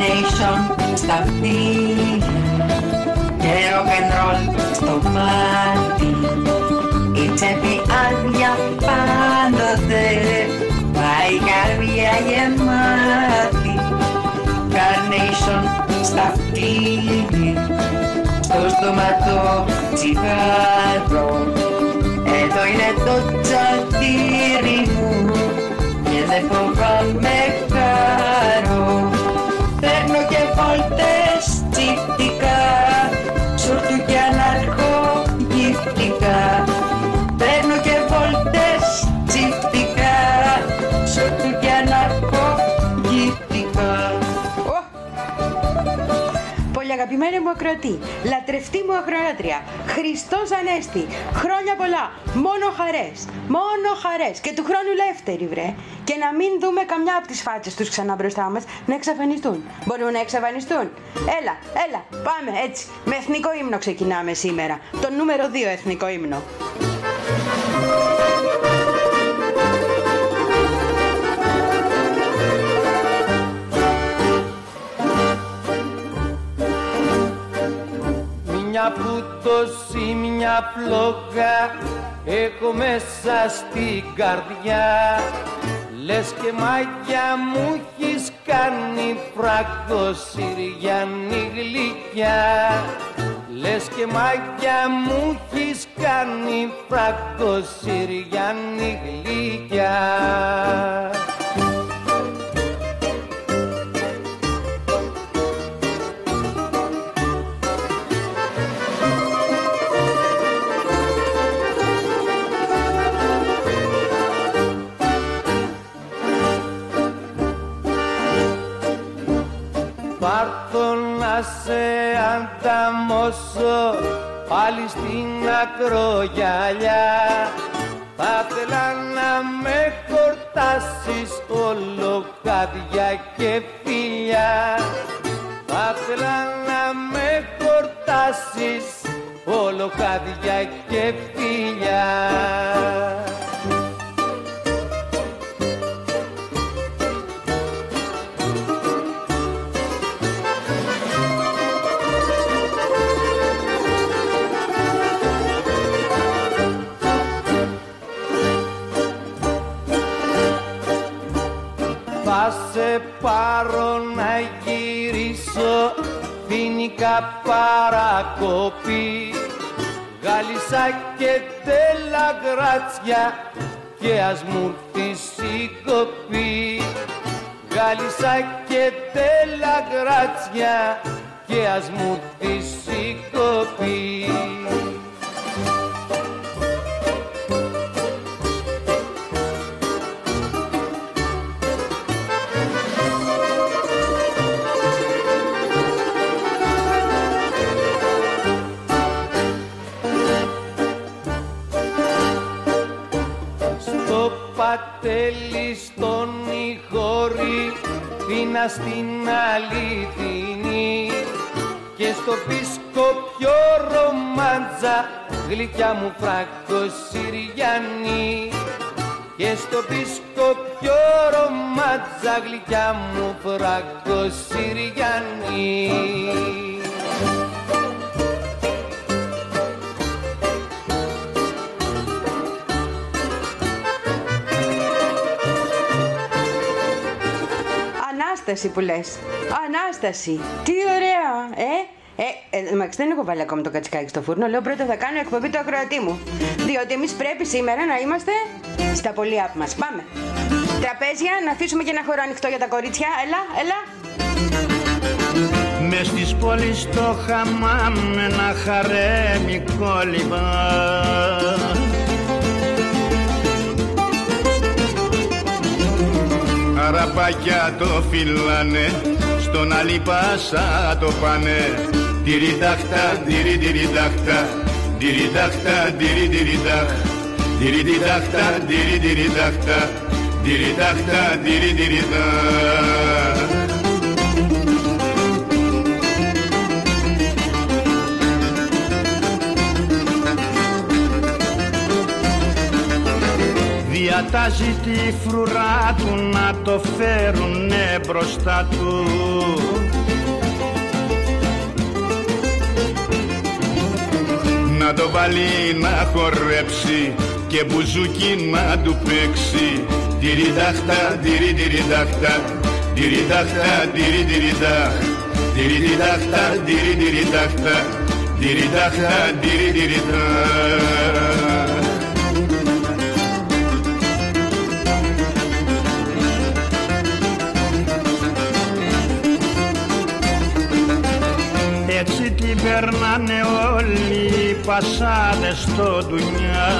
Carnation στα αυτή. Και rock and roll στο πάρτι η τσέπη άδεια πάντοτε. Πάει καρδιά γεμάτη. Carnation στα αυτή. Στο στόμα το τσιγάρο. Εδώ είναι το τσατήρι μου. Και δεν φοβάμαι χαρό Παίρνω και αγαπημένη μου ακροατή, λατρευτή μου ακροάτρια, Χριστός Ανέστη, χρόνια πολλά, μόνο χαρές, μόνο χαρές και του χρόνου λεύτερη βρε. Και να μην δούμε καμιά από τις φάτσες τους ξανά μπροστά μας να εξαφανιστούν. Μπορούν να εξαφανιστούν. Έλα, έλα, πάμε έτσι. Με εθνικό ύμνο ξεκινάμε σήμερα. Το νούμερο 2 εθνικό ύμνο. Μια φούτωση, μια φλόγα έχω μέσα στην καρδιά. Λες και μάγια μου έχεις κάνει φράγκο Συριανή γλυκιά. Λες και μάγια μου έχεις κάνει φράγκο Συριανή γλυκιά Πάρθω να σε ανταμώσω πάλι στην ακρογιαλιά. Θα θέλα να με χορτάσεις όλο χάδια και φιλιά. Θα θέλα να με χορτάσεις όλο χάδια και φιλιά Θα σε πάρω να γυρίσω φοινικά παρακοπή. Γάλισσα και τέλα γράτσια και ας μου έρθει η κοπή Γάλισσα και τέλα γράτσια και ας μου έρθει η κοπή πατέλι στον Ιγόρη Πίνα στην αληθινή. Και στο πίσκο πιο ρομάντζα Γλυκιά μου φράγκο Συριανή. Και στο πίσκο πιο ρομάντζα Γλυκιά μου φράγκο Συριανή Ανάσταση που λες. Ανάσταση. Τι ωραία. Ε, ε, ε, εντάξει, δεν έχω βάλει ακόμα το κατσικάκι στο φούρνο. Λέω πρώτα θα κάνω εκπομπή το ακροατή μου. Διότι εμείς πρέπει σήμερα να είμαστε στα πολιά μας. Πάμε. Τραπέζια, να αφήσουμε και ένα χώρο ανοιχτό για τα κορίτσια. Έλα, έλα. Μες στις πόλεις το χαμάμ ένα χαρέμι κόλλημα Αραπάκια το φυλάνε, στον άλλη πάσα το πάνε. Τυριντάχτα, τυριντυριτάχτα, τυριντάχτα, τυριντυριτάχ Τυριντάχτα, τυριντυριτάχτα, τυριντάχτα, τυριντυριτάχ Πλατάζει τη φρουρά του να το φέρουνε μπροστά του. Να το βάλει να χορέψει και μπουζούκι να του παίξει. Τυριντάχτα, τυρινταχτα, τυριντάχτα, τυρινταχτα, τυρινταχτα, τυρινταχτα, τυρινταχτα, τυρινταχτα περνάνε όλοι οι πασάδες στο δουλειά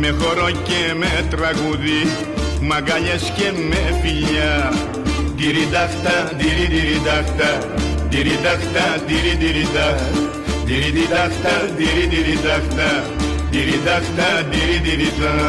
Με χορό και με τραγούδι, μαγκαλιές και με φιλιά. Τυριντάχτα, τυρινταχτα, τυρινταχτα, τυρινταχτα Τυρινταχτα, τυρινταχτα, τυρινταχτα, τυρινταχτα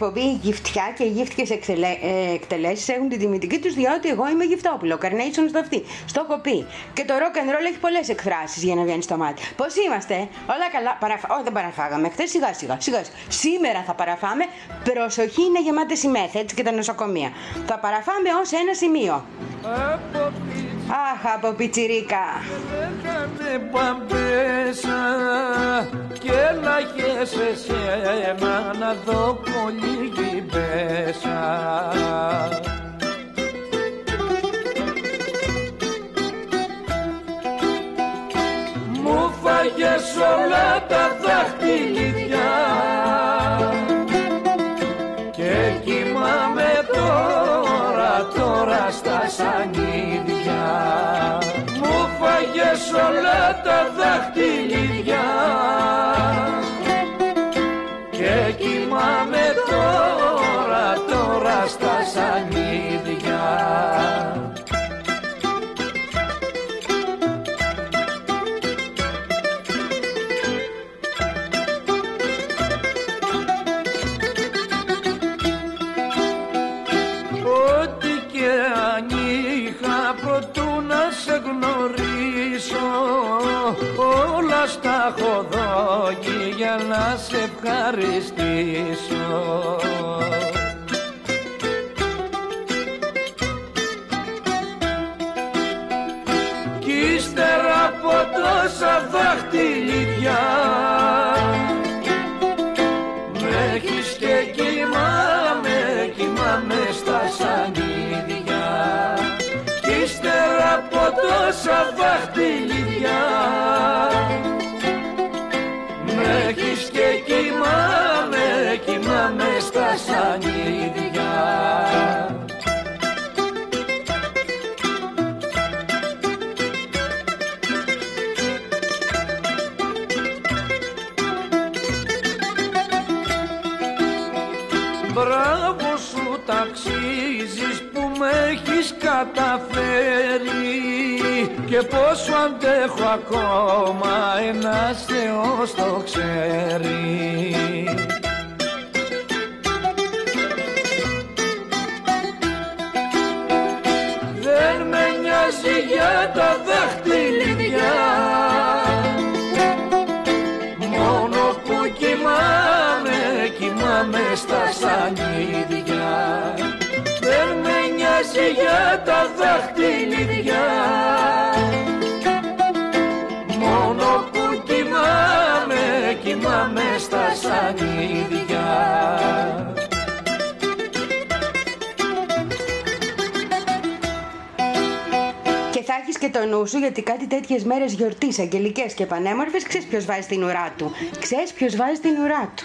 εκπομπή η γυφτιά και οι γύφτικε ε, εκτελέσεις έχουν την τιμητική τους διότι εγώ είμαι γυφτόπουλο. Carnation στο αυτή. Στο έχω πει. Και το rock and roll έχει πολλές εκφράσεις για να βγαίνει στο μάτι. Πώς είμαστε, όλα καλά. Παραφα... Όχι, δεν παραφάγαμε. Χθες σιγά σιγά. σιγά. Σήμερα θα παραφάμε. Προσοχή είναι γεμάτες οι έτσι και τα νοσοκομεία. Θα παραφάμε ως ένα σημείο. Αχ, από πιτσιρίκα. Έκανε παμπέσα και λαχές εσένα να δω πολύ πέσα. Μου φάγες όλα τα δάχτυλιδιά τα δάχτυλιδιά ευχαριστήσω. Κι ύστερα από τόσα δάχτυλιδιά με έχεις και κοιμάμαι, κοιμάμαι στα σανίδια. Κι ύστερα από τόσα δάχτυλιδιά και κοιμάμαι, κοιμάμαι στα σανίδια. Μπράβο σου ταξίζεις που με έχεις καταφέρει και πόσο αντέχω ακόμα ένας Θεός το ξέρει. Δεν με νοιάζει για τα δάχτυλιδιά μόνο που κοιμάμαι, κοιμάμαι στα σανίδια. Δεν με νοιάζει για τα δάχτυλιδιά Και θα έχεις και το νου σου γιατί κάτι τέτοιες μέρες γιορτής, αγγελικές και πανέμορφες, ξέρεις ποιος βάζει την ουρά του. Ξέρεις ποιος βάζει την ουρά του.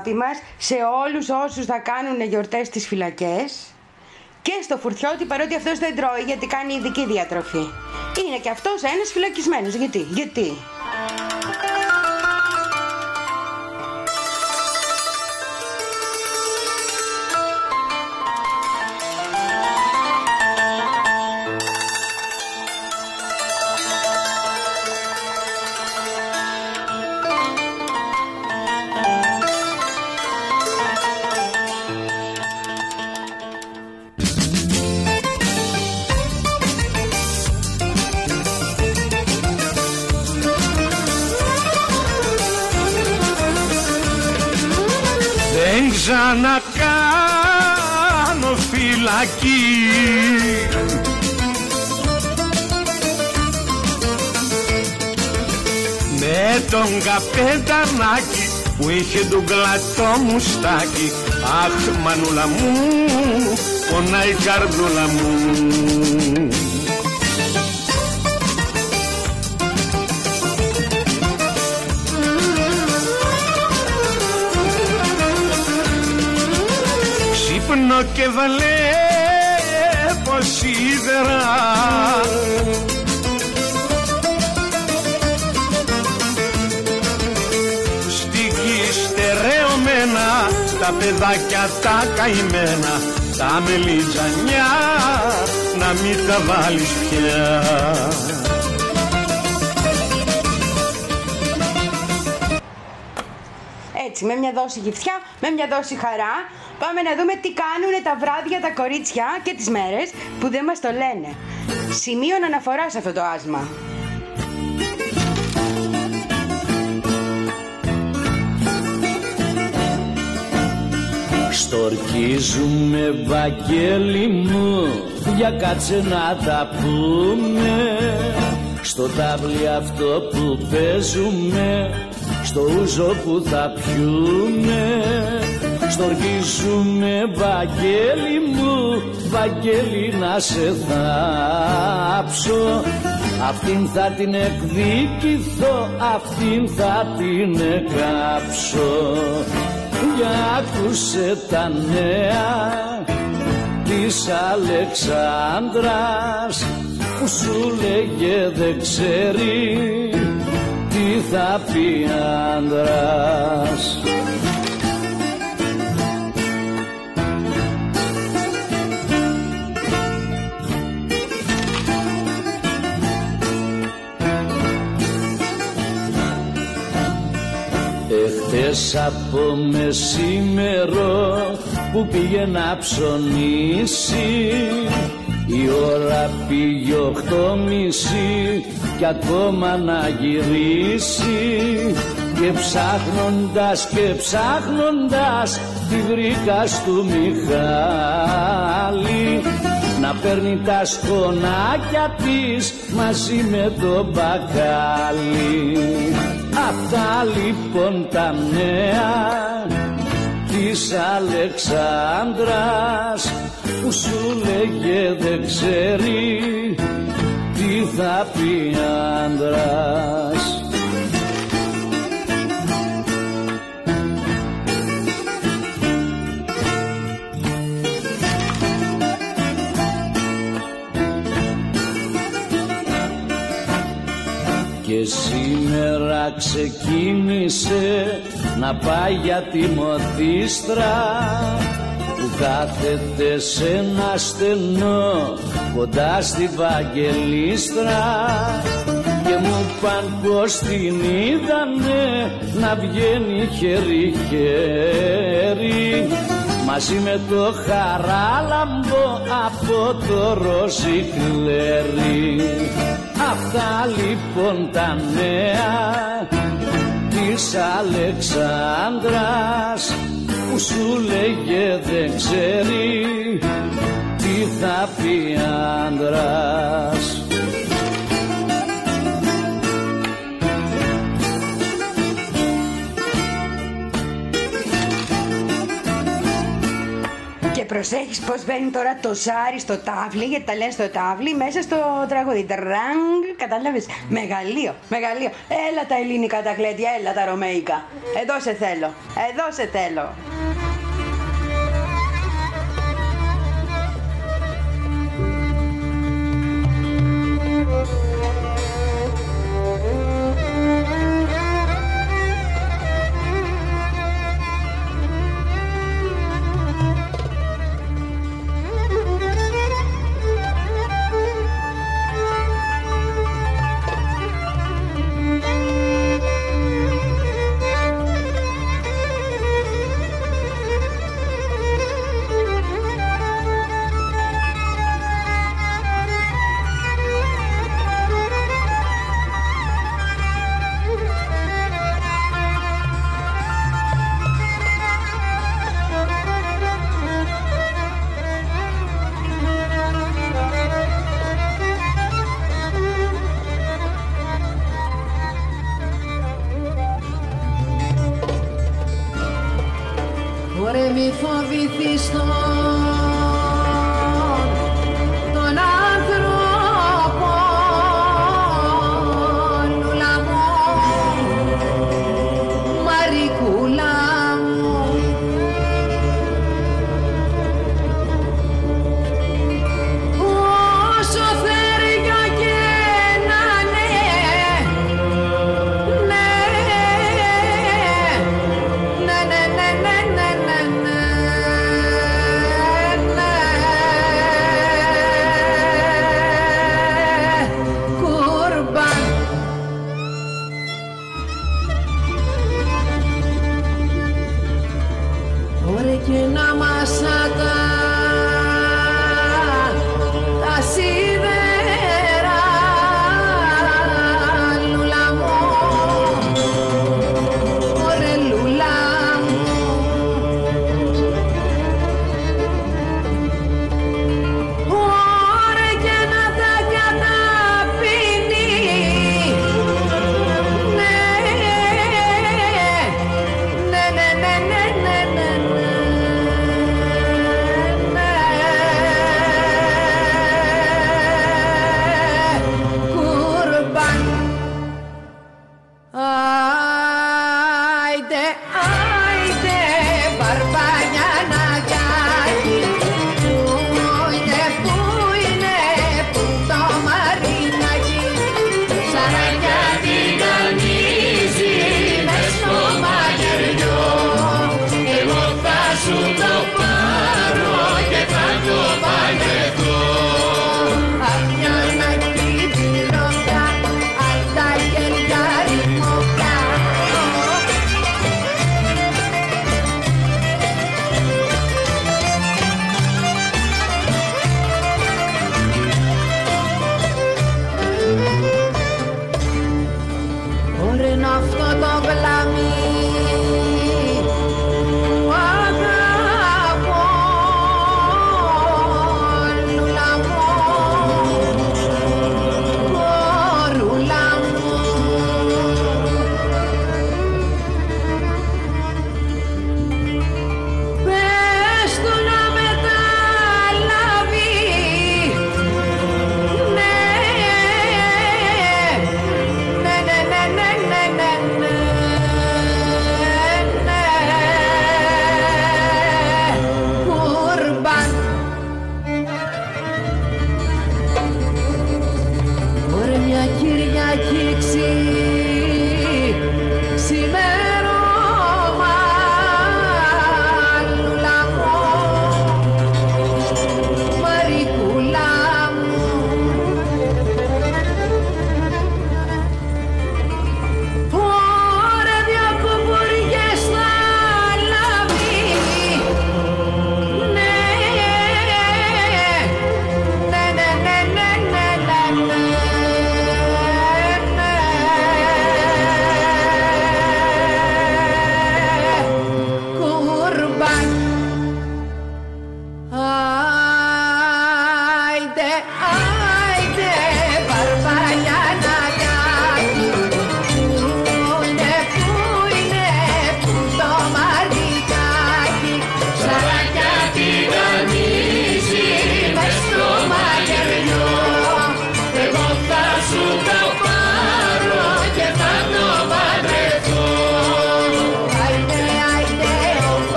αγάπη μας σε όλους όσους θα κάνουν γιορτές στις φυλακές και στο Φουρτιώτη παρότι αυτός δεν τρώει γιατί κάνει ειδική διατροφή. Είναι και αυτός ένας φυλακισμένος. Γιατί, γιατί; Καπετανάκι που είχε τον κλατό μουστάκι Αχ μανούλα μου, πονάει η καρδούλα μου. Ξύπνω και βλέπω σίδερα τα παιδάκια τα καημένα τα μελιτζανιά να μην τα βάλεις πια. Έτσι, με μια δόση γυφτιά, με μια δόση χαρά, πάμε να δούμε τι κάνουν τα βράδια τα κορίτσια και τις μέρες που δεν μας το λένε. Σημείο αναφοράς σε αυτό το άσμα. Στορκίζουμε Βαγγέλη μου για κάτσε να τα πούμε. Στο τάβλι αυτό που παίζουμε στο ούζο που θα πιούμε. Στοργίζουμε Βαγγέλη μου, Βαγγέλη να σε θάψω. Αυτήν θα την εκδικηθώ, αυτήν θα την εκάψω Για άκουσε τα νέα της Αλεξάνδρας που σου λέγε δεν ξέρει τι θα πει άντρας. Εχθές από μεσήμερο που πήγε να ψωνίσει. Η ώρα πήγε οχτώ μισή κι ακόμα να γυρίσει. Και ψάχνοντας και ψάχνοντας τη βρήκα του Μιχάλη να παίρνει τα σκονάκια της μαζί με το μπακάλι Αυτά λοιπόν τα νέα της Αλεξάνδρας που σου λέγε δεν ξέρει τι θα πει άντρας. Και σήμερα ξεκίνησε να πάει για τη μοτίστρα που κάθεται σε ένα στενό κοντά στη Βαγγελίστρα και μου παν πως την είδανε να βγαίνει χέρι-χέρι. Μαζί με το χαράλαμπο από το ροζικλέρι Αυτά λοιπόν τα νέα της Αλεξάνδρας που σου λέγε δεν ξέρει τι θα πει άντρας. Προσέχεις πως μπαίνει τώρα το σάρι στο τάβλι, γιατί τα λένε στο τάβλι, μέσα στο τραγούδι. Τραγκ, κατάλαβες; Μεγαλείο, μεγαλείο. Έλα τα ελληνικά τα γλέντια, έλα τα ρωμαϊκά. Εδώ σε θέλω, εδώ σε θέλω.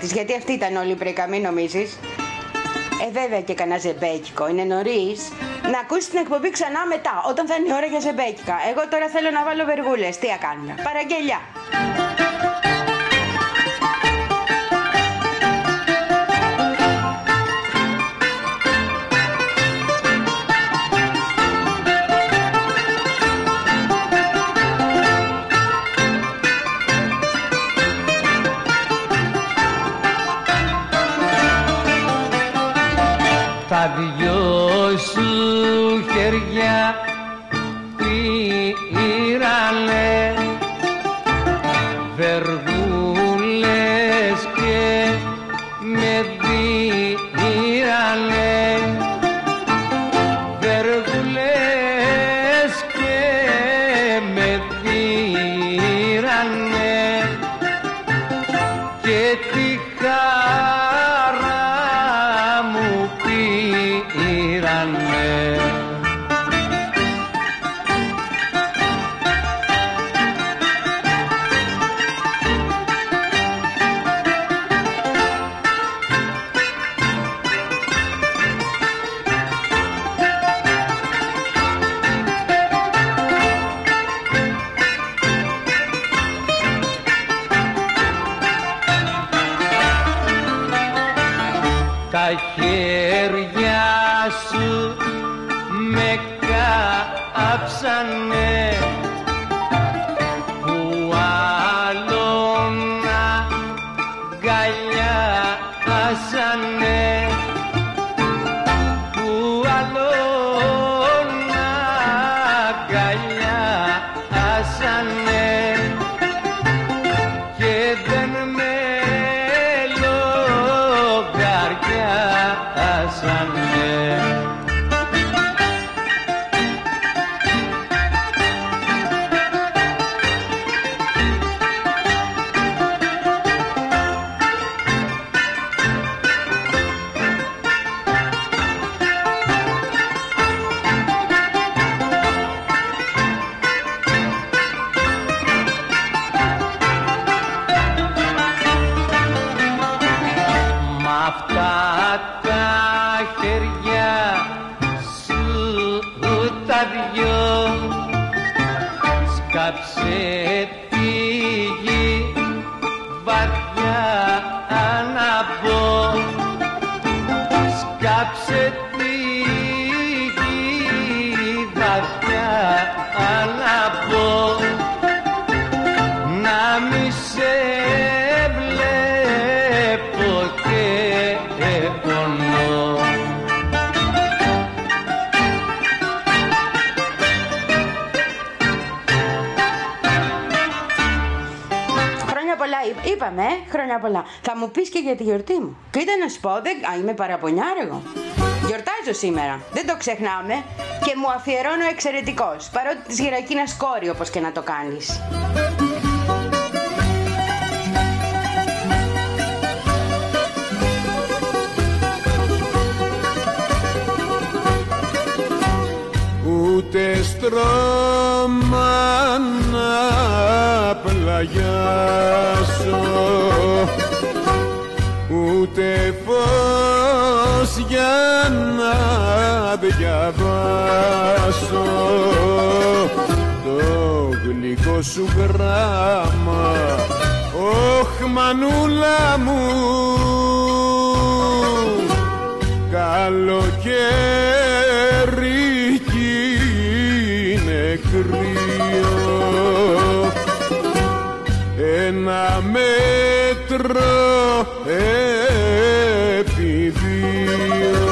Της ρόκα της, γιατί αυτή ήταν όλη η πρέκα, μην νομίζεις; Ε, βέβαια και κανένα ζεμπέκικο. Είναι νωρίς να ακούσεις την εκπομπή ξανά μετά, όταν θα είναι η ώρα για ζεμπέκικα. Εγώ τώρα θέλω να βάλω βεργούλες. Τι έκανα. Παραγγελιά. Γιορτή μου. Κοίτα να σου πω, δεν... Α, είμαι παραπονιάρεγο. Γιορτάζω σήμερα, δεν το ξεχνάμε και μου αφιερώνω εξαιρετικός, παρότι της γυρακίνας κόρη όπως και να το κάνεις. Σου γράμμα. Όχ μανούλα μου. Καλοκαίρι κι είναι κρύο. Ένα μέτρο επί δύο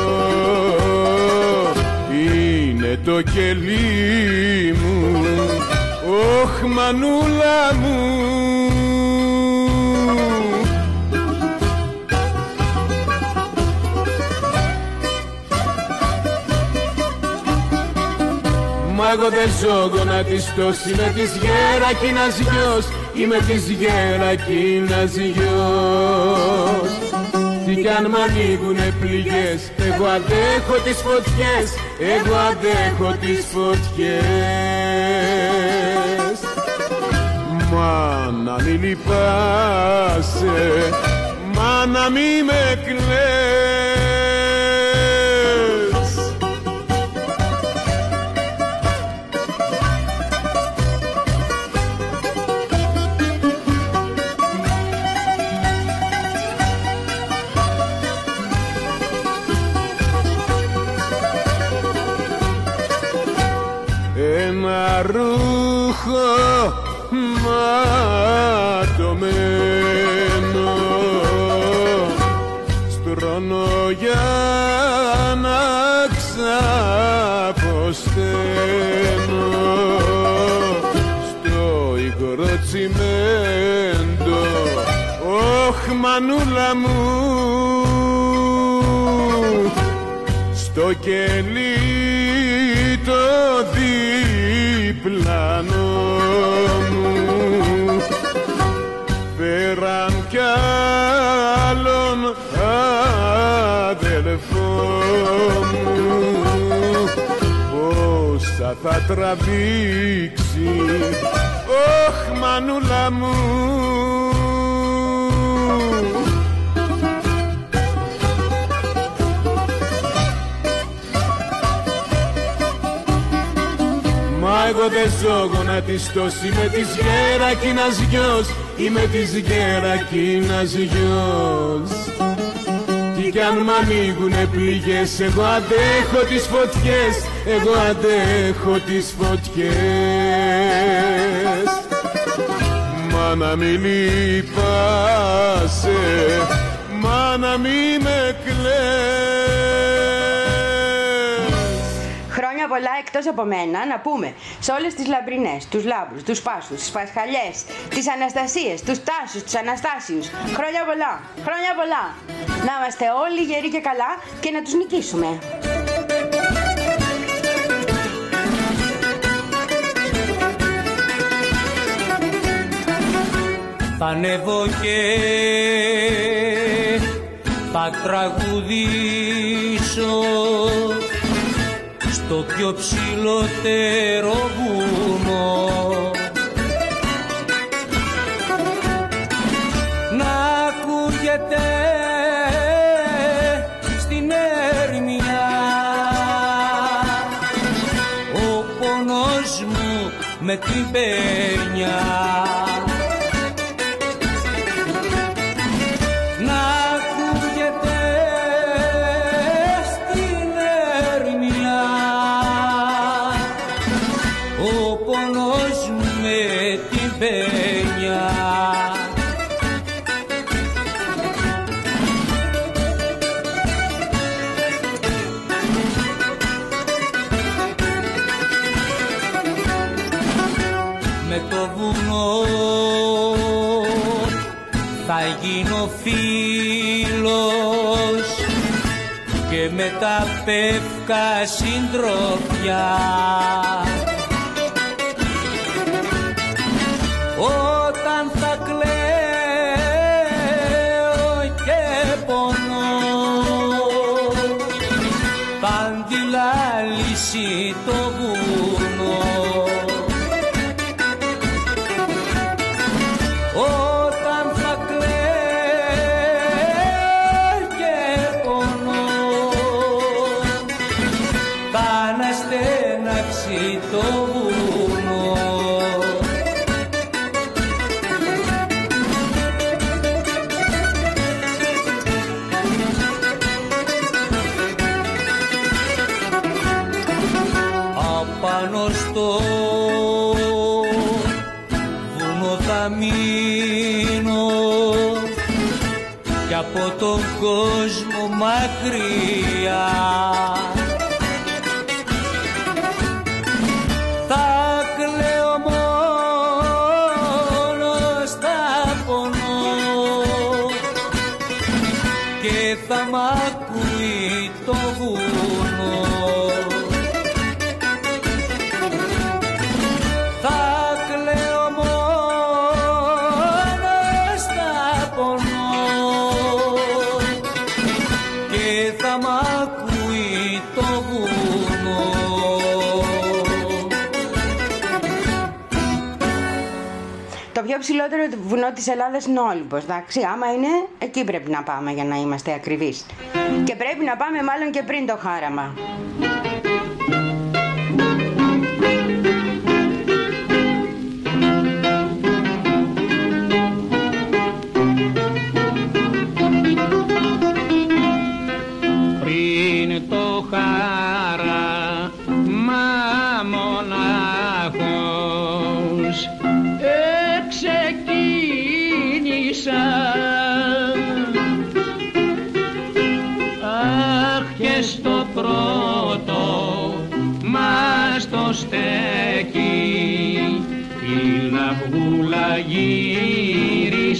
είναι το κελί μου. Όχ μανούλα μου. Μα εγώ δεν ζω γονατιστός Είμαι της γερακίνας γιος. Είμαι της γερακίνας γιος. Τι κι αν μ' ανοίγουνε πληγές Εγώ αντέχω τις φωτιές Εγώ αντέχω τις φωτιές Μα να μη λυπάσαι Μα να μη με κλαις. Ένα ρούχο μου. Στο κελί το διπλανό μου. Φέραν κι άλλον αδελφό μου. Πόσα θα τραβήξει όχ μανούλα μου Μα εγώ δεν ζω γονατιστός Είμαι της γερακίνας γιος Είμαι της γερακίνας γιος Τι κι αν μ' ανοίγουνε πληγές Εγώ αντέχω τις φωτιές Εγώ αντέχω τις φωτιές. Μα να μη λυπάσαι Μα να μη με κλαις Χρόνια πολλά εκτός από μένα να πούμε σε όλες τις λαμπρινές, τους λάμπρους, τους πάσους, τις πασχαλιές, τις Αναστασίες, τους Τάσους, τους Αναστάσιους. Χρόνια πολλά, χρόνια πολλά. Να είμαστε όλοι γεροί και καλά και να τους νικήσουμε. θα ανέβω και θα τραγουδήσω στο πιο ψηλότερο βουνό. Να ακούγεται στην έρμια ο πόνος μου με την πένια πεύκα συντροφιά Το ψηλότερο του βουνό της Ελλάδας είναι ο εντάξει. Άμα είναι, εκεί πρέπει να πάμε για να είμαστε ακριβείς. Και πρέπει να πάμε μάλλον και πριν το χάραμα.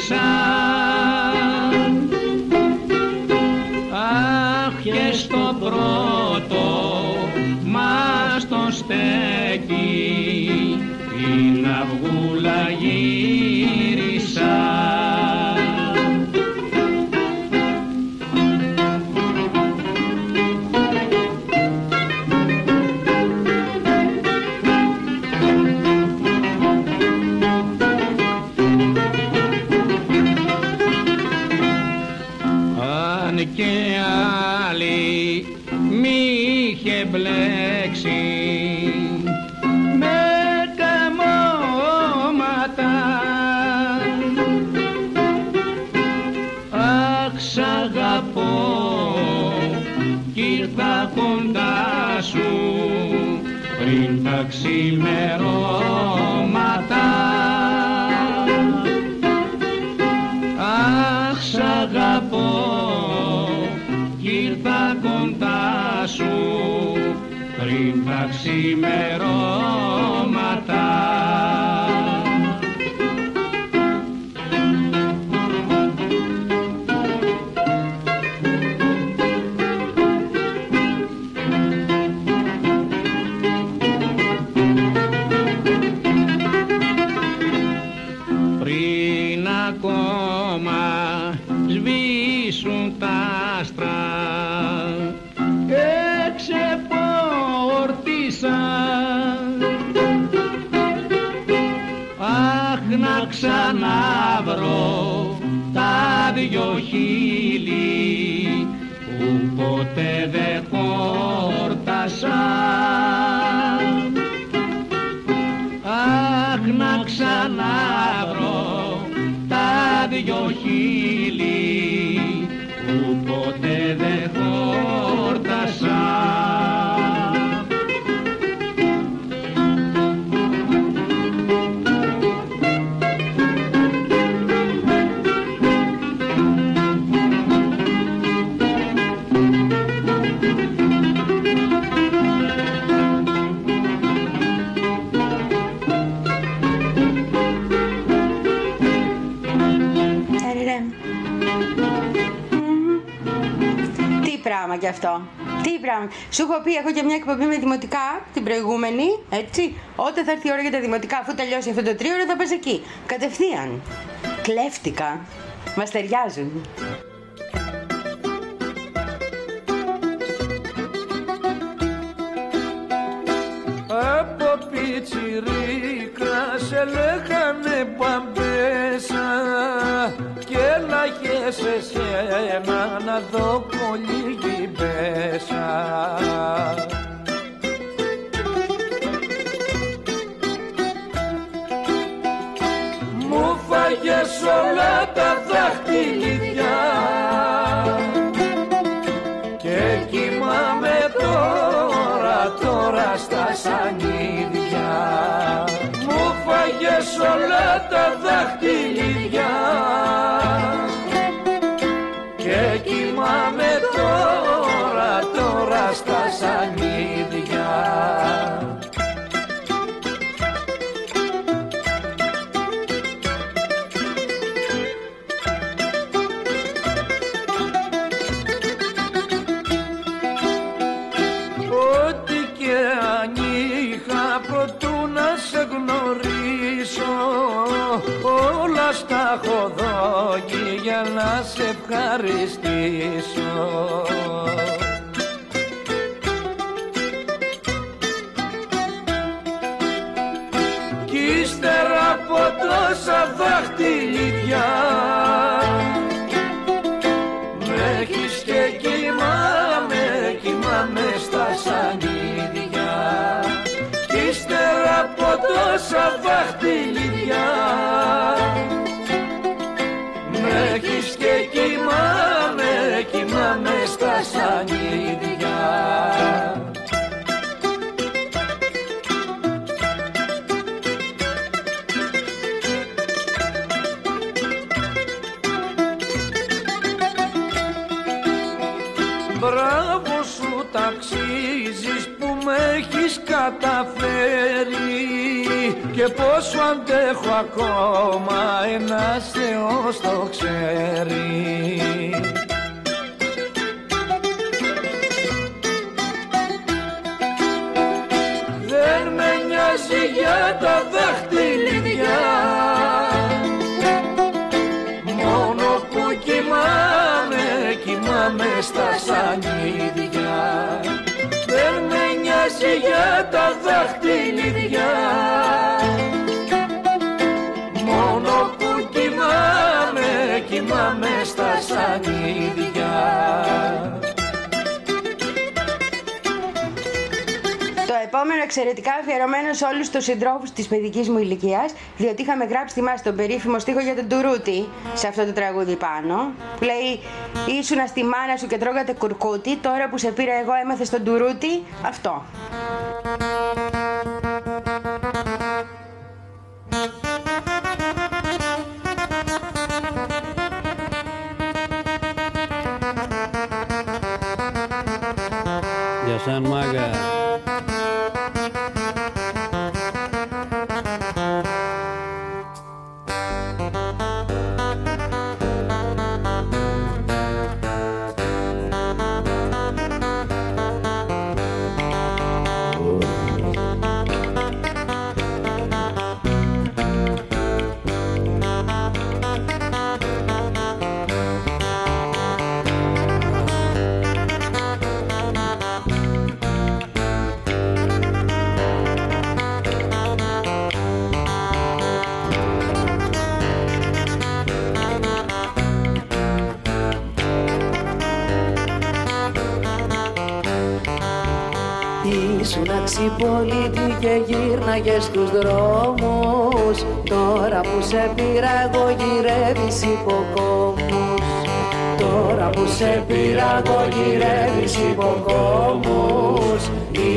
shine. man. yo Σου έχω πει, έχω και μια εκπομπή με δημοτικά την προηγούμενη, έτσι. Όταν θα έρθει η ώρα για τα δημοτικά, αφού τελειώσει αυτό το τρίωρο, θα πας εκεί. Κατευθείαν. Κλέφτηκα. Μας ταιριάζουν. Νοιάζει για τα δάχτυλιδιά Μόνο που κοιμάμαι, κοιμάμαι στα σανίδια. Δεν με νοιάζει για τα δάχτυλιδιά Μόνο που κοιμάμαι, κοιμάμαι στα σανίδια επόμενο εξαιρετικά αφιερωμένο σε όλους τους συντρόφους της παιδικής μου ηλικίας, διότι είχαμε γράψει, θυμάστε τον περίφημο στίχο για τον Τουρούτη σε αυτό το τραγούδι πάνω. Που λέει Ήσουνα στη μάνα σου και τρώγατε κουρκούτι, τώρα που σε πήρα εγώ έμαθε τον Τουρούτη. Αυτό. Ήσουν αξιπολίτη και γύρναγες στους δρόμους. Τώρα που σε πήρα εγώ γυρεύεις υποκόμους. Τώρα που σε πήρα εγώ γυρεύεις υποκόμους.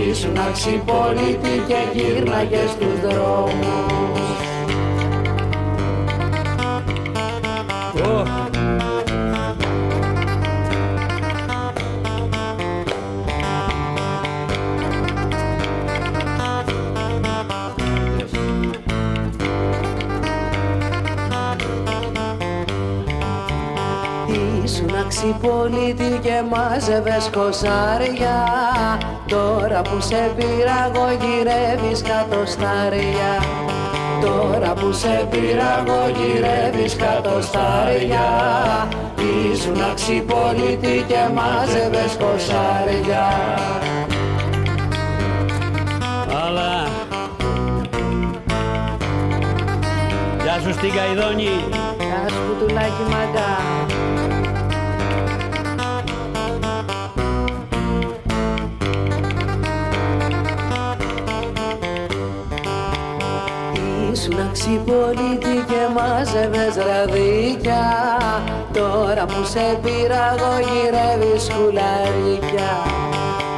Ήσουν αξιπολίτης και γύρναγες στους δρόμους αξιπολίτη και μάζευες κοσάρια Τώρα που σε πήρα εγώ γυρεύεις κατοστάρια Τώρα που σε πήρα εγώ γυρεύεις κατοστάρια Ήσουν αξιπολίτη και μάζευες κοσάρια Αλλά. Γεια σου στην Καϊδόνη. Γεια σου κουτουλάκι μαγκά Ήσουν αξιπολίτη και μάζευες ραδίκια. Τώρα που σε πήρα εγώ γυρεύεις σκουλαρίκια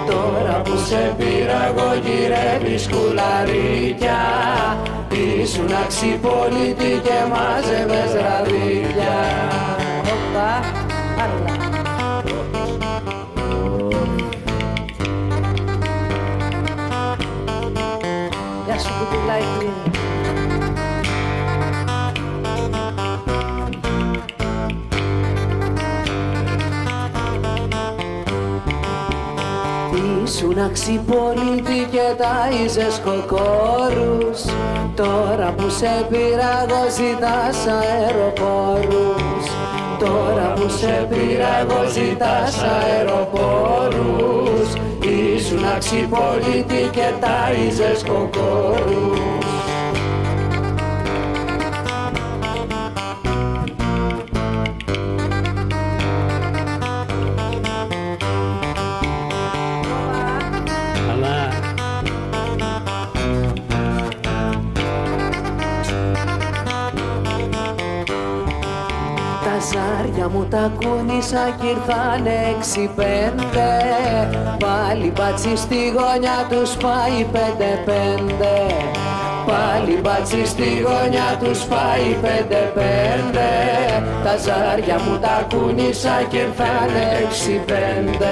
Τώρα που σε πήρα εγώ γυρεύεις σκουλαρίκια Ήσουν αξιπολίτη και μάζευες ραδίκια Ήσουν αξιπολίτη και τάιζες κοκόρους. Τώρα που σε πήρα εγώ ζητάς αεροπόρους. Τώρα που σε πήρα εγώ ζητάς αεροπόρους. Ήσουν αξιπολίτη και τάιζες κοκόρους ζάρια μου τα κούνησα κι ήρθαν έξι πέντε. Πάλι μπάτσι στη γωνιά τους πάει πέντε πέντε. Πάλι μπάτσι στη γωνιά τους πάει πέντε πέντε. Τα ζάρια μου τα κούνησα κι ήρθαν έξι πέντε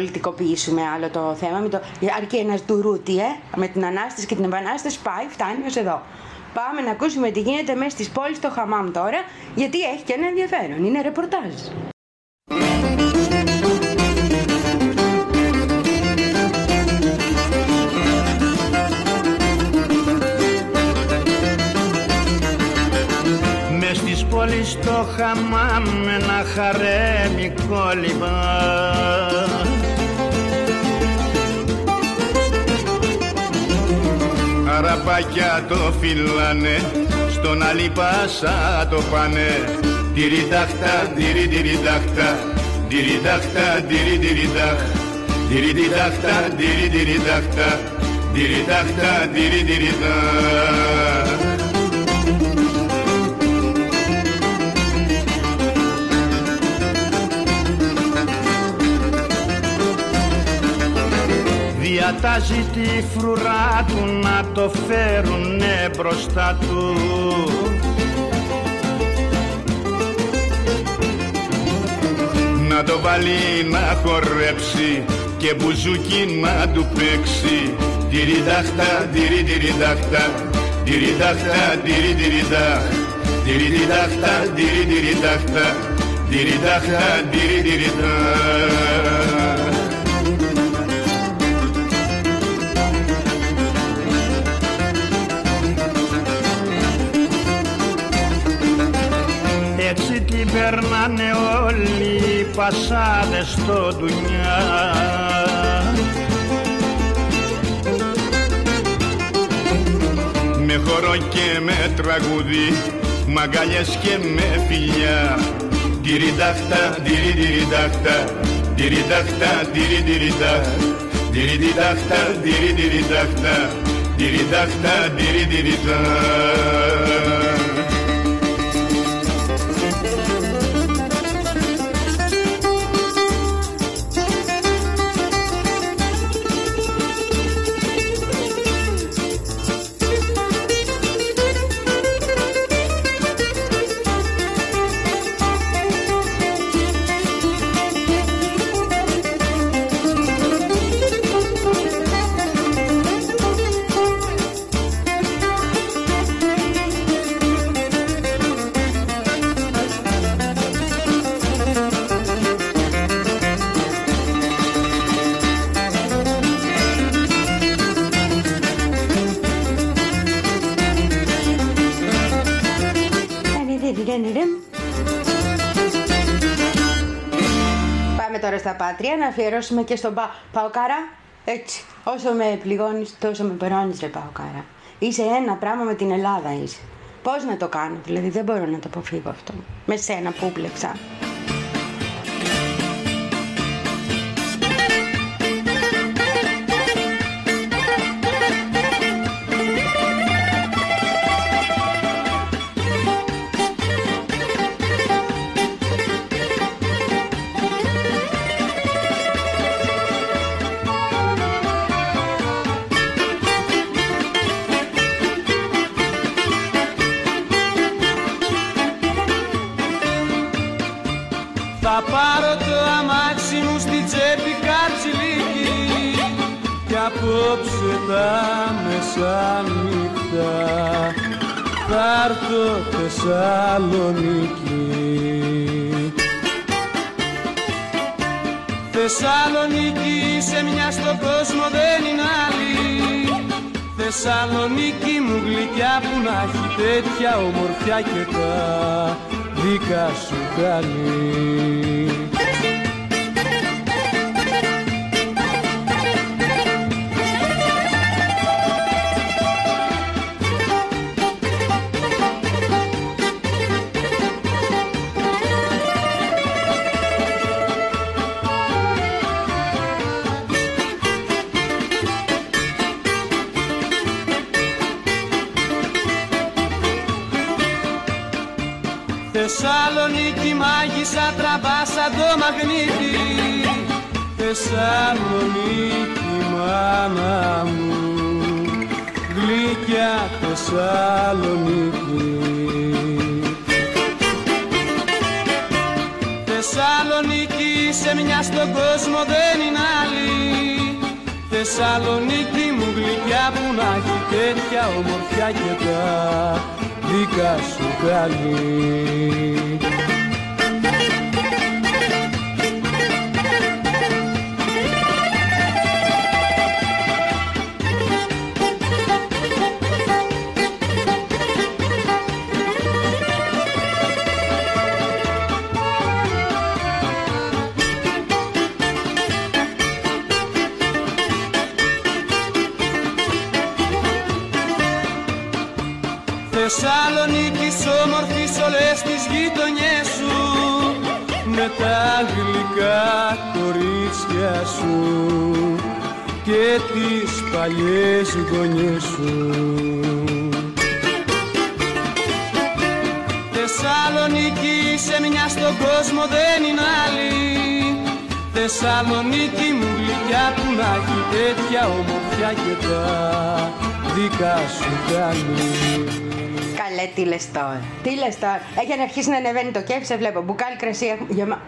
πολιτικοποιήσουμε άλλο το θέμα. Μην το... Αρκεί ένας ντουρούτι, ε, με την ανάσταση και την επανάσταση πάει, φτάνει ως εδώ. Πάμε να ακούσουμε τι γίνεται μέσα στις πόλεις στο Χαμάμ τώρα, γιατί έχει και ένα ενδιαφέρον. Είναι ρεπορτάζ. Αραπάκια το φυλάνε, στον άλλη πάσα το πάνε. Τυριντάχτα, τυριντυριτάχτα, τυριντάχτα, τυριντυριτάχ Τυριντάχτα, τυριντυριτάχτα, τυριντάχτα, τυριντυριτάχ Διατάζει τη φρουρά του να το φέρουνε μπροστά του. Να το βάλει να χορέψει και μπουζούκι να του παίξει. Τυριντάχτα, τυριντυριτάχτα, τυριντάχτα, τυριντυριτάχ Τυριντάχτα, τυριντυριτάχτα, τυριντάχτα, τυριντυριτάχ περνάνε όλοι οι πασάδες στο ντουνιά. Με χορό και με τραγούδι, μαγκαλιές και με φιλιά. Τυριντάχτα, τυριντυριτάχτα, τυριντάχτα, τυριντυριτάχ Τυριντάχτα, τυριντυριτάχτα, τυριντάχτα, τυριντυριτάχ στα πάτρια να αφιερώσουμε και στον Πα... Παοκάρα. Έτσι. Όσο με πληγώνεις, τόσο με περώνεις, ρε Παοκάρα. Είσαι ένα πράγμα με την Ελλάδα, είσαι. Πώς να το κάνω, δηλαδή δεν μπορώ να το αποφύγω αυτό. Με σένα που μπλεξα. Θεσσαλονίκη. Θεσσαλονίκη σε μια στον κόσμο δεν είναι άλλη. Θεσσαλονίκη μου γλυκιά που να έχει τέτοια ομορφιά και τα δικά σου κάνει Θεσσαλονίκη Θεσσαλονίκη σε μια στον κόσμο δεν είναι άλλη Θεσσαλονίκη μου γλυκιά που να έχει τέτοια ομορφιά και τα δικά σου καλή. Παλιές γωνιές σου Θεσσαλονίκη σε μια στον κόσμο δεν είναι άλλη Θεσσαλονίκη μου γλυκιά που να έχει τέτοια ομορφιά και τα δικά σου κάνει Καλέ, τι λες τώρα. Τι λες τώρα. Έχει αρχίσει να ανεβαίνει το κέφι, σε βλέπω. Μπουκάλι κρασί. έχουμε- γεμα-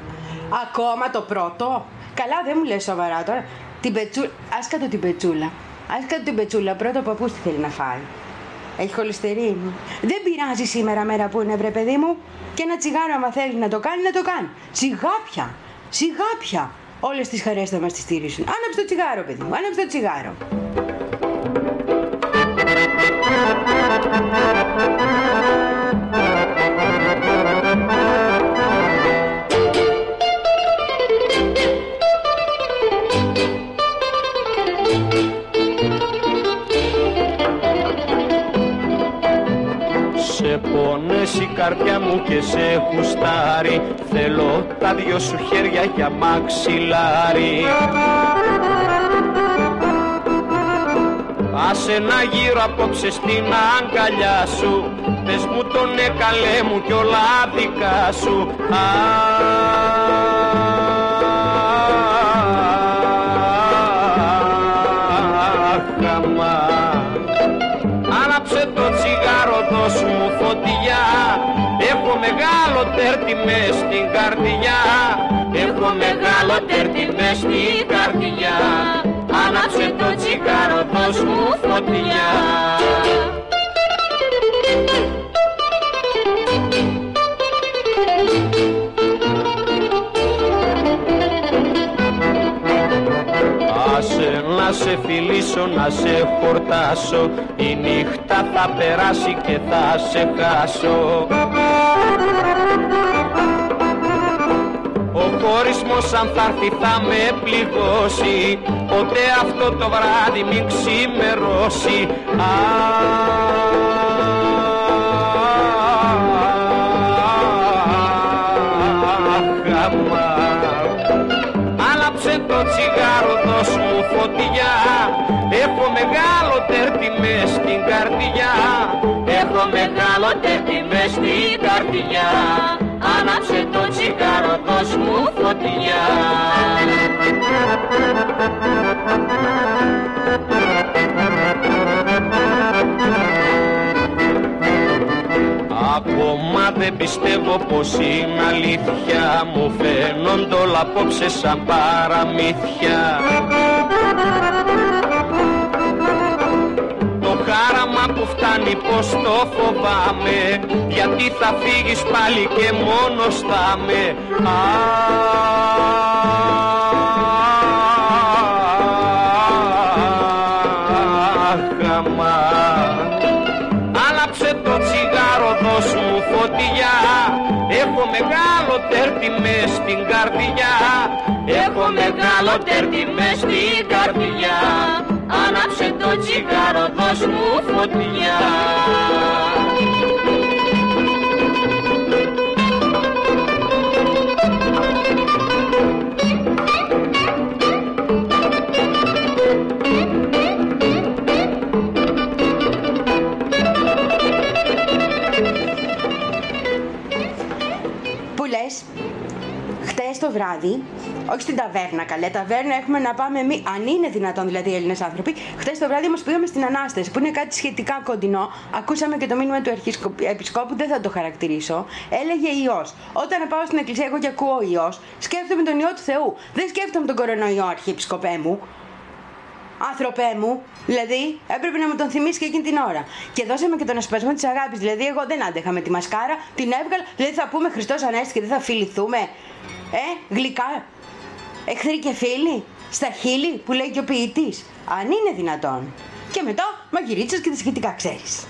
Ακόμα το πρώτο. Καλά, δεν μου λες σοβαρά τώρα. Την πετσούλα. Άσκατο την πετσούλα. Άσκατο την πετσούλα. Πρώτο παππού τι θέλει να φάει. Έχει χολυστερίνη. Δεν πειράζει σήμερα μέρα που είναι, βρε παιδί μου. Και ένα τσιγάρο, άμα θέλει να το κάνει, να το κάνει. Σιγά πια. Σιγά πια. Όλες τις χαρές θα μας τις στηρίσουν. Άναψε το τσιγάρο, παιδί μου. Άναψε το τσιγάρο. Σε πονέσει η καρδιά μου και σε χουστάρει Θέλω τα δυο σου χέρια για μαξιλάρι. Άσε να γύρω απόψε στην αγκαλιά σου. Πες μου τον έκαλέ μου κι όλα δικά σου. Αχ, μεγάλο τέρτι μες στην καρδιά. Έχω μεγάλο τέρτι μες στην καρδιά. Άναψε το τσιγάρο, δώσ' μου φωτιά. Άσε να σε φιλήσω, να σε χορτάσω Η νύχτα θα περάσει και θα σε χάσω Ο χωρισμός αν θα έρθει θα με πληγώσει. Ποτέ αυτό το βράδυ μην ξημερώσει. Αχ, αμά. Άναψε το τσιγάρο, δώσ' μου φωτιά. Έχω μεγάλο τέρτι μες στην καρδιά Έχω μεγάλο τέρτι μες στην καρδιά. Άναψε το τσιγάρο, δώσ' μου φωτιά. Ακόμα δεν πιστεύω πως είναι αλήθεια. Μου φαίνονται όλα απόψε σαν παραμύθια. Το χάραμα που φτάνει πως το φοβάμαι. Γιατί θα φύγεις πάλι και μόνος θα με Αχαμά Άλλαψε το τσιγάρο δώσ' μου φωτιά. Έχω μεγάλο τέρτι μες στην καρδιά. Έχω μεγάλο τέρτι μες στην καρδιά. Άναψε το τσιγάρο, δώσ' μου φωτιά. Που λες, χτες το βράδυ, όχι στην ταβέρνα, καλέ. Ταβέρνα έχουμε να πάμε εμεί. Αν είναι δυνατόν δηλαδή οι Έλληνες άνθρωποι. Χτε το βράδυ όμως πήγαμε στην Ανάσταση, που είναι κάτι σχετικά κοντινό. Ακούσαμε και το μήνυμα του Αρχιεπισκόπου, δεν θα το χαρακτηρίσω. Έλεγε ιός. Όταν πάω στην εκκλησία, εγώ και ακούω ιός, σκέφτομαι τον ιό του Θεού. Δεν σκέφτομαι τον κορονοϊό, Αρχιεπισκοπέ μου. Άνθρωπέ μου, δηλαδή έπρεπε να μου τον θυμίσει και εκείνη την ώρα. Και δώσαμε και τον ασπασμό της αγάπης. Δηλαδή, εγώ δεν άντεχα με τη μασκάρα, την έβγαλα. Δηλαδή, θα πούμε Χριστός Ανέστη και δεν θα φιληθούμε. Ε, γλυκά. Εχθροί και φίλοι. Στα χείλη που λέει και ο ποιητής. Αν είναι δυνατόν. Και μετά μαγειρίτσε και τα σχετικά ξέρεις.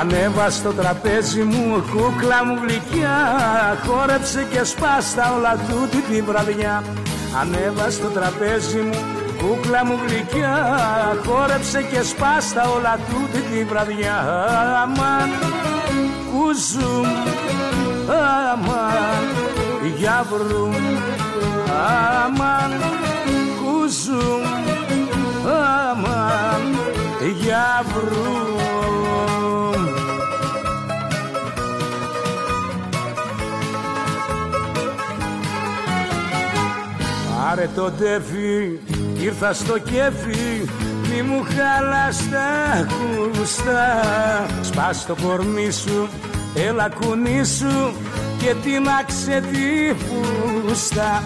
Ανέβα στο τραπέζι μου κούκλα μου γλυκιά Χόρεψε και σπάστα όλα τούτη τη βραδιά. Ανέβα στο τραπέζι μου κούκλα μου γλυκιά Χόρεψε και σπάστα όλα τούτη τη βραδιά. Αμάν κουζούμ Αμάν γιαβρούμ Αμάν κουζούμ Αμάν γιαβρούμ Πάρε το τέφι, ήρθα στο κέφι Μη μου χαλάς τα κουστά. Σπάς το κορμί σου, έλα κουνήσου Και τίναξε τη φούστα.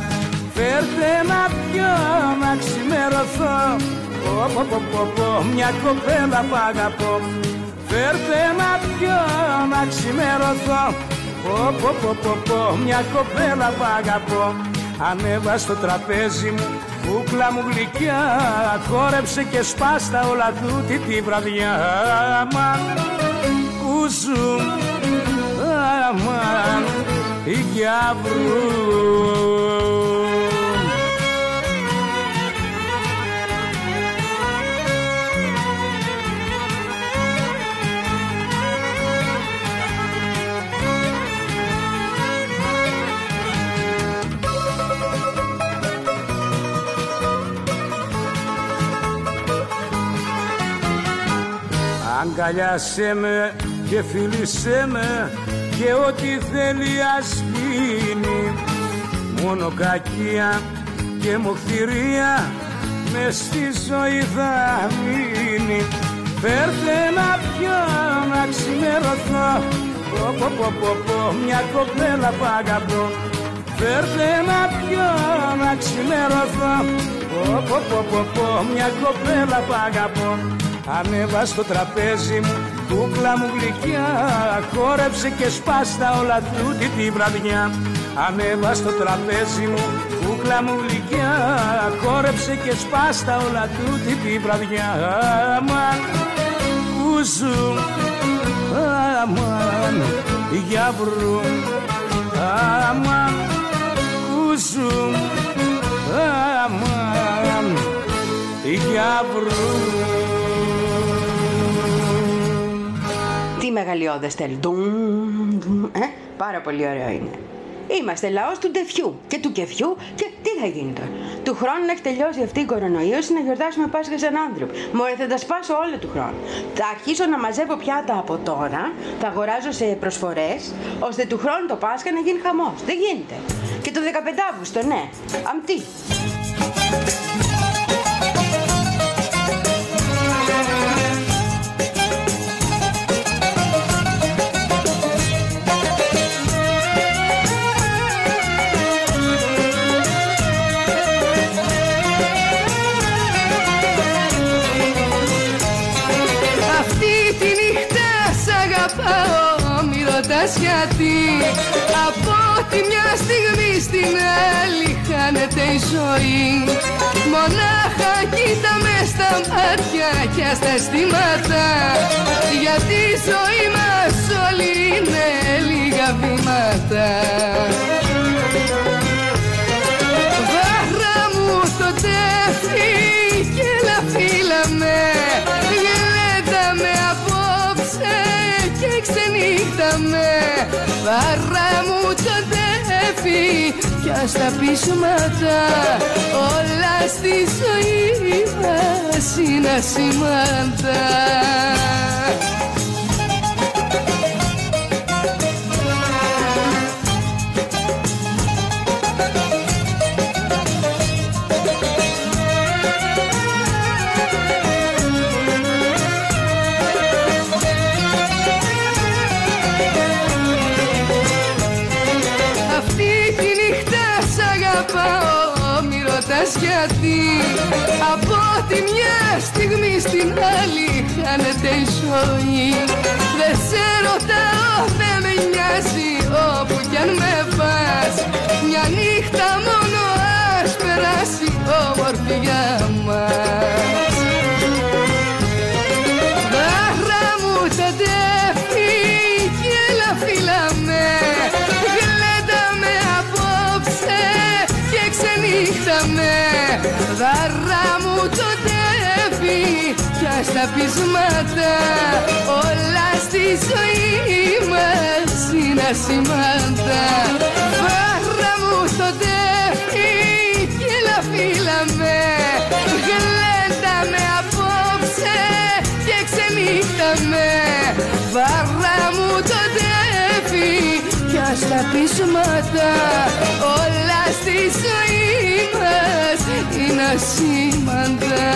Φέρτε να πιω να ξημερωθώ Πω πω πω πω πω μια κοπέλα που αγαπώ. Φέρτε να πιω να ξημερωθώ. Πω πω πω πω πω μια κοπέλα που αγαπώ. Ανέβα στο τραπέζι μου κούκλα μου γλυκιά. Χόρεψε και σπάστα όλα τούτη τη βραδιά. Αμάν κουζούμ Αμάν για βρούμ Αγκαλιάσέ με και φίλησέ με και ό,τι θέλει ας γίνει Μόνο κακία και μοχθηρία μες στη ζωή θα μείνει. Φέρτε να πιω να ξημερωθώ. Πω πω πω πω πω μια κοπέλα που αγαπώ. Φέρτε να πιω να ξημερωθώ. Πω πω πω πω πω μια κοπέλα που αγαπώ Ανέβα στο τραπέζι μου, κούκλα μου γλυκιά Χόρεψε και σπάστα όλα τούτη τη βραδιά. Ανέβα στο τραπέζι μου, κούκλα μου γλυκιά Χόρεψε και σπάστα όλα τούτη τη βραδιά. Αμάν, κουζού, αμάν, για βρου Αμάν, κουζού, αμάν, για βρου μεγαλειώδες θέλει. Ντουμ, ντουμ, Ε, πάρα πολύ ωραίο είναι. Είμαστε λαός του ντεφιού και του κεφιού και τι θα γίνει τώρα. Του χρόνου να έχει τελειώσει αυτή η κορονοϊώση να γιορτάσουμε Πάσχα σαν άνθρωποι. Μωρέ θα τα σπάσω όλο του χρόνου. Θα αρχίσω να μαζεύω πιάτα από τώρα, θα αγοράζω σε προσφορές, ώστε του χρόνου το Πάσχα να γίνει χαμός. Δεν γίνεται. Και το 15 Αύγουστο, ναι. Αμπτή. Γιατί Από τη μια στιγμή στην άλλη χάνεται η ζωή. Μονάχα κοίτα με στα μάτια και στα αισθήματα. Γιατί η ζωή μας όλη είναι λίγα βήματα. Βάρα μου στο τέφι ξενύχτα Βάρα μου το τέφι πια στα πείσματα. Όλα στη ζωή μας είναι ασήμαντα ρωτάς γιατί Από τη μια στιγμή στην άλλη Χάνεται η ζωή. Δεν σε ρωτάω, δεν με νοιάζει Όπου κι αν με πας. Μια νύχτα μόνο ας περάσει Όμορφη για μας Δάχρα μου το τέφι πια στα πείσματα. Όλα στη ζωή μας είναι ασημάντα. Δάχρα μου το τέφι και έλα φίλα με Γλέντα με απόψε και ξενύχτα με Βάρα μου το τέφι πια στα πείσματα Όλα στη ζωής μας είναι ασήμαντα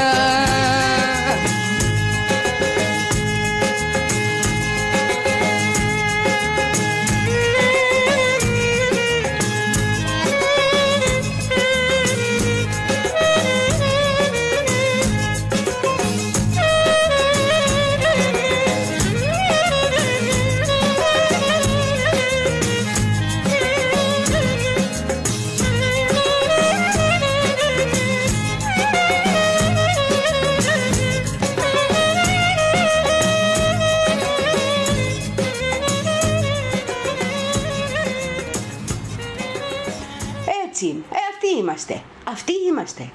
είμαστε; Αυτοί είμαστε.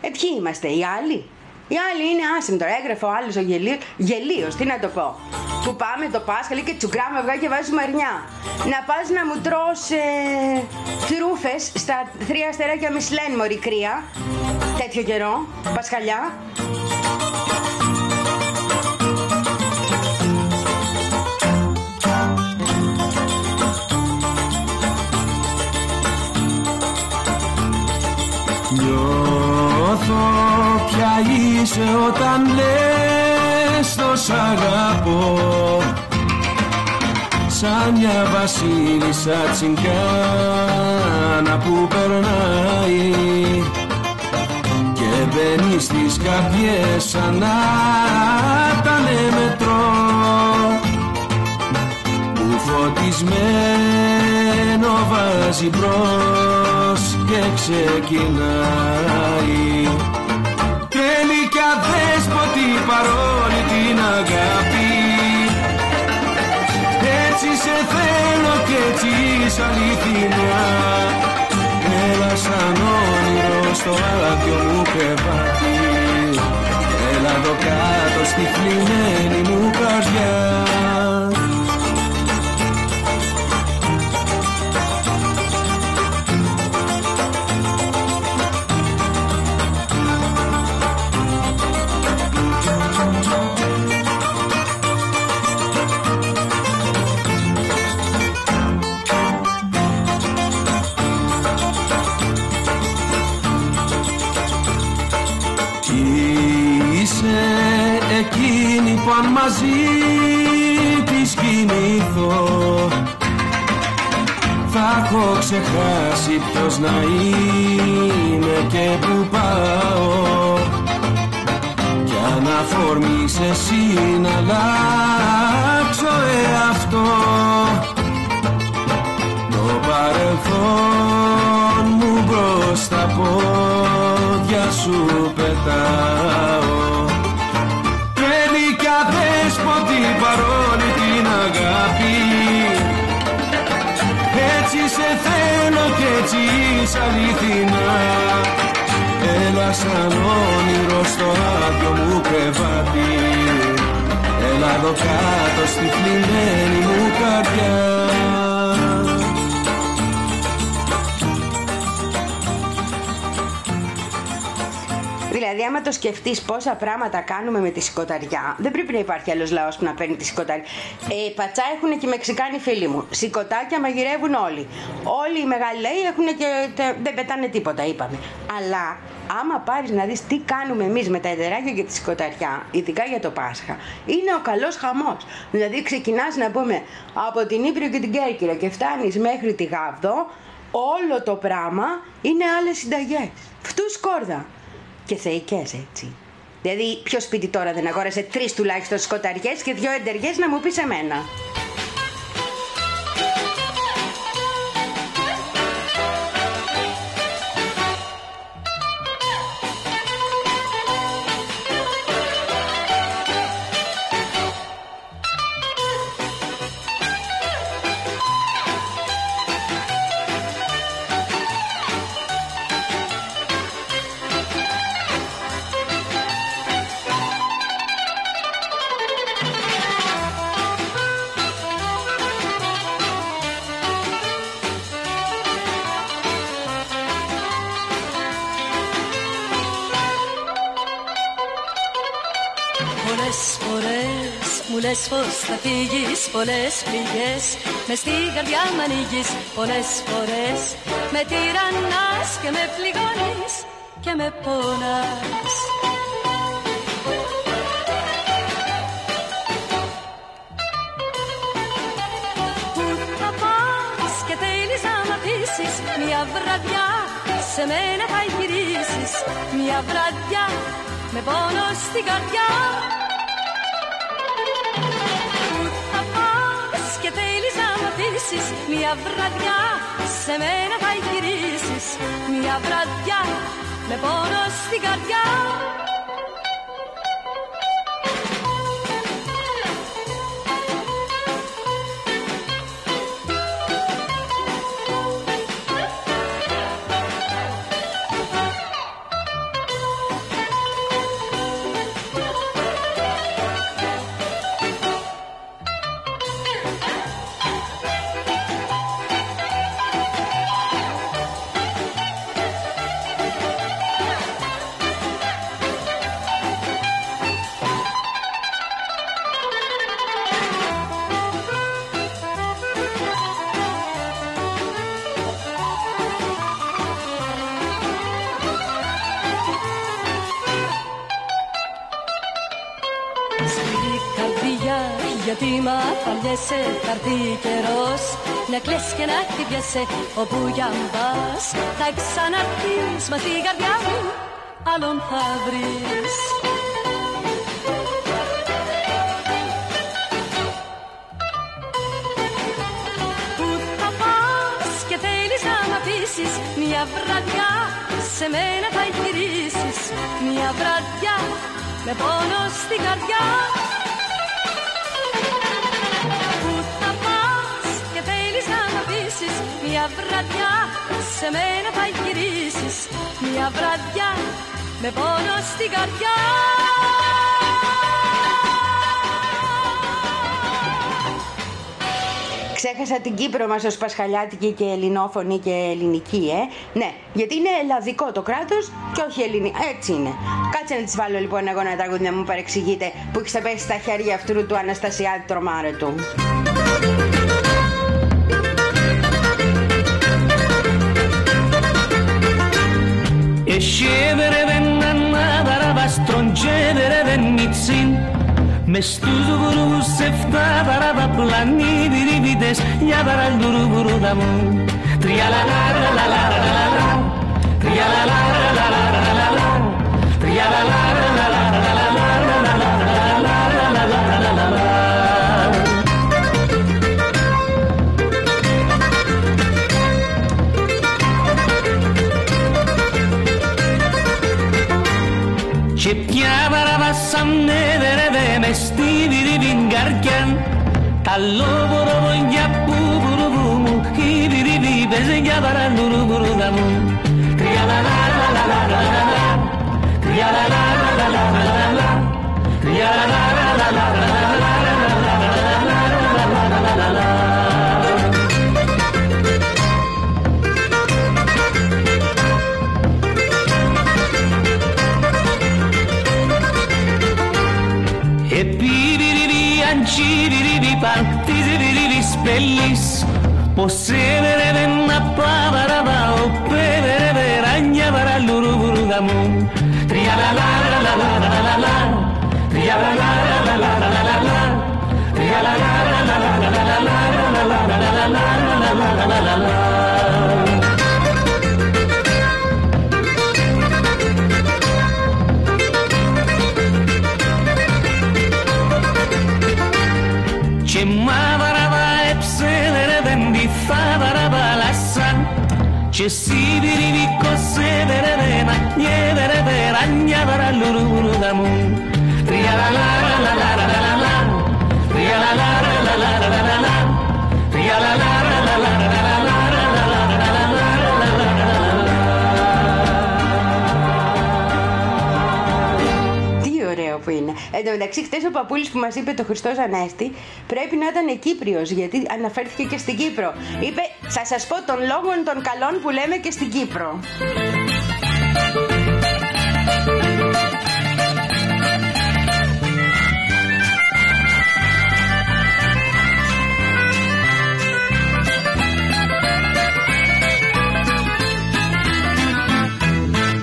Ε, ποιοι είμαστε, οι άλλοι; Οι άλλοι είναι άσημοι τώρα. Έγραφε ο άλλος ο γελίο, γελίος, τι να το πω. Που πάμε το Πάσχαλι και τσουγκράμε αυγά και βάζουμε αρνιά. Να πας να μου τρως ε, τρούφες στα τρία αστεράκια Μισλέν, μωρή κρύα. Τέτοιο καιρό, Πασχαλιά. Είσαι όταν λες το σ' αγαπώ. Σαν μια βασίλισσα τσιγκάνα που περνάει. Και μπαίνει στις καρδιές σαν να τα μετρό που φωτισμένο βάζει μπρος και ξεκινάει. Τρέμει κι αδέσποτη παρόλη την αγάπη Έτσι σε θέλω και έτσι είσαι αληθινά. Έλα σαν όνειρο στο άδειο μου κρεβάτι Έλα εδώ κάτω στη θλιμμένη μου καρδιά που αν μαζί της κοιμηθώ Θα έχω ξεχάσει ποιος να είμαι και που πάω. Κι αν αφορμείς εσύ να αλλάξω εαυτό παρελθόν μου μπρος στα πόδια σου πετάω θέλω και έτσι είσαι αληθινά. Έλα σαν όνειρο στο άδειο μου κρεβάτι. Έλα εδώ κάτω στη θλιμμένη μου καρδιά Δηλαδή, άμα το σκεφτείς πόσα πράγματα κάνουμε με τη σηκωταριά, δεν πρέπει να υπάρχει άλλος λαός που να παίρνει τη σηκωταριά. Ε, πατσά έχουν και οι Μεξικάνοι φίλοι μου. Σηκωτάκια μαγειρεύουν όλοι. Όλοι οι μεγάλοι λαοί έχουν και. δεν πετάνε τίποτα, είπαμε. Αλλά άμα πάρεις να δεις τι κάνουμε εμείς με τα εδεράκια και τη σηκωταριά, ειδικά για το Πάσχα, είναι ο καλός χαμός. Δηλαδή, ξεκινάς να πούμε από την Ήπειρο και την Κέρκυρα και φτάνεις μέχρι τη Γάβδο, όλο το πράγμα είναι άλλες συνταγές. Φτούς σκόρδα και θεϊκές έτσι. Δηλαδή, ποιο σπίτι τώρα δεν αγόρασε τρεις τουλάχιστον σκοταριές και δύο εντεριές να μου πεις εμένα. Πολλές πληγές μες στην καρδιά μ' ανοίγεις Πολλές φορές. Με τυραννάς και με πληγώνεις και με πονάς. Πού θα πας και θέλεις να μ' αφήσεις Μια βραδιά σε μένα θα γυρίσεις. Μια βραδιά με πόνο στην καρδιά και θέλεις να μ' αφήσεις Μια βραδιά σε μένα θα γυρίσεις. Μια βραδιά με πόνο στην καρδιά απαλλιέσαι Θα έρθει καιρός να κλαις και να χτυπιέσαι Όπου για πας θα ξαναρθείς Μα στην καρδιά μου άλλον θα βρεις. Πού θα πας και θέλεις να μ' αφήσεις Μια βραδιά σε μένα θα γυρίσεις Μια βραδιά με πόνο στην καρδιά να μ' αφήσεις Μια βραδιά σε μένα θα γυρίσεις Μια βραδιά με πόνο στην καρδιά Ξέχασα την Κύπρο μας ως πασχαλιάτικη και ελληνόφωνη και ελληνική, ε. Ναι, γιατί είναι ελλαδικό το κράτος και όχι ελληνικό. Έτσι είναι. Κάτσε να τις βάλω λοιπόν εγώ να τραγούδι να μου παρεξηγείτε που έχεις πέσει στα χέρια αυτού του Αναστασιάδη τρομάρε του. E scevere vennanna darava strongevere vennizzin Με στους βουρούς εφτά παράδα πλανή διριβητές για παραλτουρου βουρούδα μου Τριαλαλαραλαλαλαλα Τριαλαλαραλαλαλαλα Τριαλαλαραλαλαλαλα σαν έβερε με στη βιριβιν καρκιάν τα λόγωρο για που βουρουβού μου η βιριβι παίζει για παραλουρουβουρουδα μου. Τριαλαλαλαλαλαλα Τριαλαλαλαλαλαλα por ser Triadala Εν τω μεταξύ, χτες ο παππούλη που μας είπε το Χριστό Ανέστη πρέπει να ήταν Κύπριος, γιατί αναφέρθηκε και στην Κύπρο. Είπε, θα σας πω των λόγων των καλών που λέμε και στην Κύπρο.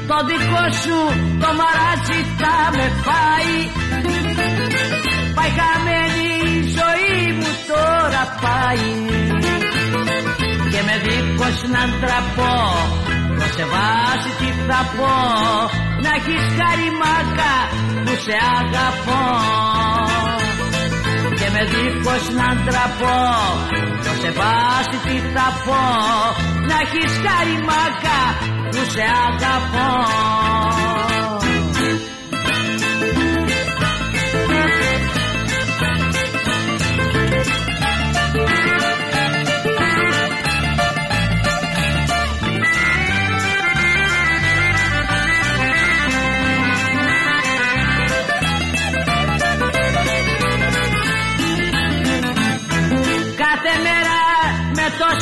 Το δικό σου το μαράζι θα με πάει Πάει χαμένη η ζωή μου τώρα πάει. Και με δίχως να ντραπώ Να σε βάσει τι θα πω. Να έχεις καριμάκα που σε αγαπώ. Και με δίχως να ντραπώ Να σε βάσει τι θα πω. Να έχεις καριμάκα που σε αγαπώ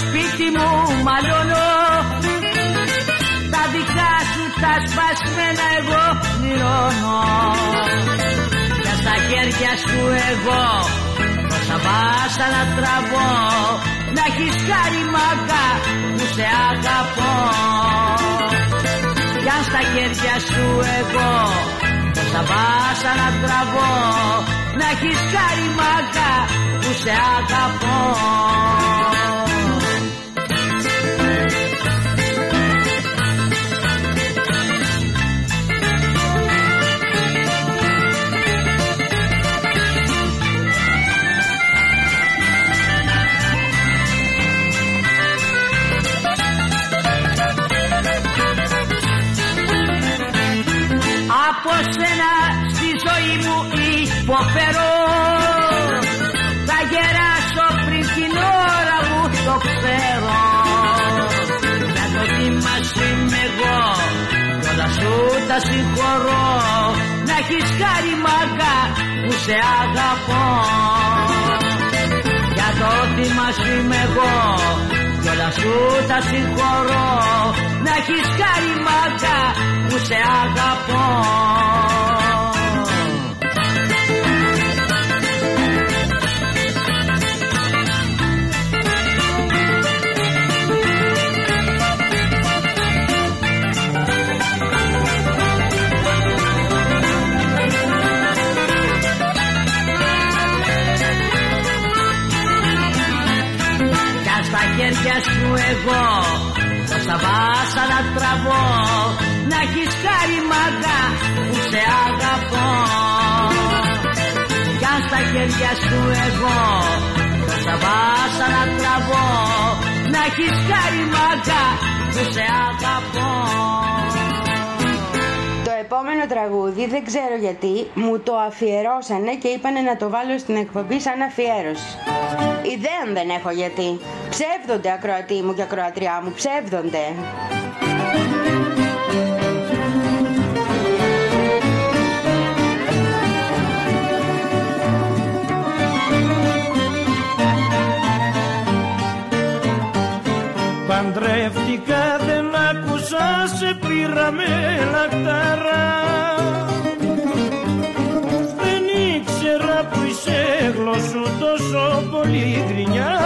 σπίτι μου μαλώνω. Τα δικά σου τα σπασμένα εγώ πληρώνω. Και στα χέρια σου εγώ Τόσα βάσα να τραβώ Να έχεις καριμάκα που σε αγαπώ. Κι αν στα χέρια σου εγώ Τόσα βάσα να τραβώ Να έχεις καριμάκα που σε αγαπώ συγχωρώ Να έχεις καριμάκα που σε αγαπώ. Για το θυμάσαι είμαι εγώ Κι όλα σου τα συγχωρώ. Να έχεις καριμάκα που σε αγαπώ εγώ. Τόσα βάσα να τραβώ Να έχεις καριμάκα που σε αγαπώ. Κι αν στα χέρια σου εγώ Τόσα βάσα να τραβώ Να έχεις καριμάκα που σε αγαπώ. Το επόμενο τραγούδι, δεν ξέρω γιατί, μου το αφιερώσανε και είπανε να το βάλω στην εκπομπή σαν αφιέρωση. Ιδέα δεν έχω γιατί. Ψεύδονται ακροατή μου και ακροατριά μου, ψεύδονται. Παντρεύτηκα δεν άκουσα σε πήρα με λακταρά Δεν ήξερα που είσαι γλωσσού τόσο πολύ γκρινιάρα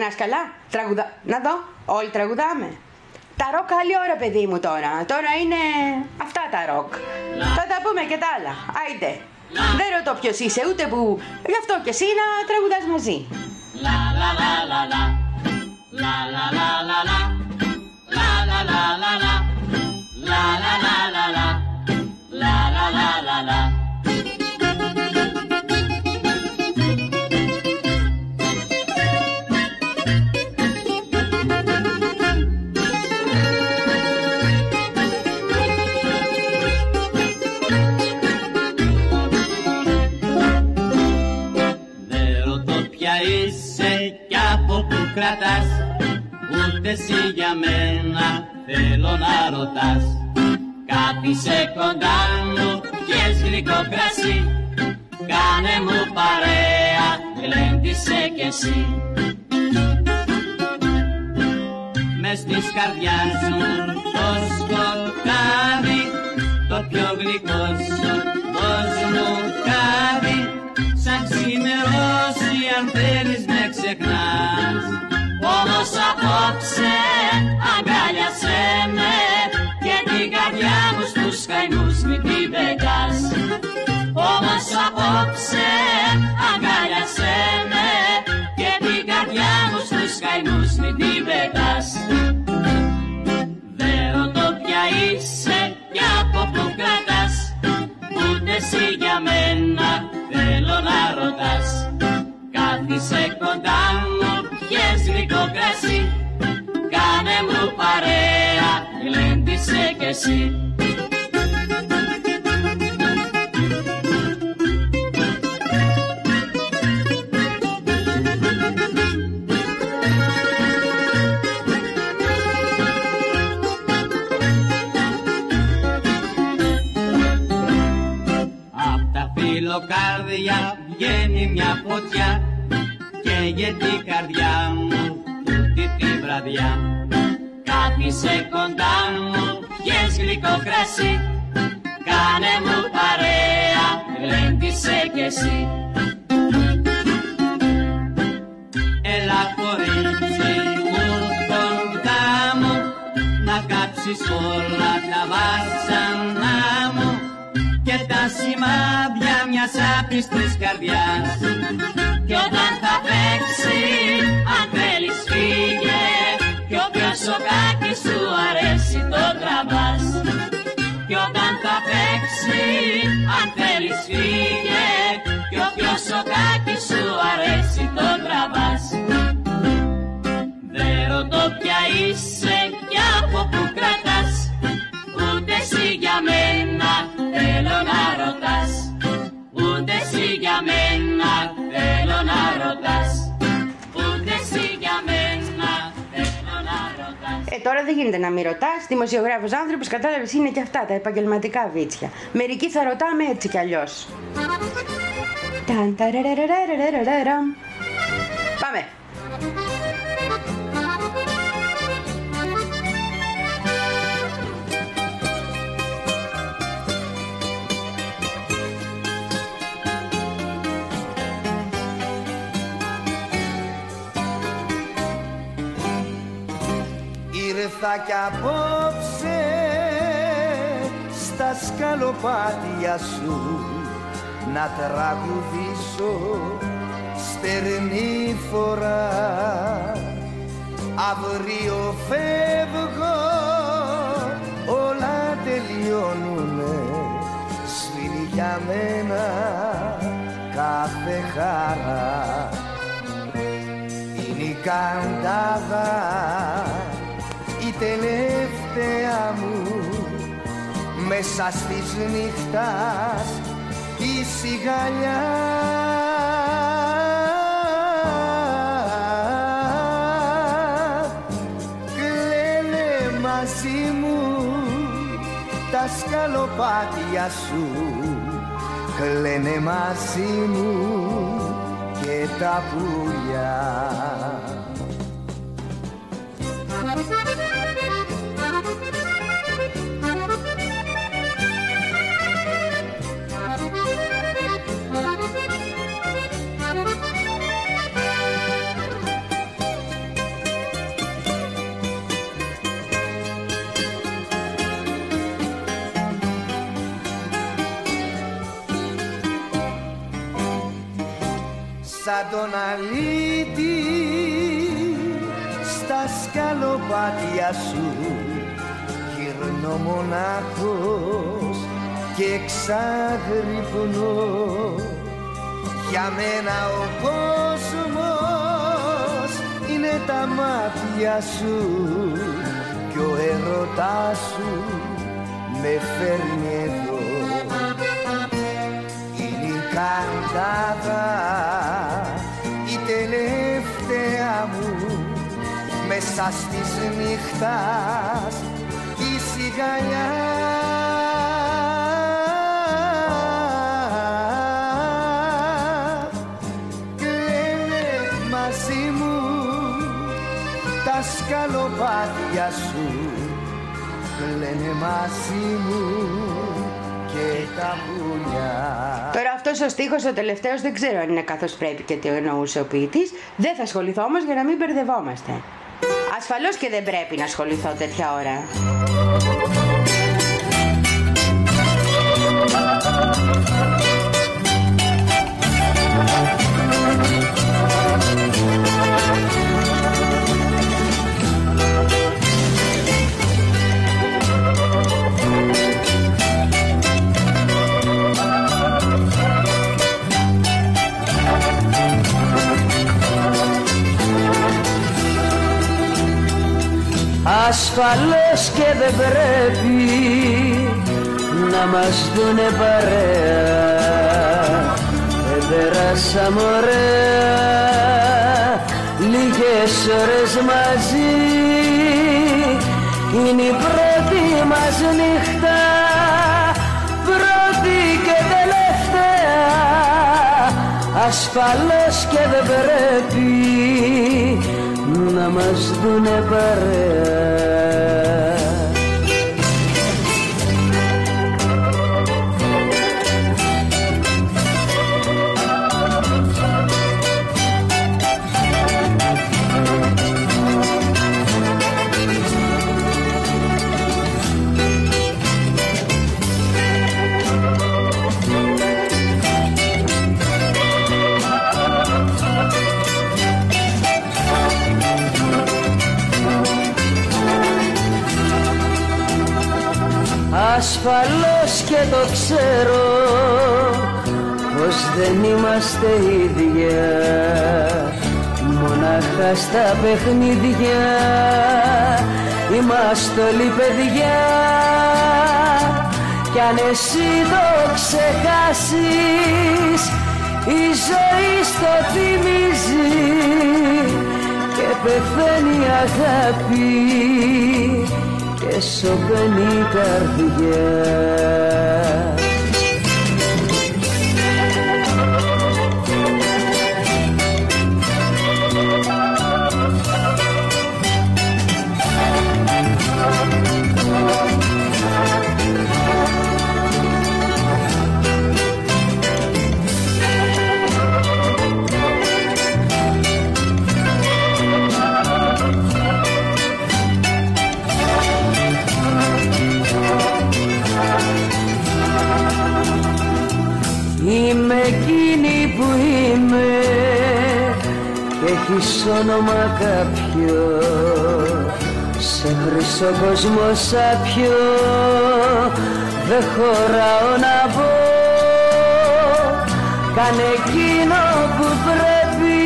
Τι, Περνάς καλά, τραγουδά... Να δω, όλοι τραγουδάμε. Τα ροκ άλλη ώρα, παιδί μου, τώρα. Τώρα είναι αυτά τα ροκ. Θα τα πούμε και τα άλλα. Άιντε. Δεν ρωτώ ποιος είσαι, ούτε που... Γι' αυτό και εσύ να τραγουδάς μαζί. Δεν εσύ για μένα θέλω να ρωτάς. Κάθισε κοντά μου πιες γλυκό κρασί. Κάνε μου παρέα, γλέντισε κι εσύ. Μες της καρδιάς μου το σκοτάδι Το πιο γλυκό σου δώσ' μου χάδι Σαν ξημερώσει αν θέλεις με ξεχνάς. Όμως απόψε αγκάλιασέ με Και την καρδιά μου στους καημούς μην την πετάς. Όμως απόψε αγκάλιασέ με Και την καρδιά μου στους καημούς μην την πετάς. Δεν ρωτώ ποια είσαι κι από που κρατάς. Ούτε εσύ για μένα θέλω να ρωτάς. Κάθισε κοντά μου, πιες γλυκό κρασί Κάνε μου παρέα, γλένε κι εσύ. Απ' τα φιλοκάρδια βγαίνει μια φωτιά καίγεται η καρδιά μου τούτη τη βραδιά Κάθισε κοντά μου, πιες γλυκό κρασί Κάνε μου παρέα, γλέντισε κι εσύ. Έλα κορίτσι μου κοντά μου Να κάψεις όλα τα βάσανα μου Και τα σημάδια μιας άπιστης καρδιάς. Κι όταν θα παίξει, αν θέλεις φύγες Κι όποιο σοκάκι σου αρέσει το τραβάς. Κι όταν θα παίξει, αν θέλεις φύγε. Κι όποιος σοκάκι σου αρέσει το τραβάς. Δεν ρωτώ ποια είσαι κι από που κρατάς. Ούτε εσύ για μένα θέλω να ρωτάς. Ούτε εσύ για μένα θέλω να ρωτάς Ε, τώρα δεν γίνεται να μην ρωτάς. Δημοσιογράφος άνθρωπος, κατάλαβες είναι και αυτά τα επαγγελματικά βίτσια. Μερικοί θα ρωτάμε έτσι κι αλλιώς. Πάμε. Ήρθα κι απόψε στα σκαλοπάτια σου να τραγουδήσω στερνή φορά. Αύριο φεύγω όλα τελειώνουνε σφίλει για μένα κάθε χαρά. Είναι η καντάδα. η τελευταία μου. Μέσα στις νύχτας η σιγαλιά κλαίνε μαζί μου τα σκαλοπάτια σου. Κλαίνε μαζί μου και τα πουλιά σαν τον αλήτη σκαλοπάτια σου. Γυρνώ μονάχος και ξαγρυπνώ για μένα ο κόσμος είναι τα μάτια σου. Κι ο ερωτάς σου με φέρνει εδώ. Είναι η καντάδα η τελευταία μου μέσα στις νύχτας η σιγαλιά κλαίνε μαζί μου τα σκαλοπάτια σου κλαίνε μαζί μου και τα πουλιά Τώρα αυτός ο στίχος, ο τελευταίος, δεν ξέρω αν είναι καθώς πρέπει και τι εννοούσε ο ποιητής. Δεν θα ασχοληθώ όμως για να μην μπερδευόμαστε. Ασφαλώς και δεν πρέπει να ασχοληθώ τέτοια ώρα. Ασφαλώς και δεν πρέπει να μας δουνε παρέα. Δεν περάσαμε ωραία λίγες ώρες μαζί. Είναι η πρώτη μας νύχτα πρώτη και τελευταία. Ασφαλώς και δεν πρέπει να μας Ασφαλώς και το ξέρω πως δεν είμαστε ίδια. Μονάχα στα παιχνίδια είμαστε όλοι παιδιά. Κι αν εσύ το ξεχάσεις η ζωή στο θυμίζει και πεθαίνει η αγάπη. και σωπαίνει η καρδιά έχεις όνομα κάποιο σε χρυσό κόσμο σάπιο δεν χωράω να πω κάνε εκείνο που πρέπει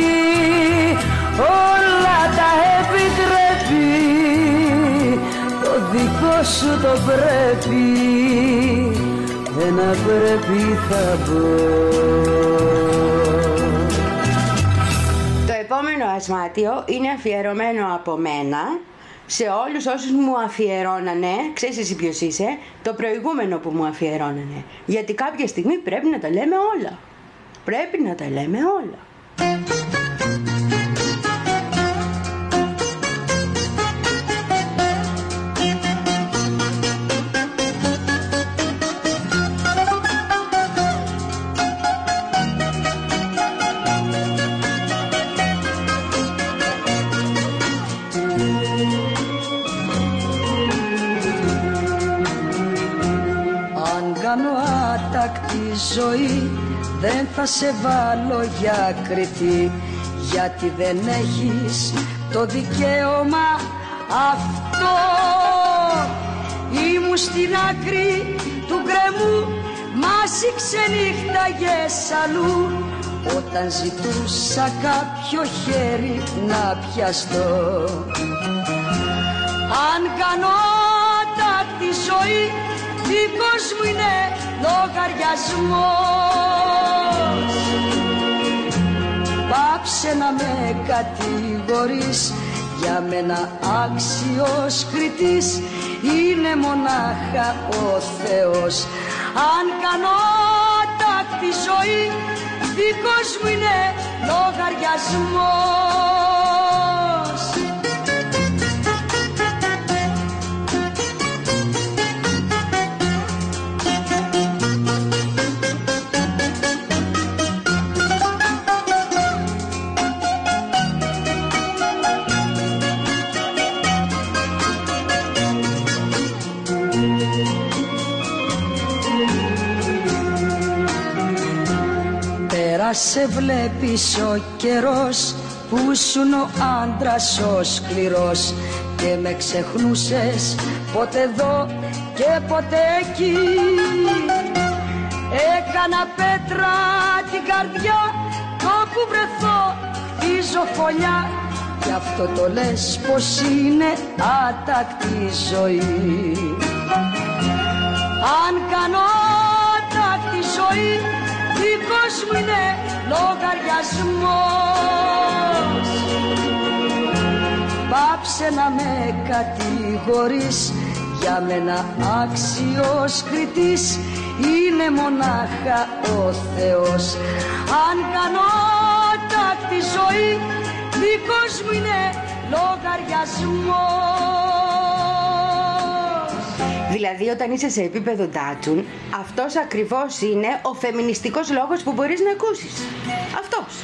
όλα τα επιτρέπει. Το δικό σου το πρέπει ένα πρέπει θα πω ασμάτιο είναι αφιερωμένο από μένα σε όλους όσους μου αφιερώνανε, ξέρεις εσύ ποιος είσαι, το προηγούμενο που μου αφιερώνανε. Γιατί κάποια στιγμή πρέπει να τα λέμε όλα. Πρέπει να τα λέμε όλα. Θα σε βάλω για κριτή γιατί δεν έχεις το δικαίωμα αυτό. Ήμουν στην άκρη του γκρεμού μαζί ξενύχταγες αλλού. Όταν ζητούσα κάποιο χέρι να πιαστώ. Αν κάνω τάκτη ζωή δικός μου είναι λογαριασμός Πάψε να με κατηγορείς. Για μένα άξιος κριτής είναι μονάχα ο Θεός. Αν κάνω τάκτη ζωή δικός μου είναι λογαριασμός Πέρασε βλέπεις ο καιρός που ήσουν ο άντρας ο σκληρός και με ξεχνούσες ποτέ εδώ και ποτέ εκεί. Έκανα πέτρα την καρδιά το που βρεθώ τη ζωφωνιά Κι αυτό το λες πως είναι άτακτη ζωή. Αν κάνω άτακτη ζωή δικός μου είναι λογαριασμός Πάψε να με κατηγορείς για μένα άξιος κριτής είναι μονάχα ο Θεός Αν κάνω τάκτη ζωή δικός μου είναι λογαριασμός Δηλαδή όταν είσαι σε επίπεδο τάτσουν, αυτός ακριβώς είναι ο φεμινιστικός λόγος που μπορείς να ακούσεις. Αυτός.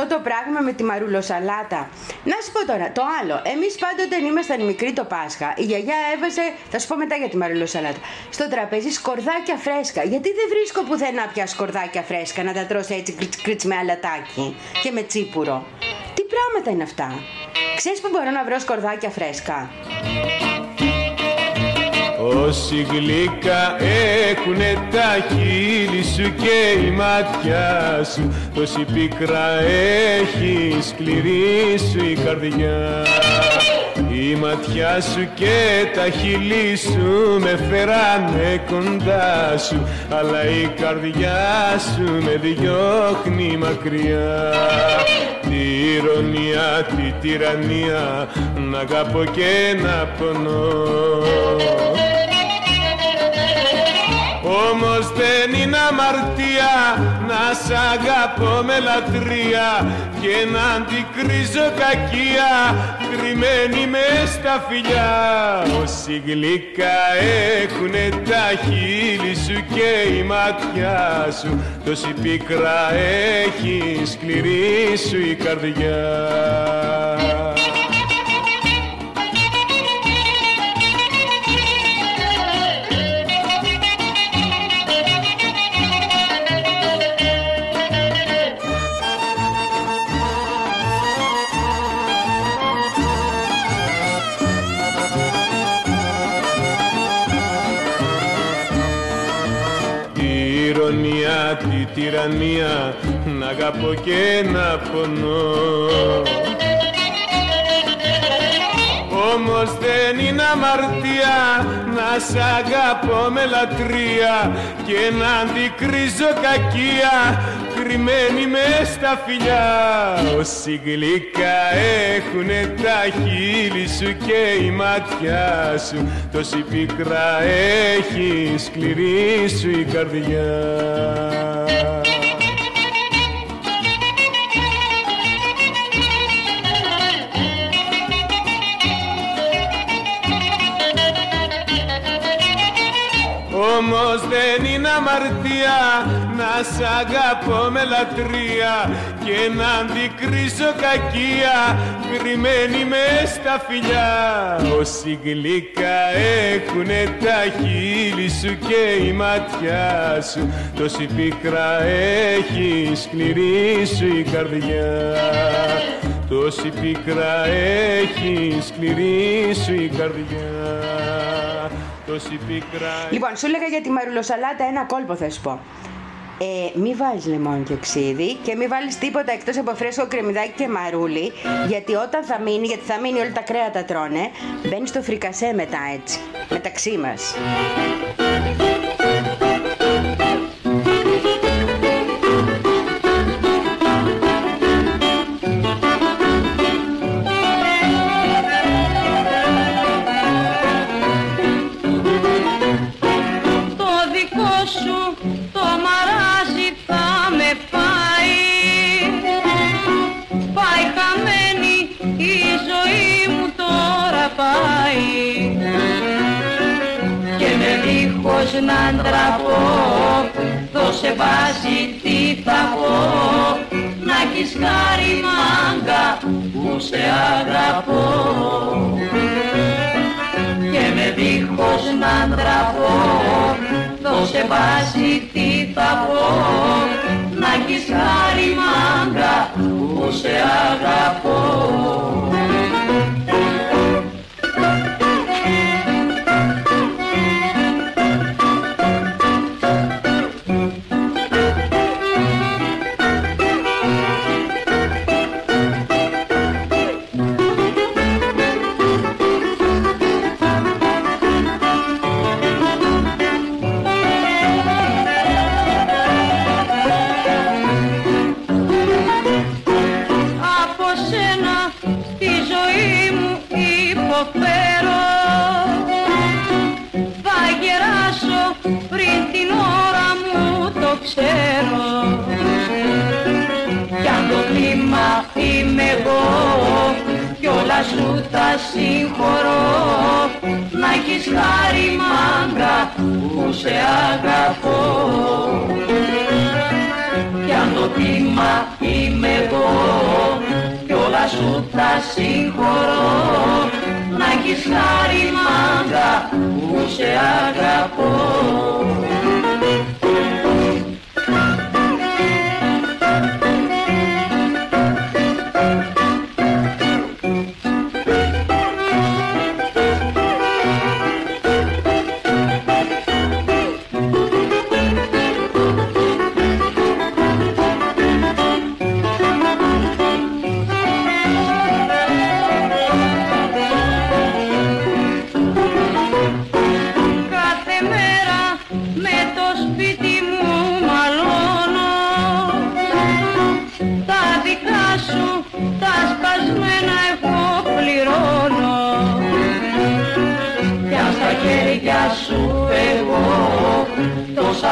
Αυτό το πράγμα με τη μαρουλοσαλάτα. Να σου πω τώρα, το άλλο. Εμείς πάντοτε ήμασταν μικροί το Πάσχα. Η γιαγιά έβαζε, θα σου πω μετά για τη μαρουλοσαλάτα, στο τραπέζι σκορδάκια φρέσκα. Γιατί δεν βρίσκω πουθενά πια σκορδάκια φρέσκα να τα τρως έτσι κριτς κριτς με αλατάκι και με τσίπουρο; Τι πράγματα είναι αυτά; Ξέρεις που μπορώ να βρω σκορδάκια φρέσκα; Όσοι γλυκά έχουνε τα χείλη σου και η ματιά σου Τόση πίκρα έχει σκληρή σου η καρδιά. Η ματιά σου και τα χείλη σου με φέρανε κοντά σου Αλλά η καρδιά σου με διώχνει μακριά. Τη ηρωνία, τη τυραννία να αγαπώ και να πονώ δεν είναι αμαρτία να σ' αγαπώ με λατρεία και να αντικρίζω κακία κρυμμένη με στα φιλιά. Όσοι γλυκά έχουνε τα χείλη σου και η ματιά σου τόση πίκρα έχει σκληρή σου η καρδιά τη τυραννία να αγαπώ και να πονώ. Όμως δεν είναι αμαρτία να σ' αγαπώ με λατρεία και να αντικρίζω κακία κρυμμένη με στα φιλιά. Όσοι γλυκά έχουνε τα χείλη σου και η ματιά σου τόση πίκρα έχει σκληρή σου η καρδιά Όμως δεν είναι αμαρτία να σ' αγαπώ με λατρεία και να αντικρίσω κακία κρυμμένη με στα φιλιά. Όσοι γλυκά έχουνε τα χείλη σου και η ματιά σου τόση πίκρα έχει σκληρή σου η καρδιά. Τόση πίκρα έχει σκληρή σου η καρδιά τόση πίκρα Λοιπόν, σου έλεγα για τη μαρουλοσαλάτα ένα κόλπο θα σου πω. Ε, μη βάλεις λεμόνι και οξύδι και μη βάλεις τίποτα εκτός από φρέσκο κρεμμυδάκι και μαρούλι γιατί όταν θα μείνει, γιατί θα μείνει όλα τα κρέατα τρώνε μπαίνει στο φρικασέ μετά έτσι, μεταξύ μας. Να ντραπώ Δώσε βάζει τι θα πω. Να έχεις χάρη μάγκα που σε αγαπώ. Και με δίχως να ντραπώ δώσε βάση τι θα πω. Να έχεις χάρη μάγκα που σε αγαπώ ξέρω. Κι αν το κλίμα είμαι εγώ κι όλα σου τα συγχωρώ. Να έχεις χάρη μάγκα που σε αγαπώ. Κι αν το κύμα είμαι εγώ κι όλα σου τα συγχωρώ. Να έχεις χάρη μάγκα που σε αγαπώ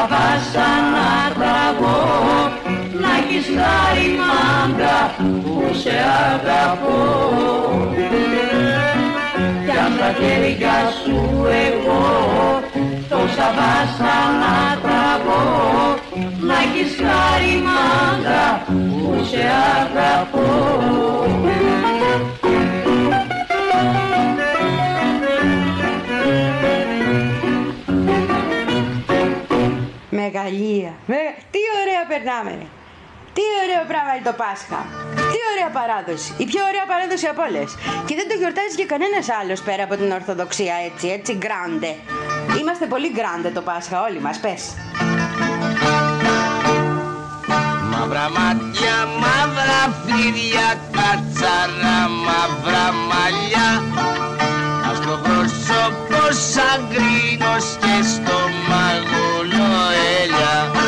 βάσανα τραβώ να έχεις χάρη μάγκα που σε αγαπώ. Κι αν στα χέρια σου εγώ τόσα βάσανα τραβώ να έχεις χάρη μάγκα που σε αγαπώ περνάμε. ρε. Τι ωραίο πράγμα είναι το Πάσχα. Τι ωραία παράδοση. Η πιο ωραία παράδοση από όλες. Και δεν το γιορτάζεις και κανένας άλλος πέρα από την Ορθοδοξία έτσι, έτσι γκράντε. Είμαστε πολύ γκράντε το Πάσχα όλοι μας, πες. Μαύρα μάτια, μαύρα φίδια, κατσαρά, μαύρα μαλλιά Άστρο πρόσωπο σαν γκρίνος και στο μαγουλό ελιά Άστρο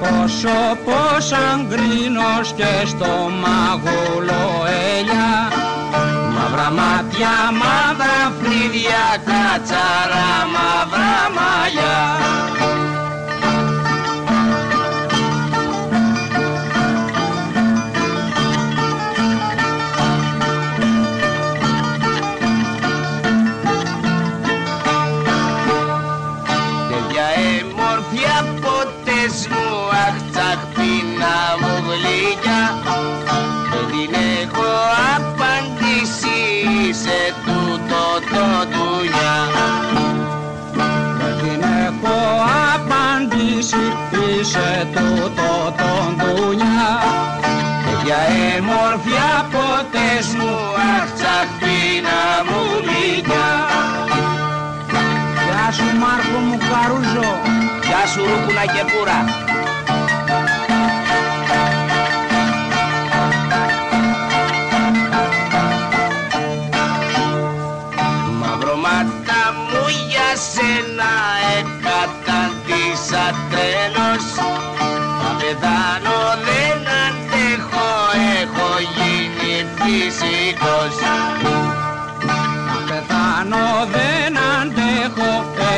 πρόσωπο σαν γκρίνος και στο μαγούλο ελιά Μαύρα μάτια, μαύρα φίδια, κατσαρά, μαύρα μαλλιά Τέτοια εμόρφια ποτές μου αχ τσαχπίνα μου γλυκιά. Γεια σου Μάρκο μου Καρούζο Γεια σου Ρούκουνα και Πούρα Μαυρομάτα μου για σένα εκαταντήσα τρέλος Θα πεθάνω φυσικός. Να πεθάνω δεν αντέχω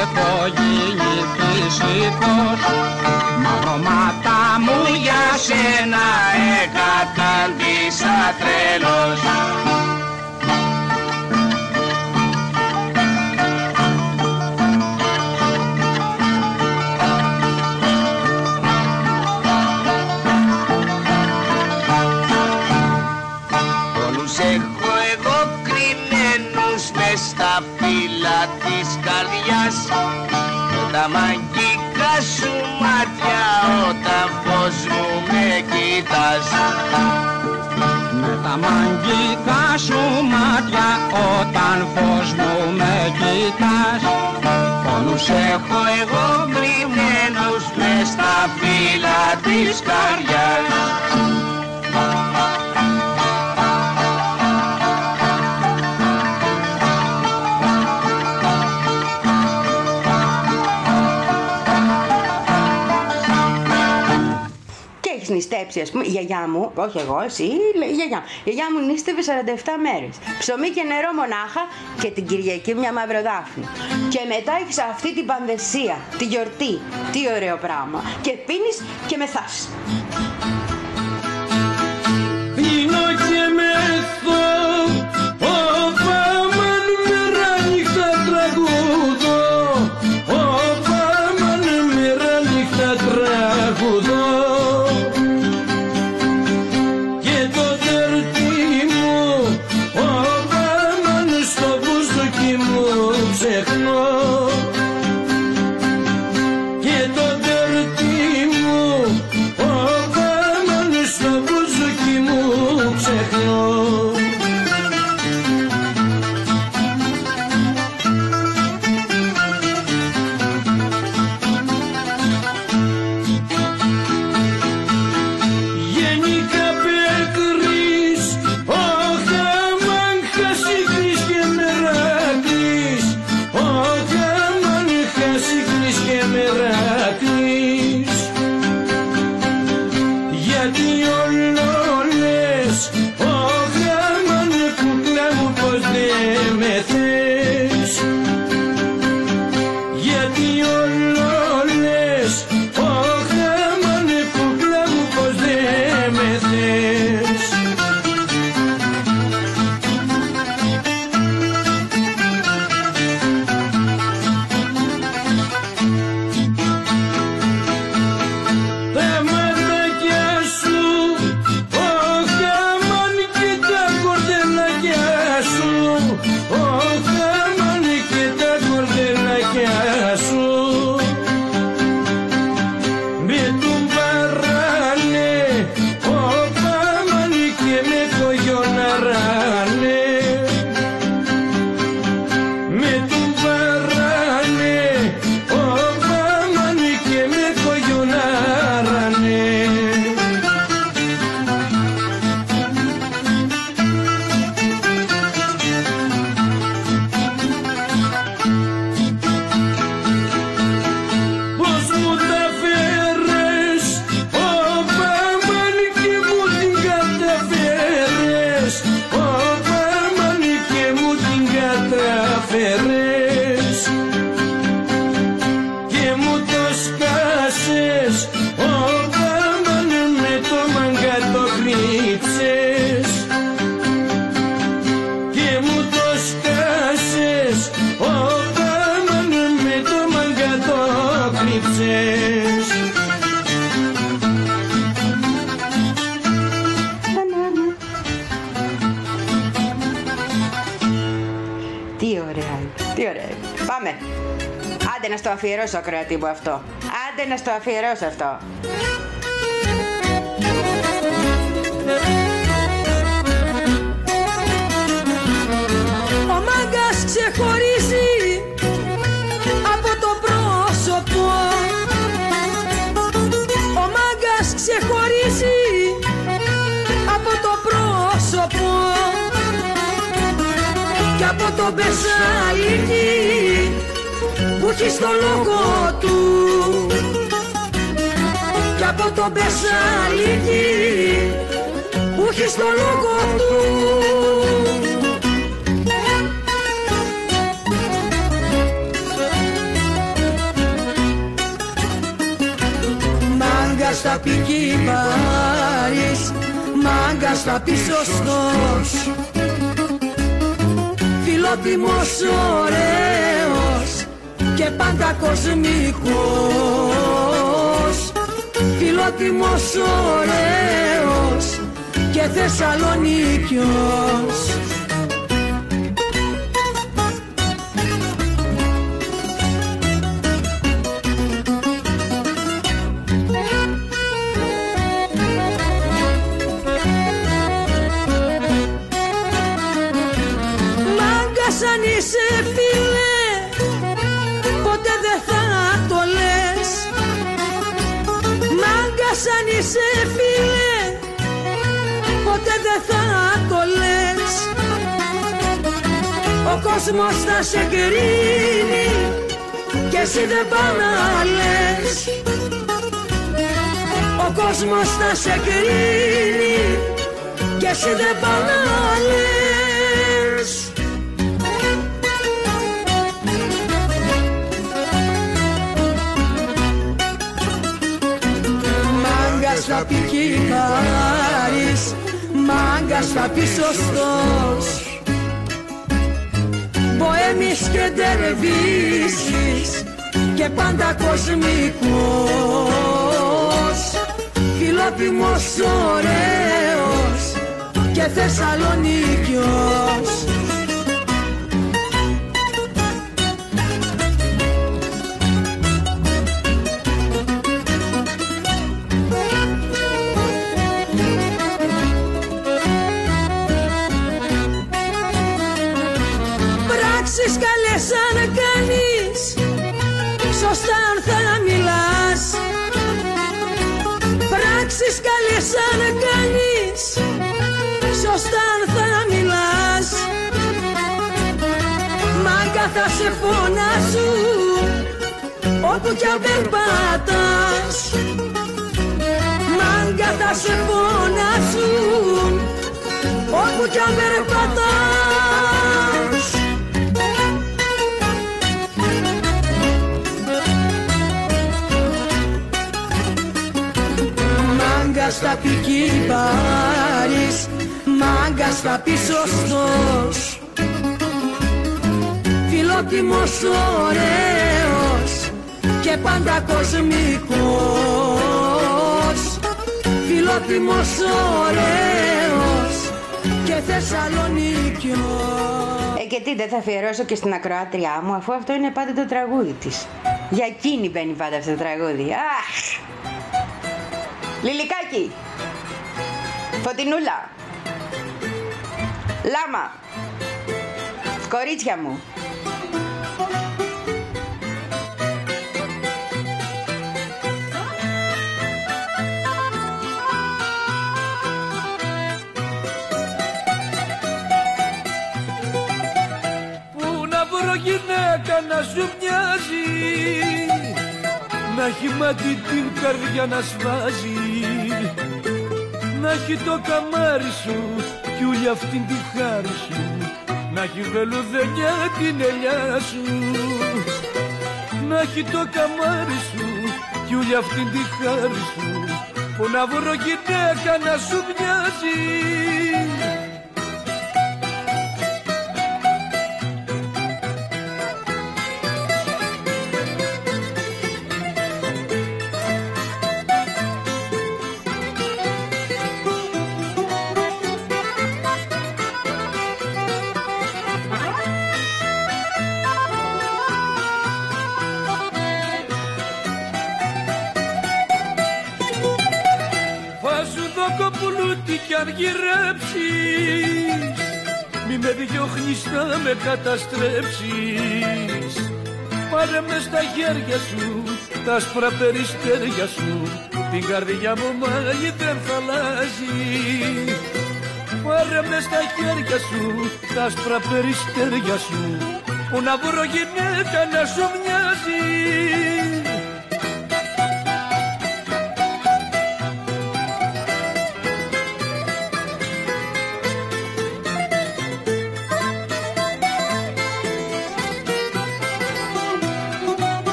έχω γίνει φυσικός. Μαυρομάτα μου για σένα εκαταντήσα τρέλος κοιτάς Με τα μαγικά σου μάτια όταν φως μου με κοιτάς Όλους έχω εγώ κρυμμένους μες στα φύλλα της καρδιάς έχει νηστέψει, ας πούμε, η γιαγιά μου, όχι εγώ, εσύ, η γιαγιά μου. Η γιαγιά μου νήστευε 47 μέρες. Ψωμί και νερό μονάχα και την Κυριακή μια μαυροδάφνη. Και μετά έχεις αυτή την πανδεσία, τη γιορτή. Τι ωραίο πράγμα. Και πίνεις και μεθάς. Πίνω και μεθώ Όπα αφιερώσω ακροατή μου αυτό. Άντε να στο αφιερώσω αυτό. Ο μάγκας ξεχωρίζει από το πρόσωπο Ο μάγκας ξεχωρίζει από το πρόσωπο και από το μπεσαλίκι που έχει στο λόγο του. Και από το μπεσαλίκι που έχει στο λόγο του. Μάγκας θα πει Πάρης, μάγκας θα πει σωστός Φιλότιμος ωραίος και πάντα κοσμικός. Φιλότιμος ωραίος και Θεσσαλονίκιος είσαι φίλε Ποτέ δεν θα το λες. Ο κόσμος θα σε κρίνει Και εσύ δεν πά να λες. Ο κόσμος θα σε κρίνει Και εσύ δεν πά θα πει κυτάρης Μάγκας θα πεις σωστός. Μποέμις και ντερβίσεις Και πάντα κοσμικός. Φιλότιμος ωραίος Και Θεσσαλονίκιος Μάγκα θα σε φωνάζουν Όπου κι αν περπατάς. Μάγκα θα σε φωνάζουν Όπου κι αν περπατάς. Μάγκας θα πει Πάρης Μάγκας θα πει σωστός Φιλότιμος ωραίος Και πάντα κοσμικός Φιλότιμος ωραίος Και Θεσσαλονίκιος Ε, και τι, δεν θα αφιερώσω και στην ακροάτριά μου, αφού αυτό είναι πάντα το τραγούδι της. Για εκείνη μπαίνει πάντα αυτό το τραγούδι. Αχ! Λιλικάκι! Φωτεινούλα! Λάμα! Κορίτσια μου! Πού να βρω γυναίκα να σου μοιάζει Να έχει μάτι την καρδιά να σβάζει Να έχει το καμάρι σου κι ούλη αυτήν τη χάρη σου Να έχει βελουδενιά την ελιά σου. Να έχει το καμάρι σου κι ούλη αυτήν τη χάρη σου Πού να βρω γυναίκα να σου μοιάζει γυρέψεις Μη με διώχνεις να με καταστρέψεις. Πάρε μες στα χέρια σου τα άσπρα περιστέρια σου. Την καρδιά μου μάλλη δεν θα αλλάζει. Πάρε μες στα χέρια σου τα άσπρα περιστέρια σου. Που να βρω γυναίκα να σου μοιάζει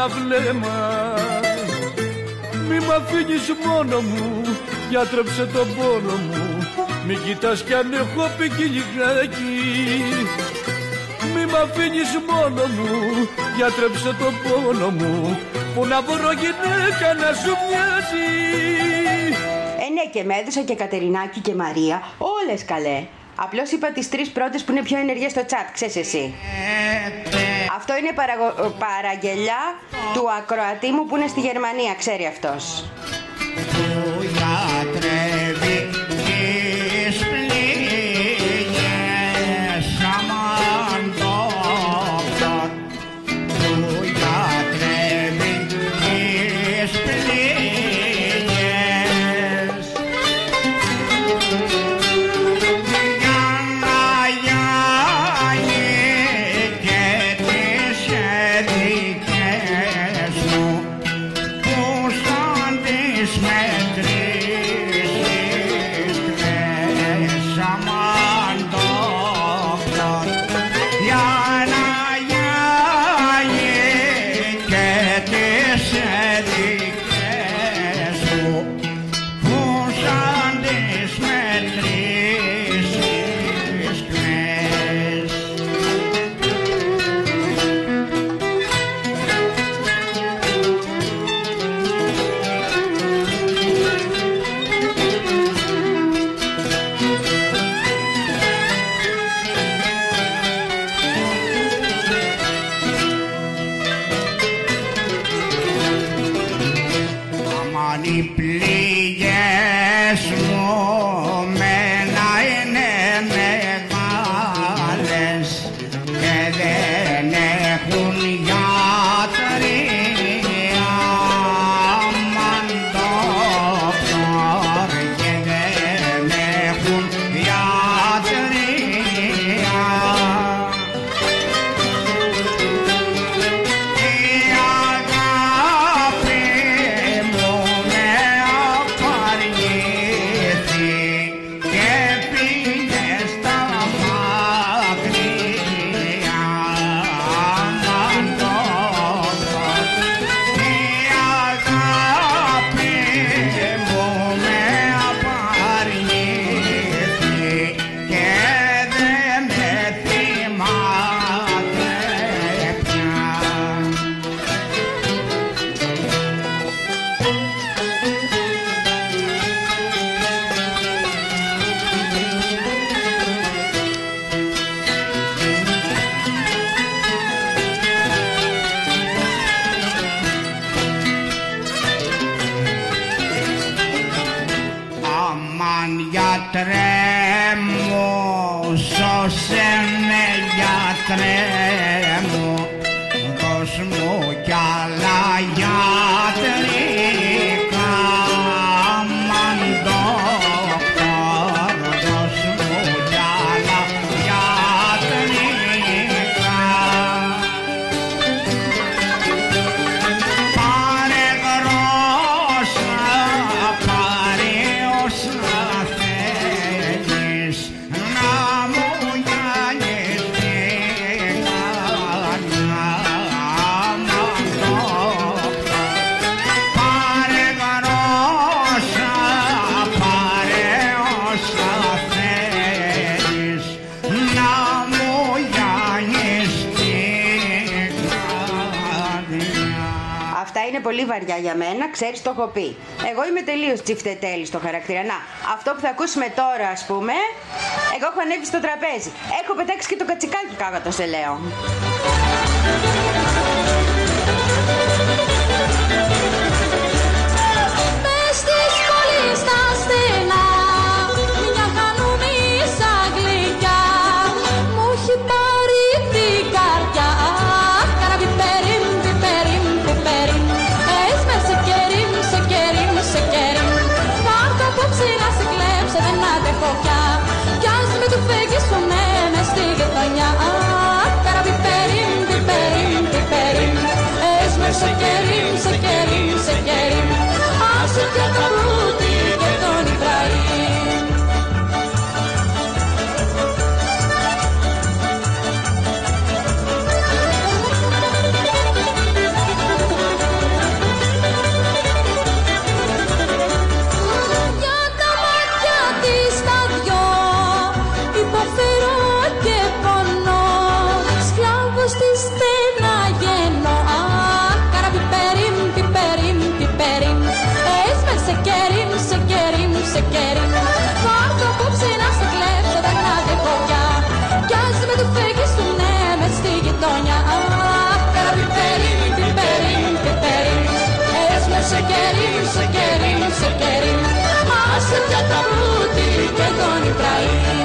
ένα βλέμμα Μη μ' αφήνεις μόνο μου Γιατρέψε τον πόνο μου Μη κοιτάς κι αν έχω λιγάκι Μη μ' αφήνεις μόνο μου Γιατρέψε τον πόνο μου Που να βρω γυναίκα να σου μοιάζει Ε, ναι, και με έδωσα και Κατερινάκη και Μαρία. Όλες καλέ. Απλώς είπα τις τρεις πρώτες που είναι πιο ενεργές στο chat, ξέρεις εσύ. Αυτό είναι παραγω- παραγγελιά του ακροατή μου που είναι στη Γερμανία, ξέρει αυτός. ξέρει, το έχω πει. Εγώ είμαι τελείως τσιφτετέλης στο χαρακτήρα. Να, αυτό που θα ακούσουμε τώρα, ας πούμε, εγώ έχω ανέβει στο τραπέζι. Έχω πετάξει και το κατσικάκι κάτω, σε λέω. σε κερί, σε κερί, σε κερί. Άσε και. I.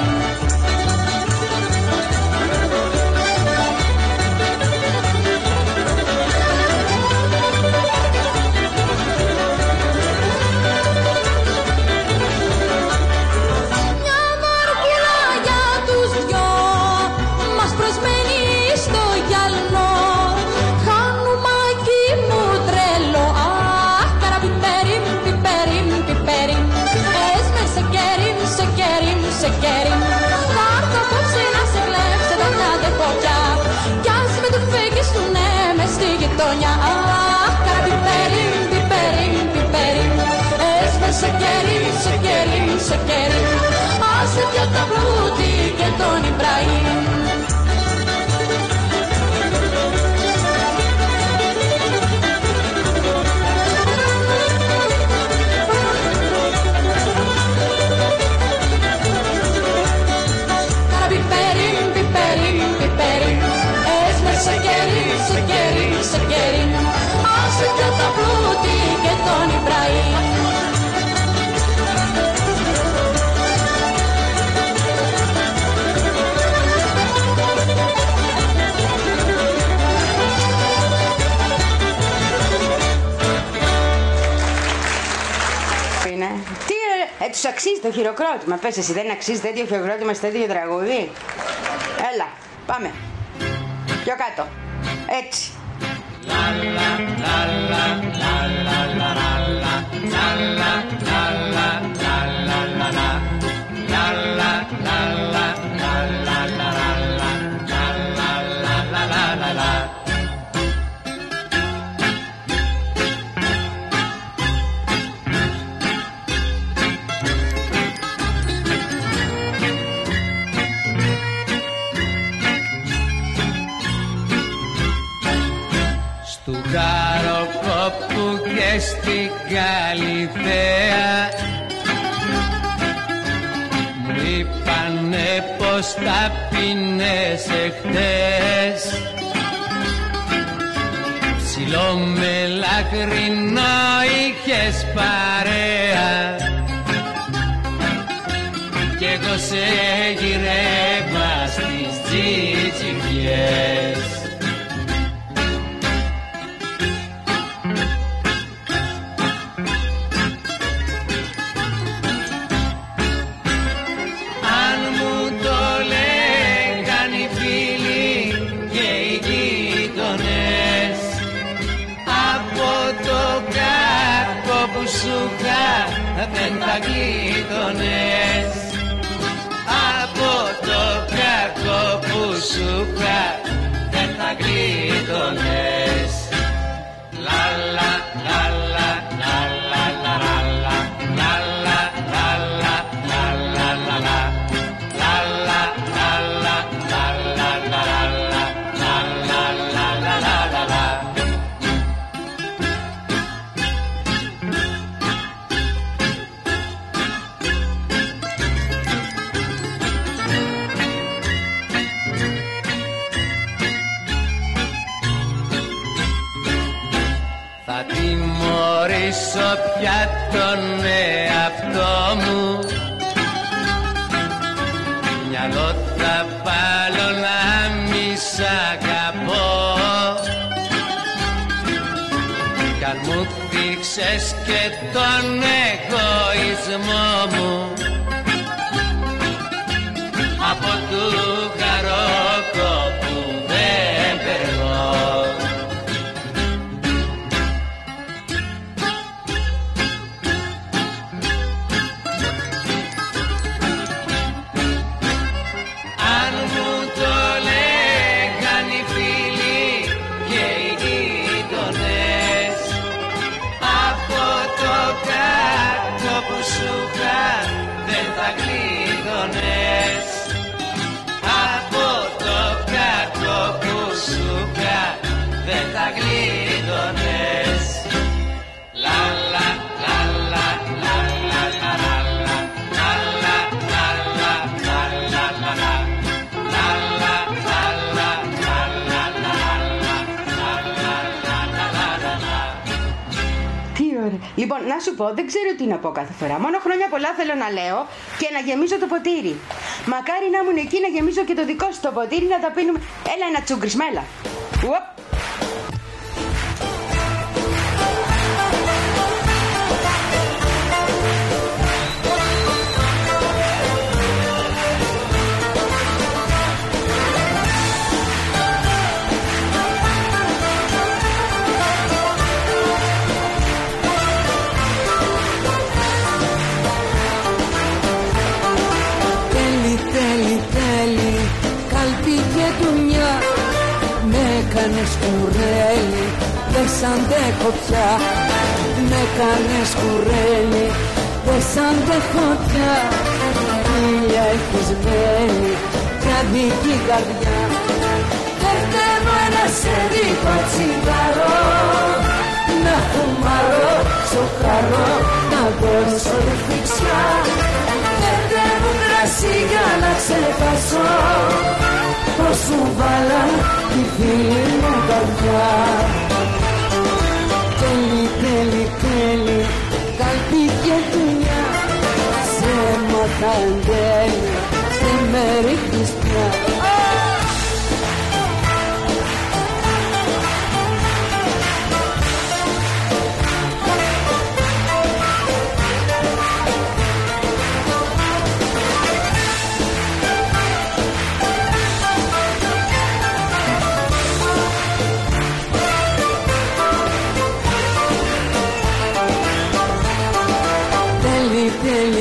se quieren, así que Ε, του αξίζει το χειροκρότημα. Πε εσύ, δεν αξίζει τέτοιο χειροκρότημα σε τέτοιο τραγούδι. Έλα, πάμε. Πιο κάτω. Έτσι. λα λα λα λα λα λα λα. στην Καλυθέα. Μου είπανε πως τα πίνες εχθές. Ψηλό με λαχρινό είχες παρέα. Κι εγώ σε γυρεύα στις γείτονες Από το κακό που σου πια δεν θα γλίτωνες και τον εγωισμό μου να σου πω, δεν ξέρω τι να πω κάθε φορά. Μόνο χρόνια πολλά θέλω να λέω και να γεμίζω το ποτήρι. Μακάρι να ήμουν εκεί να γεμίζω και το δικό σου το ποτήρι να τα πίνουμε. Έλα ένα τσούγκρισμέλα. Ουοπ. Έκανες κουρέλι Δεν σ' αντέχω πια. Με έκανες κουρέλι Δεν σ' αντέχω πια. Ήλια έχεις μέλη Για δική καρδιά. Πέφτευω ένα σερίκο τσιγαρό Να φουμαρώ, σοκαρώ Να δώσω ρουφιξιά Πέφτευω κρασί για να ξεχάσω Πως σου βάλα τη φίλη μου καρδιά. Τέλει, τέλει, τέλει Καλπί και δουλειά Σε μάθα εν τέλει Δεν με ρίχνεις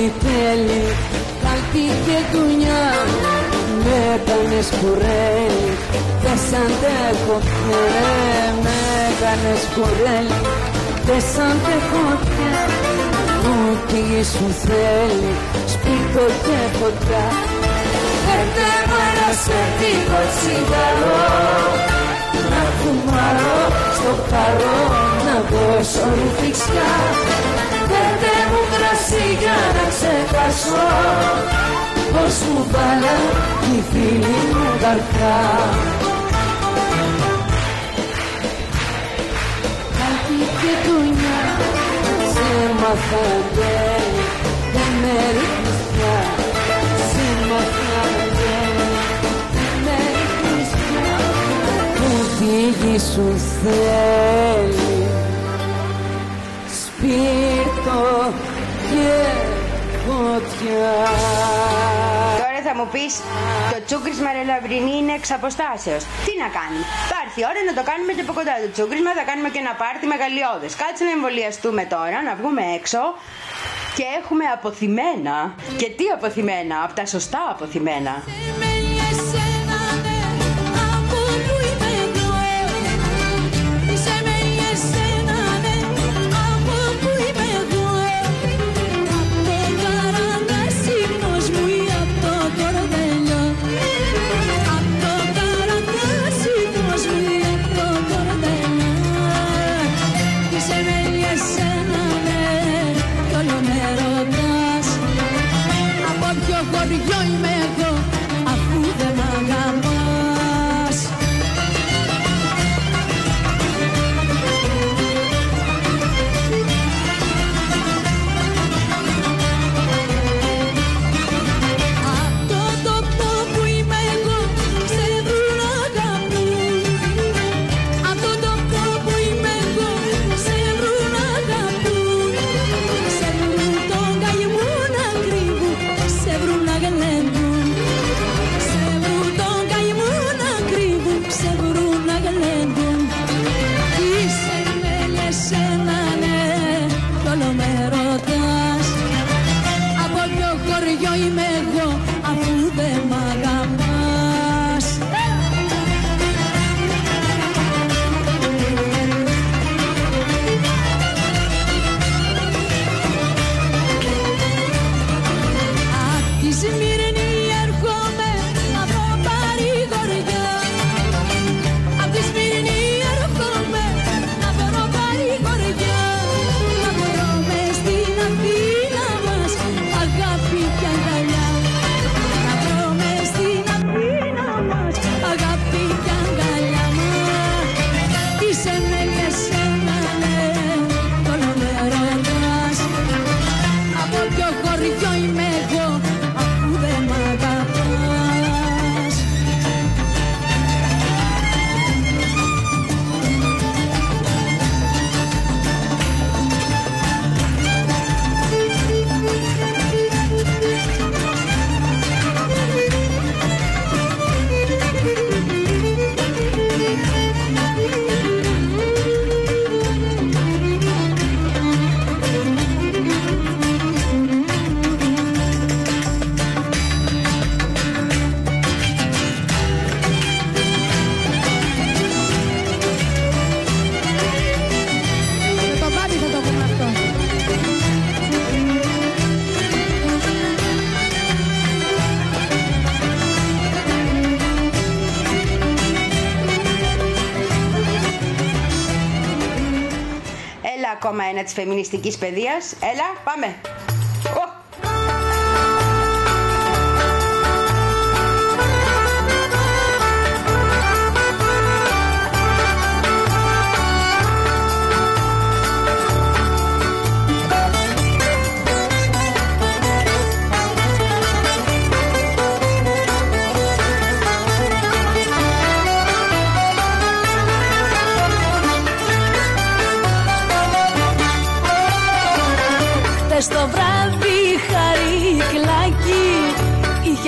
ό,τι θέλει Κάλπη και δουλειά Με έκανες σκουρέλι Δεν σ' αντέχω ρε Με έκανες σκουρέλι Δεν σ' αντέχω Ό,τι σου θέλει Σπίτι και φωτιά. Έρτε μάνα σε δίκο τσιγαρό Να φουμάρω στο παρό Να δώσω ρουφιξιά. Πέντε μου κρασί για να ξεχάσω Πως μου βάλα η φίλη μου καρδιά Κάτι και δουλειά Σε μάθα γέλη Δεν με ρίχνεις πια Σε μάθα γέλη Δεν με ρίχνεις πια Που φύγει σου θέλει σπίρτο και φωτιά. Τώρα θα μου πεις, το τσούκρισμα ρε λαμπρινή είναι εξ αποστάσεως. Τι να κάνουμε. Θα έρθει η ώρα να το κάνουμε και από κοντά το τσούκρισμα, θα κάνουμε και ένα πάρτι μεγαλειώδες. Κάτσε να εμβολιαστούμε τώρα, να βγούμε έξω και έχουμε αποθυμένα. Και τι αποθυμένα, από τα σωστά αποθυμένα. Της φεμινιστικής παιδείας. Έλα, πάμε.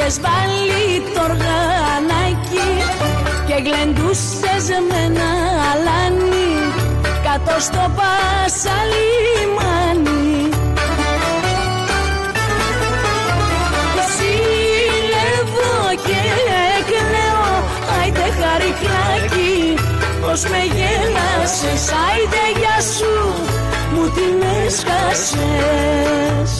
Είχες βάλει το οργανάκι Και γλεντούσες με ένα αλάνι Κάτω στο πασαλιμάνι. Ζήλευω και κλαίω Άιντε χαρικλάκι Πως με γέλασες Άιντε γεια σου Μου την έσκασες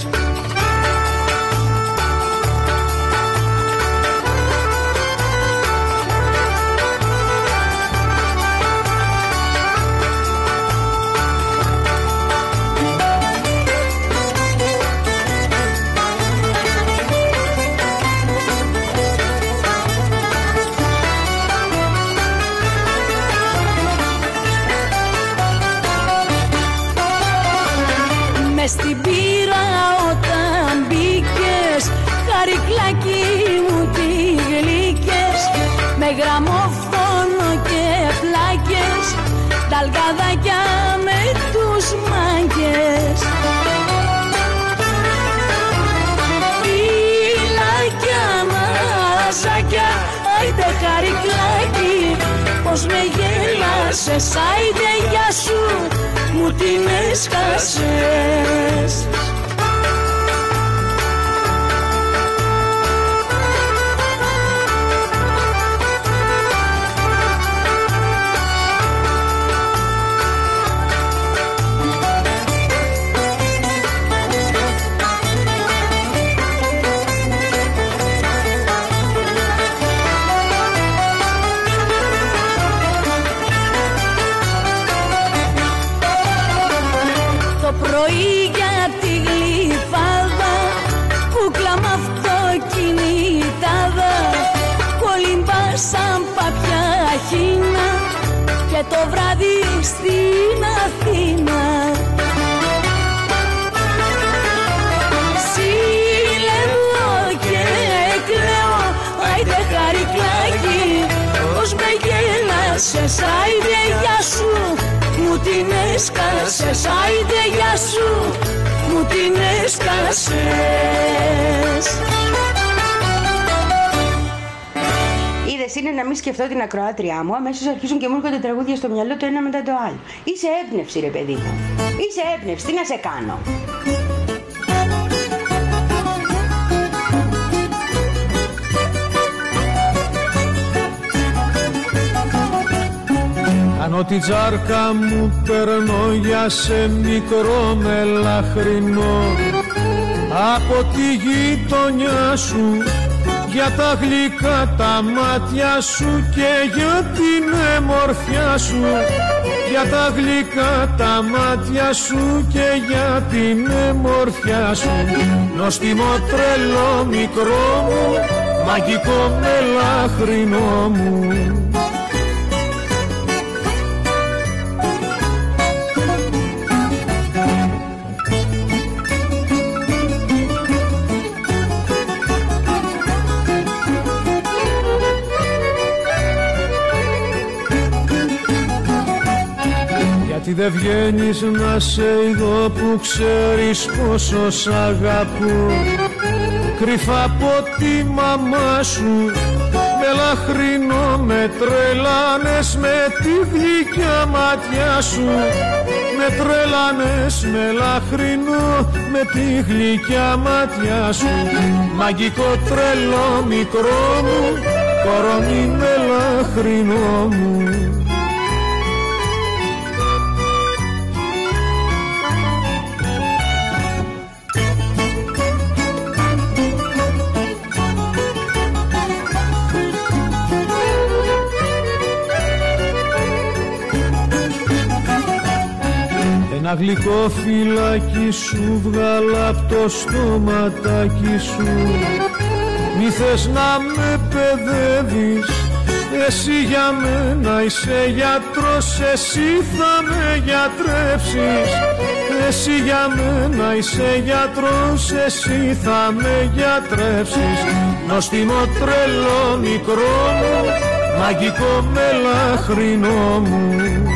Πως με γέλασες Άιντε γεια σου Μου την έσκασες έσκασες Άιντε γεια σου Μου την έσκασες Είδες είναι να μην σκεφτώ την ακροάτριά μου, αμέσως αρχίζουν και μου έρχονται τραγούδια στο μυαλό το ένα μετά το άλλο. Είσαι έμπνευση, ρε παιδί μου. Είσαι έμπνευση, τι να σε κάνω. Πάνω τη τσάρκα μου περνώ για σε μικρό μελαχρινό. Από τη γειτονιά σου για τα γλυκά τα μάτια σου και για την εμορφιά σου. Για τα γλυκά τα μάτια σου και για την εμορφιά σου. Νόστιμο τρελό μικρό μου μαγικό μελαχρινό μου δεν βγαίνεις να σε ειδώ που ξέρεις πόσο σ' αγαπώ. Κρυφά από τη μαμά σου Μελαχρινό με τρελάνες με τη γλυκιά μάτια σου. Με τρελάνες μελαχρινό με τη γλυκιά μάτια σου. Μαγικό τρελό μικρό μου κορώνει μελαχρινό μου Ένα γλυκό φυλάκι σου βγάλα απ' το στόματάκι σου. Μη θες να με παιδεύεις Εσύ για μένα είσαι γιατρός Εσύ θα με γιατρέψεις. Εσύ για μένα είσαι γιατρός Εσύ θα με γιατρέψεις. Νόστιμο τρελό μικρό μου Μαγικό μελαχρινό μου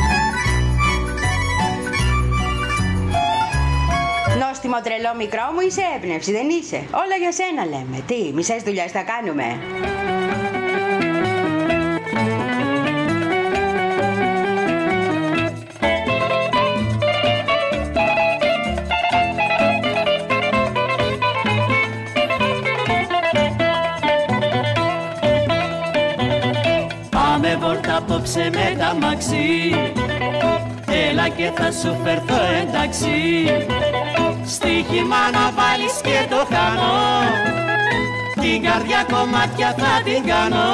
τρελό μικρό μου είσαι έμπνευση, δεν είσαι. Όλα για σένα λέμε. Τι, μισές δουλειές θα κάνουμε; Πάμε βόλτα απόψε με τα μαξί Έλα και θα σου φερθώ εντάξει. Στοίχημα να βάλεις και το χάνω. Την καρδιά κομμάτια θα την κάνω.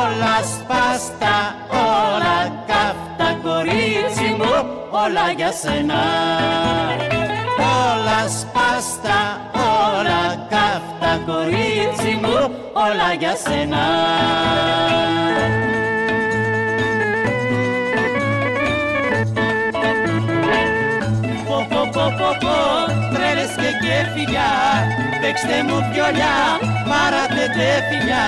Όλα σπάστα, όλα καυτά κορίτσι μου Όλα για σένα. Όλα σπάστα, όλα καυτά κορίτσι μου Όλα για σένα τρέλες και κέφιλια Παίξτε μου πιολιά, μάρατε φιλιά.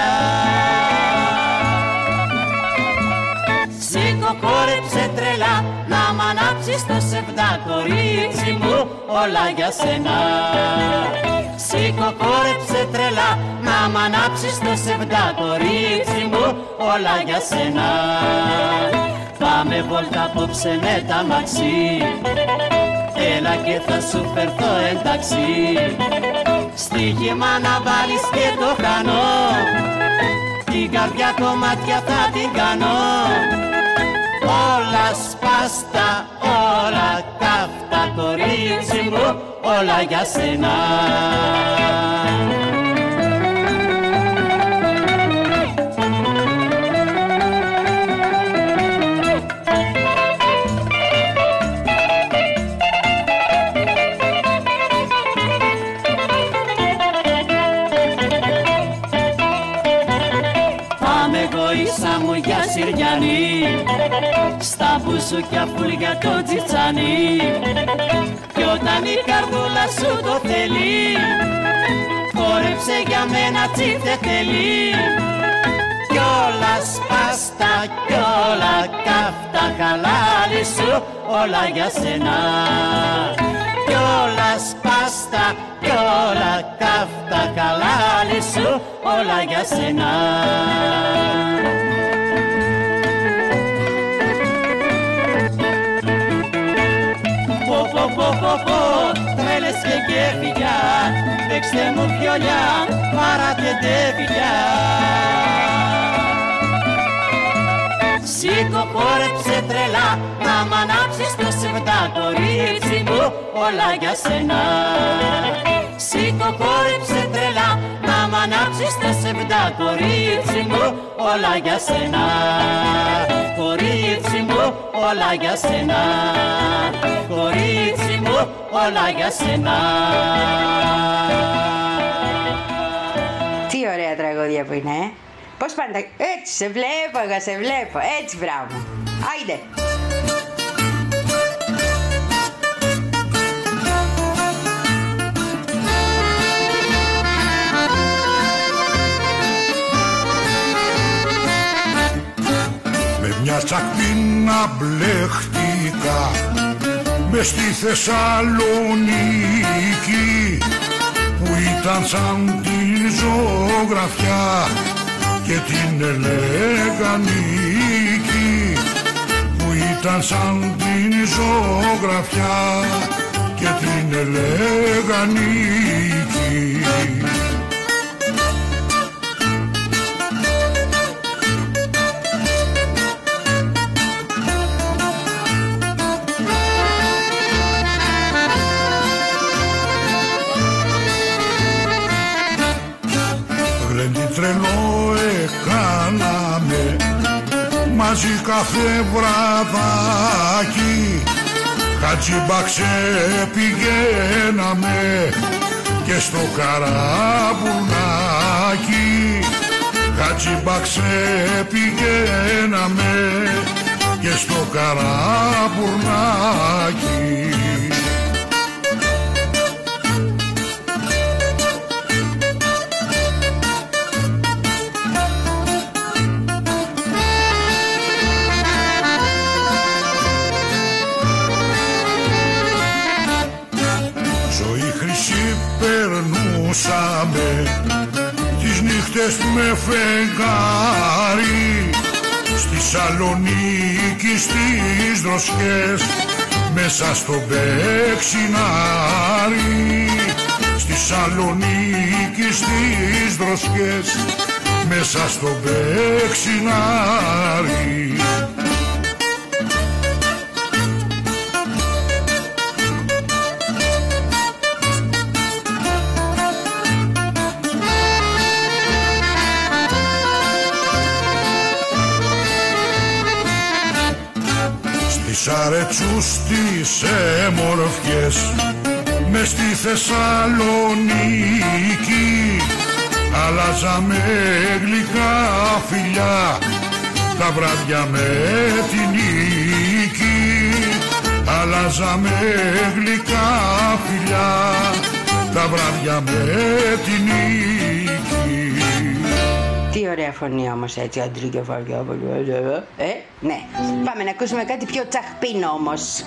Σήκω χόρεψε τρελά να μ' ανάψεις το σεβδά κορίτσι μου όλα για σένα. Σήκω χόρεψε τρελά να μ' ανάψεις το σεβδά κορίτσι μου όλα για σένα. Πάμε βόλτα απόψε με τα μαξί Έλα και θα σου φερθώ εντάξει. Στοίχημα να βάλεις και το χάνω. Την καρδιά κομμάτια θα την κάνω. Όλα σπάστα, όλα καυτά κορίτσι μου Όλα για σένα Στα μπουζούκια φουλιά το τζιτσάνι. Κι όταν η καρδούλα σου το θέλει Χόρεψε για μένα τσίφτε θέλει. Κι όλα σπάστα κι όλα καυτά χαλάλη σου Όλα για σένα. Κι όλα σπάστα κι όλα καυτά χαλάλη σου Όλα για σένα πω πω πω πω τρέλες και κέφια Παίξτε μου πιολιά, πάρατε φιλιά Σήκω χόρεψε τρελά να μ' ανάψεις το σεβδά κορίτσι μου όλα για σένα Σήκω χόρεψε τρελά να μ' ανάψεις το σεβδά κορίτσι μου όλα για σένα Κορίτσι μου όλα για σένα Κορίτσι μου όλα για σένα Τι ωραία τραγούδια που είναι, ε. Πώς πάνε τα... Έτσι, σε βλέπω εγώ, σε βλέπω. Έτσι, μπράβο. Άιντε. Μια τσακπίνα μπλεχτικά μες στη Θεσσαλονίκη που ήταν σαν την ζωγραφιά και την Ελεγανίκη που ήταν σαν την ζωγραφιά και την Ελεγανίκη μαζί κάθε βραδάκι. Χατζιμπαξέ πηγαίναμε και στο καραβουνάκι Χατζιμπαξέ πηγαίναμε και στο καραβουνάκι περνούσαμε τις νύχτες με φεγγάρι στη Σαλονίκη στις δροσιές μέσα στο Μπεξινάρι στη Σαλονίκη στις δροσιές μέσα στο Μπεξινάρι Στις αρετσούς τις έμορφιες. Μες στη Θεσσαλονίκη αλλάζαμε γλυκά φιλιά. Τα βράδια με την νίκη αλλάζαμε γλυκά φιλιά. Τα βράδια με την νίκη Τι ωραία φωνή όμως έτσι, αντρική Φαβιόπουλου. Ε, ναι. Πάμε να ακούσουμε κάτι πιο τσαχπίνο όμως.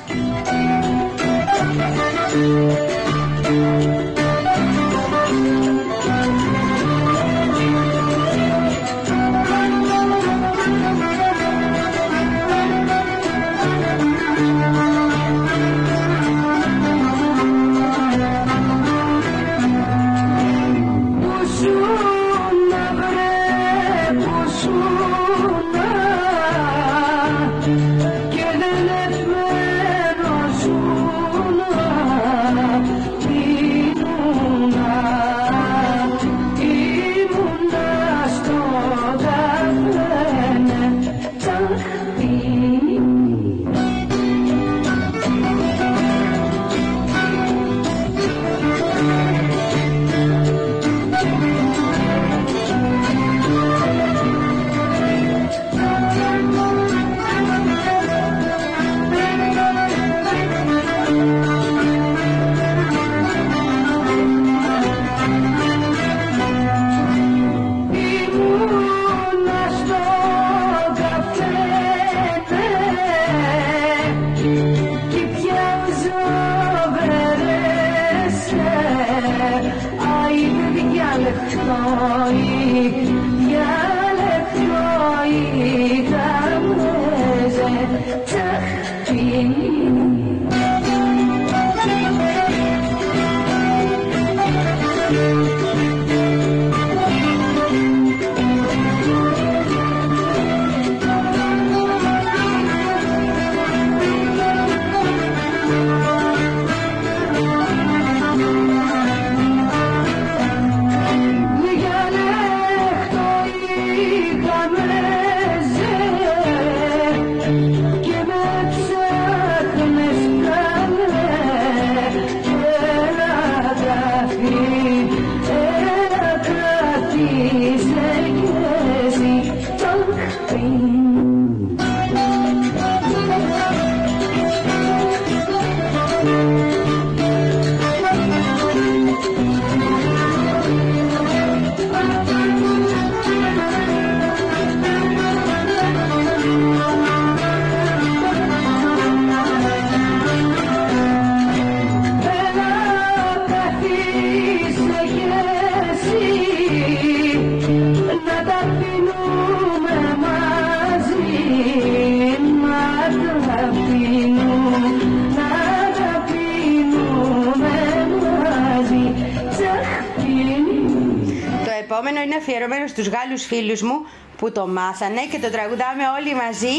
Αφιερωμένο στους Γάλλους φίλους μου που το μάθανε και το τραγουδάμε όλοι μαζί,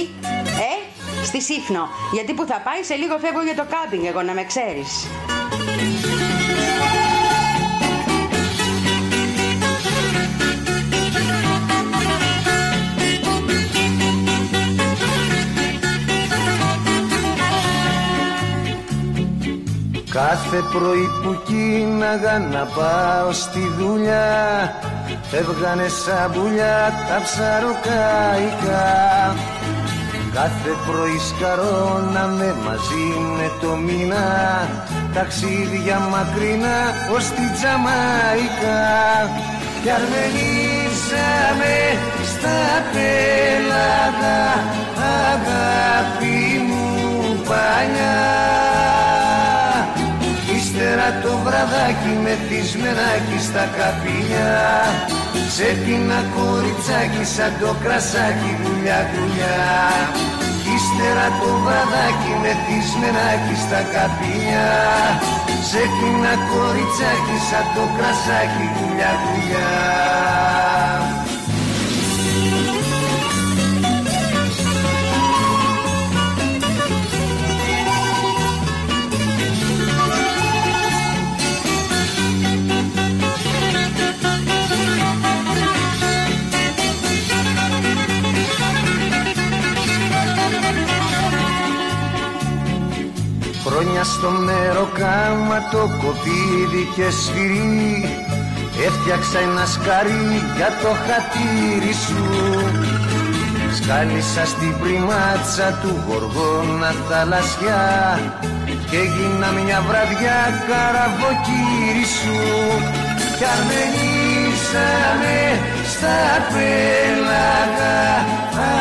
ε, στη Σύφνο. Γιατί που θα πάει σε λίγο φεύγω για το κάμπινγκ εγώ να με ξέρεις. Κάθε πρωί που κίναγα να πάω στη δουλειά Φεύγανε σαν πουλιά τα ψαροκαϊκά. Κάθε πρωί σκαρώναμε μαζί με το μήνα. Ταξίδια μακρινά ως τη Τζαμαϊκά. Κι αρμενίζαμε στα πέλαγα Αγάπη μου παλιά Ύστερα το βραδάκι με θυσμενάκι στα καπηλιά Σε πίνα κοριτσάκι σαν το κρασάκι γουλιά γουλιά Ύστερα το βραδάκι με θυσμενάκι στα καπηλιά Σε πίνα κοριτσάκι σαν το κρασάκι γουλιά γουλιά Χρόνια στο μέρο κάμα το κοπίδι και σφυρί. Έφτιαξα ένα σκαρί για το χατήρι σου. Σκάλισα στην πριμάτσα του γοργόνα θαλασσιά. Και έγινα μια βραδιά καραβοκύρι σου. Κι αρμενήσαμε στα πέλαγα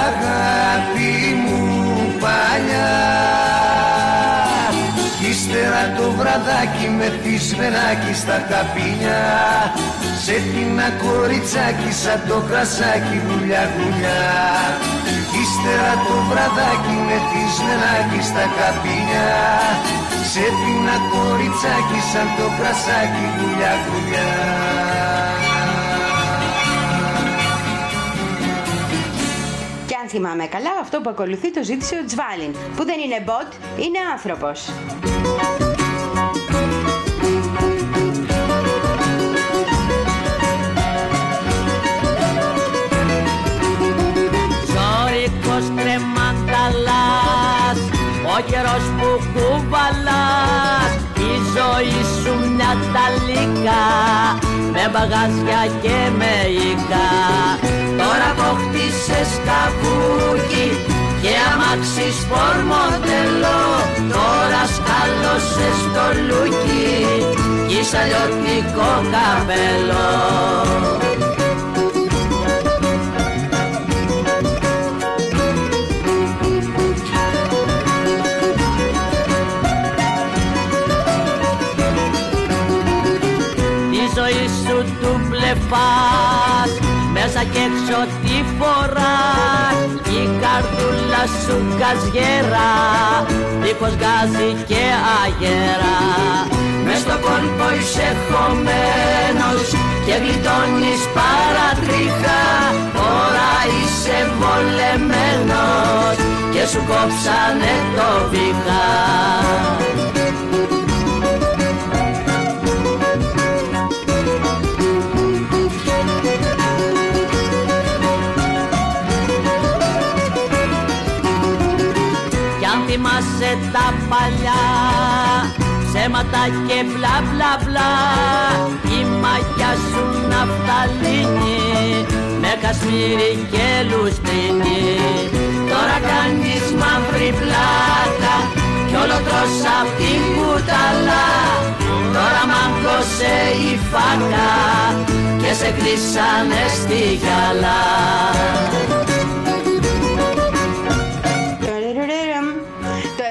Αγάπη μου παλιά Ύστερα το βραδάκι με θυσμενάκι στα καπίνια Σε τίνα κοριτσάκι σαν το κρασάκι γουλιά γουλιά. Ύστερα το βραδάκι με θυσμενάκι στα καπίνια Σε τίνα κοριτσάκι σαν το κρασάκι γουλιά γουλιά αν θυμάμαι καλά, αυτό που ακολουθεί το ζήτησε ο Τσβάλιν, που δεν είναι bot, είναι άνθρωπος. Ζώρικος κρεμανταλάς Ο καιρός που κουβαλάς Η ζωή σου μια ταλίκα Με μπαγάζια και με οικά Τώρα αποκτήσες καβούκι Και αμάξι σπορ μοντέλο Τώρα σκάλωσες το λούκι Κι είσαι αλλιώτικο καπέλο. Τη ζωή σου του μπλεφάς Μέσα και έξω τη φοράς. Η καρδούλα σου καζιέρα Δίχως γκάζι και αγέρα. Μες στο κόλπο είσαι χωμένος Και γλιτώνεις παρατρίχα Τώρα είσαι βολεμένος Και σου κόψανε το βήχα τα παλιά. Ψέματα και μπλα μπλα μπλα. Η μαγιά σου ναυταλίνη με κασμίρι και λουστρίνη τώρα κάνεις μαύρη πλάτα κι όλο τρως απ' την κουταλά. Τώρα μάγκωσε η φάκα. Και σε κλείσανε στη γυαλά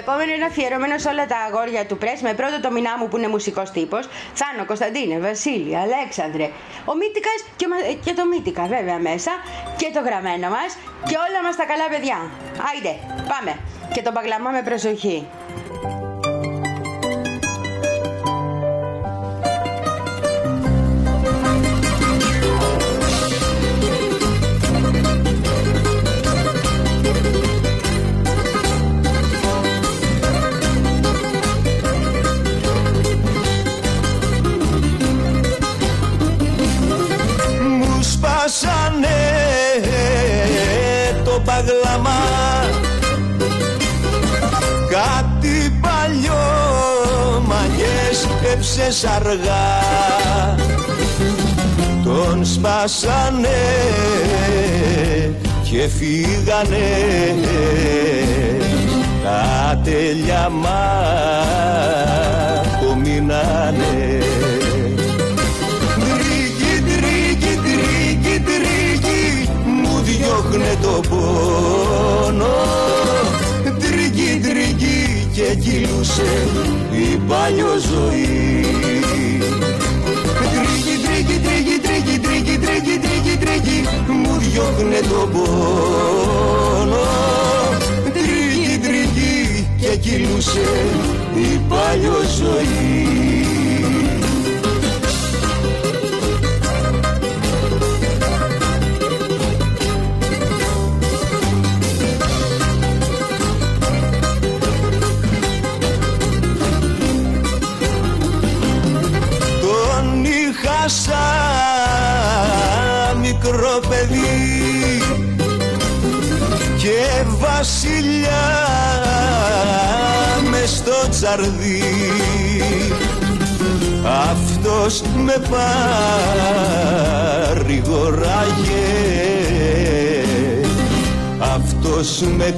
επόμενο Λοιπόν, είναι αφιερωμένος σε όλα τα αγόρια του πρέσ με πρώτο το μηνά μου που είναι μουσικός τύπος. Θάνο, Κωνσταντίνε, Βασίλη, Αλέξανδρε. Ο Μίτικα και, ο Μα- και το Μίτικα βέβαια μέσα. Και το γραμμένο μας. Και όλα μας τα καλά παιδιά. Άιντε, πάμε. Και τον παγλαμά με προσοχή. Σπάσανε το παγλαμά Κάτι παλιό μαγιές έψες αργά. Τον σπάσανε και φύγανε Τα τέλεια μείνανε διώχνε το πόνο. Τρίκι, τρίκι και κυλούσε η παλιό ζωή. Τρίκι, τρίκι, τρίκι, τρίκι, τρίκι, τρίκι, τρίκι, τρίκι Μου διώχνε το πόνο. Τρίκι, τρίκι και κυλούσε η παλιό ζωή σαν μικρό παιδί και βασιλιά με στο τσαρδί αυτός με παρηγοράγε. Αυτός με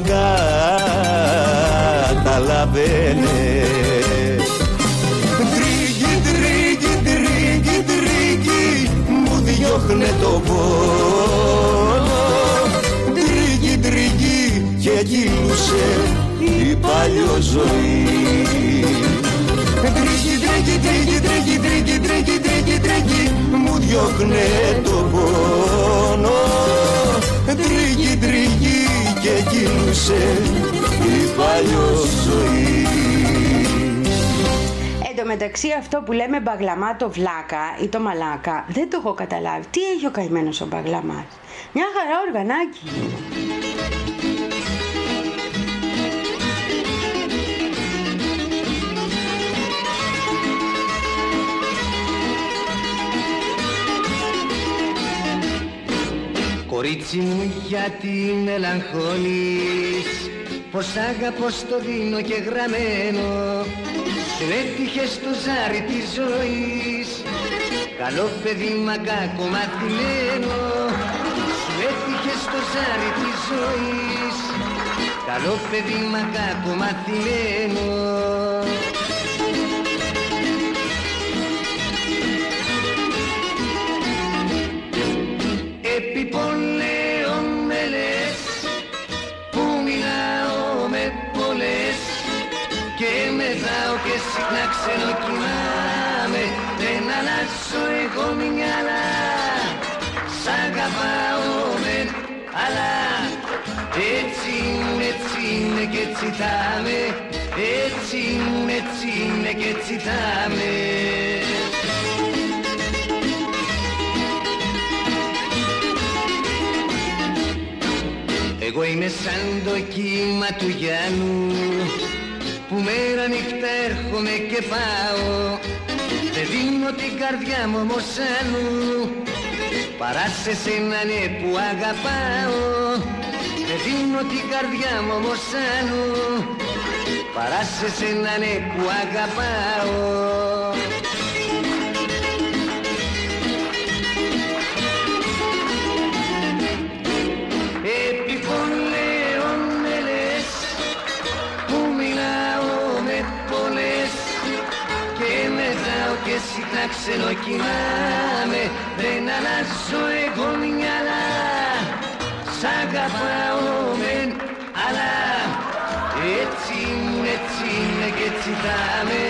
καταλαβαίνε Μου διώχνε το πόνο Τρίγι, τρίγι και κυλούσε η παλιό ζωή. Τρίγι, τρίγι, τρίγι, τρίγι, τρίγι, τρίγι, τρίγι, τρίγι Μου διώχνε το πόνο. Τρίγι, τρίγι και κυλούσε η παλιό ζωή Εν τω μεταξύ αυτό που λέμε μπαγλαμά το βλάκα ή το μαλάκα δεν το έχω καταλάβει. Τι έχει ο καημένος ο μπαγλαμάς. Μια χαρά οργανάκι είναι. Κορίτσι μου γιατί μελαγχολείς; Πως αγαπώ στο δίνω και γραμμένο Σου έτυχες στο ζάρι της ζωής. Καλό παιδί μα κακό μαθημένο Σου έτυχες στο ζάρι της ζωής. Καλό παιδί μα κακό μαθημένο συχνά ξενοκοιμάμαι δεν αλλάζω εγώ μυαλά σ' αγαπάω μεν αλλά έτσι είναι, έτσι είναι και έτσι θα με έτσι είναι, έτσι είναι και έτσι θα με Εγώ είμαι σαν το κύμα του Γιάννου που μέρα νύχτα έρχομαι και πάω. Δεν δίνω την καρδιά μου όμως άλλου παρά σε σένα ναι που αγαπάω. Δεν δίνω την καρδιά μου όμως άλλου παρά σε σένα ναι που αγαπάω συχνά ξενοκοιμάμαι δεν αλλάζω εγώ μυαλά σ' αγαπάω μεν αλλά έτσι είναι, ήμουν, έτσι είναι και έτσι θα είμαι.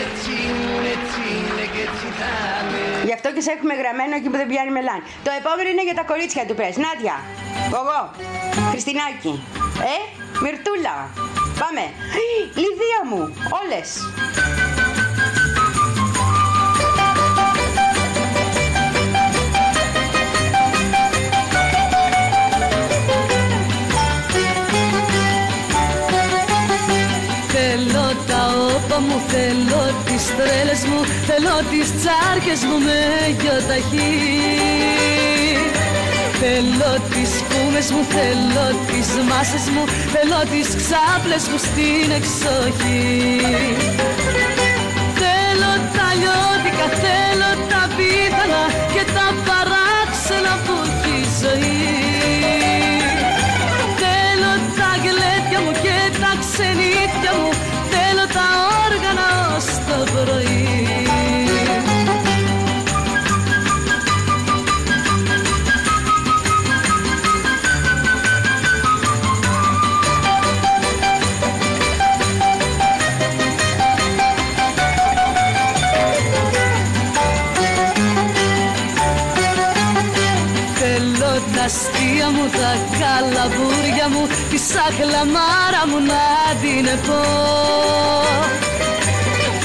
Έτσι ήμουν, έτσι είναι και έτσι θα είμαι. Γι' αυτό και σε έχουμε γραμμένο εκεί που δεν πιάνει μελάνι. Το επόμενο είναι για τα κορίτσια του πες. Νάντια, εγώ, Χριστινάκη, ε, Μυρτούλα. Πάμε. Λιδία μου, όλες. Μου, θέλω τις τρέλες μου Θέλω τις τσάρκες μου με γιοταχή. Θέλω τις κούμες μου, θέλω τις μάσες μου Θέλω τις ξάπλες μου στην εξοχή. Θέλω τα λιώτικα, θέλω τα πίθανα Και τα παράξενα που έχει η ζωή. Θέλω τα γλέτια μου και τα ξενύχια μου πρωί Θέλω τα αστεία μου, τα καλαμπούρια μου Τη σαχλαμάρα μου να την πω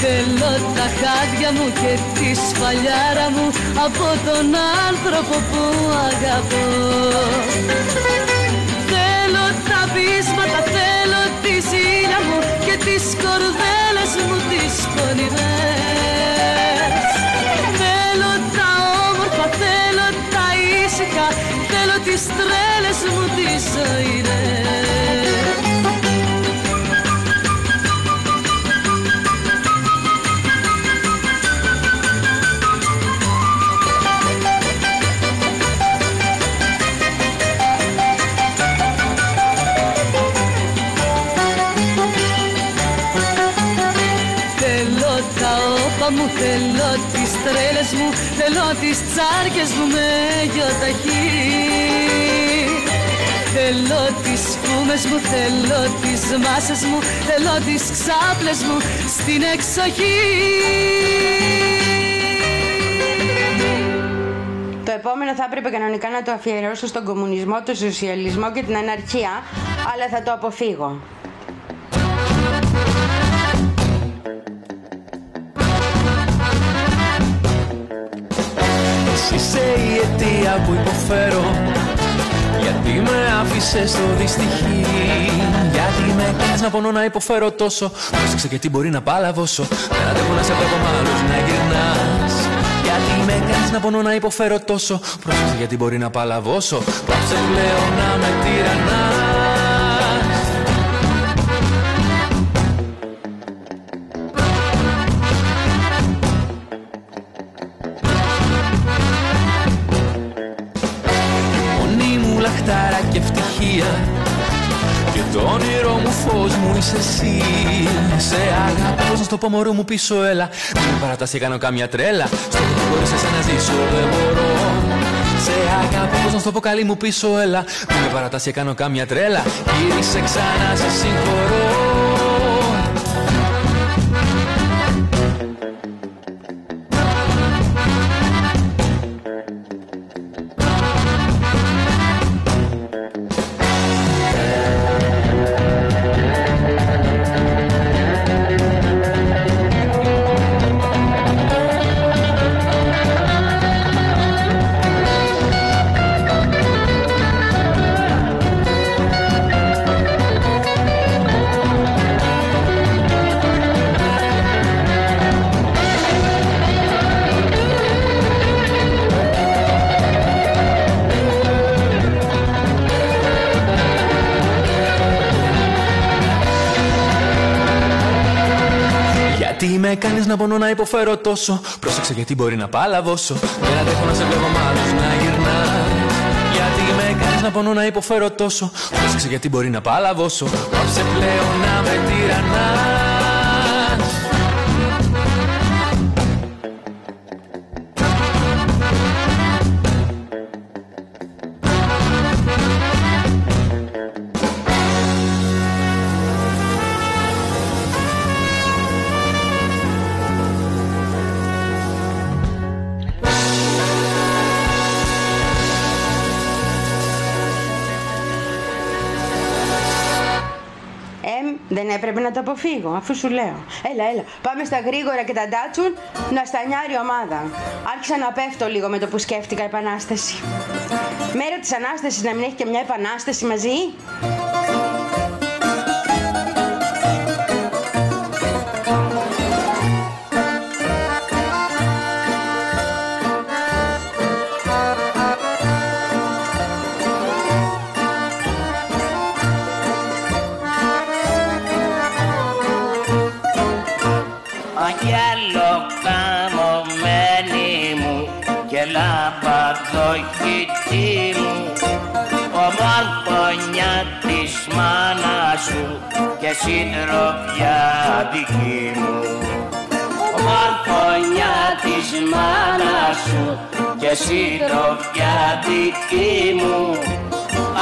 Θέλω τα χάδια μου και τη σφαλιάρα μου Από τον άνθρωπο που αγαπώ. Θέλω τα πείσματα, θέλω τη ζήλια μου Και τις κορδέλες μου τις πονηρές Θέλω τα όμορφα, θέλω τα ήσυχα Θέλω τις τρέλες μου τις ζωηρές θέλω τις τρέλες μου Θέλω τις τσάρκες μου με γιοταχή Θέλω τις φούμες μου, θέλω τις μάσες μου Θέλω τις ξάπλες μου στην εξοχή Το επόμενο θα έπρεπε κανονικά να το αφιερώσω στον κομμουνισμό, τον σοσιαλισμό και την αναρχία, αλλά θα το αποφύγω. Είσαι η αιτία που υποφέρω. Γιατί με άφησες στο δυστυχή. Γιατί με κάνεις να πονώ να υποφέρω τόσο. Πρόσεξε γιατί μπορεί να παλαβώσω. Δεν αντέχω να σε βλέπω μ' άλλους να γυρνάς. Γιατί με κάνεις να πονώ να υποφέρω τόσο. Πρόσεξε γιατί μπορεί να παλαβώσω. Πάψε πλέον να με τυραννάς στο πω μωρό μου πίσω έλα. Μην με παρατάς και κάνω κάμια τρέλα. Στο που χωρίς εσένα ζήσω δεν μπορώ. Σε αγαπώ πώς να στο πω καλή μου πίσω έλα. Μην με παρατάς και κάνω κάμια τρέλα. Γύρισε ξανά σε συγχωρώ να πονώ να υποφέρω τόσο. Πρόσεξε γιατί μπορεί να παλαβώσω. Δεν αντέχω να σε βλέπω μ' άλλους να γυρνάς Γιατί με κάνεις να πονώ να υποφέρω τόσο. Πρόσεξε γιατί μπορεί να παλαβώσω. Πάψε πλέον να με τυραννάς Δεν έπρεπε να το αποφύγω, αφού σου λέω. Έλα, έλα. Πάμε στα γρήγορα και τα ντάτσουν να στανιάρει η ομάδα. Άρχισα να πέφτω λίγο με το που σκέφτηκα επανάσταση. Μέρα τη ανάστασης να μην έχει και μια επανάσταση μαζί; Σου και συντροφιά δική μου. Ομορφωνιά της μάνας σου και συντροφιά δική μου.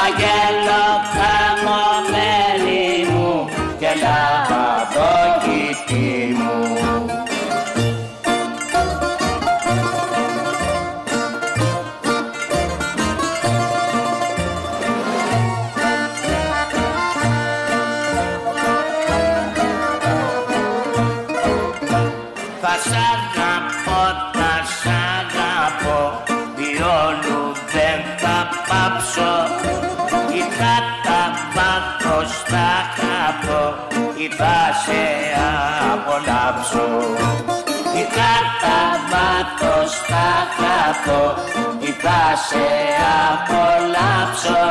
Αγγέλο καμωμένη μου και λαμπαδοχητή μου θα σε απολαύσω. Ή θα τα βάθω στα χαπώ Ή θα σε απολαύσω.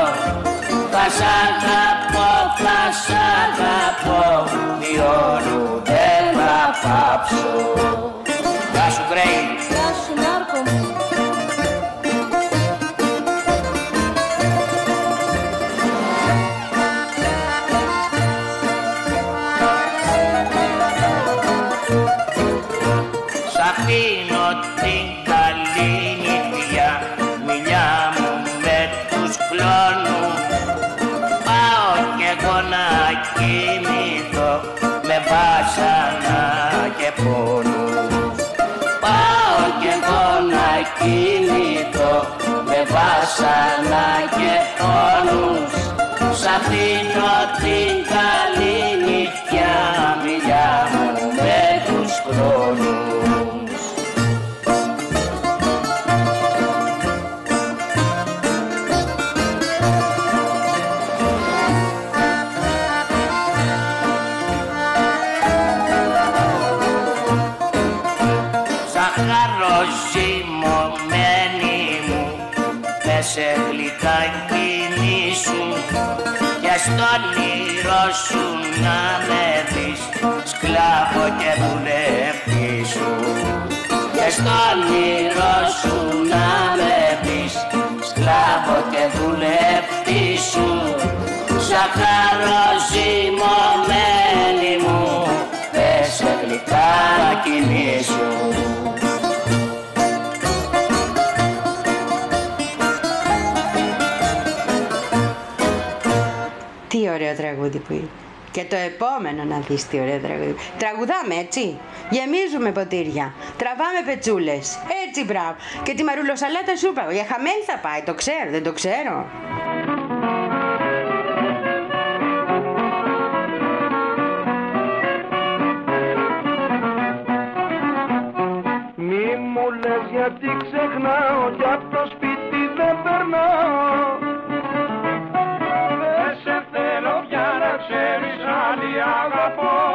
Θα σ' αγαπώ, θα σ' αγαπώ Διόλου δεν θα πάψω. Γεια σου Γκρέι βάσανα και πόνους Σ' αφήνω την καλή και στον ήρω σου να με δεις σκλάβο και δουλεύτη σου. Και στον ήρω σου να με δεις σκλάβο και δουλεύτη σου. Σαχαρό ζυμωμένη μου με σε γλυκά κινήσου Τι ωραίο τραγούδι που είναι. Και το επόμενο να δεις τι ωραίο τραγούδι. Τραγουδάμε έτσι. Γεμίζουμε ποτήρια. Τραβάμε πετσούλες. Έτσι μπράβο. Και τη μαρουλοσαλάτα σου είπα. Για χαμένη θα πάει. Το ξέρω. Δεν το ξέρω. Μη μου λες γιατί ξεχνάω κι απ' το σπίτι δεν περνάω αγαπώ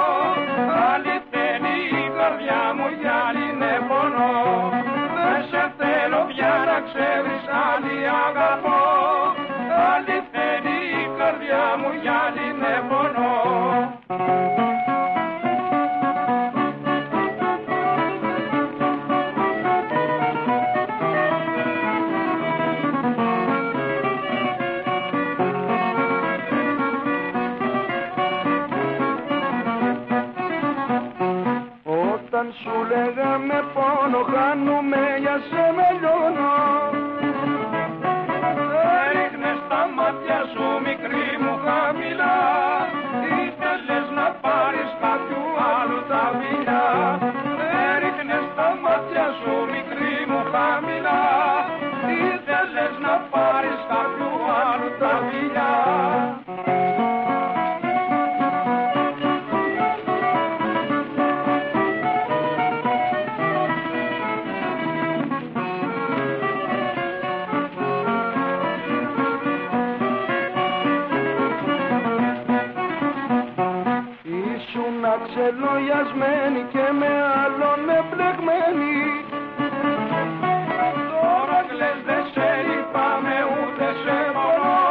με πόνο χάνουμε για σε με λιώνω Έριχνες τα μάτια σου μικρή μου χαμηλά. Ήθελες να πάρεις κάποιου άλλου τα φιλιά Έριχνες τα μάτια σου μικρή μου χαμηλά. Ήθελες να πάρεις κάποιου άλλου τα φιλιά ξελογιασμένη και με άλλον εμπλεγμένη Τώρα κλαις δεν σε λυπάμαι ούτε σε μπορώ.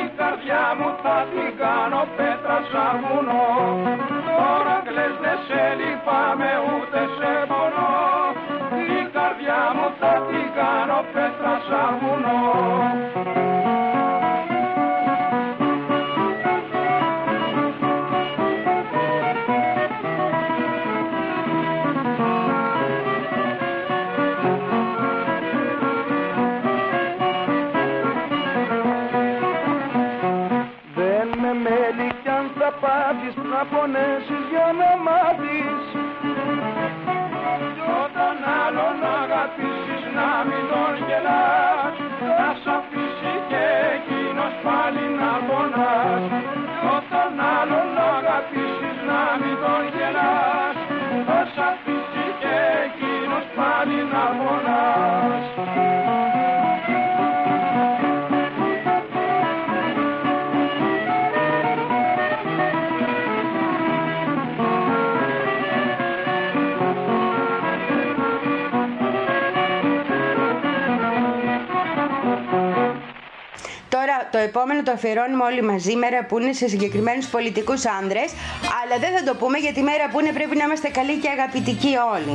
Η καρδιά μου θα την κάνω πέτρα σαν βουνό Τώρα κλαις δεν σε λυπάμαι ούτε σε μπορώ. Η καρδιά μου θα την κάνω πέτρα σαν βουνό επόμενο το αφιερώνουμε όλοι μαζί μέρα που είναι σε συγκεκριμένους πολιτικούς άνδρες αλλά δεν θα το πούμε γιατί μέρα που είναι πρέπει να είμαστε καλοί και αγαπητικοί όλοι.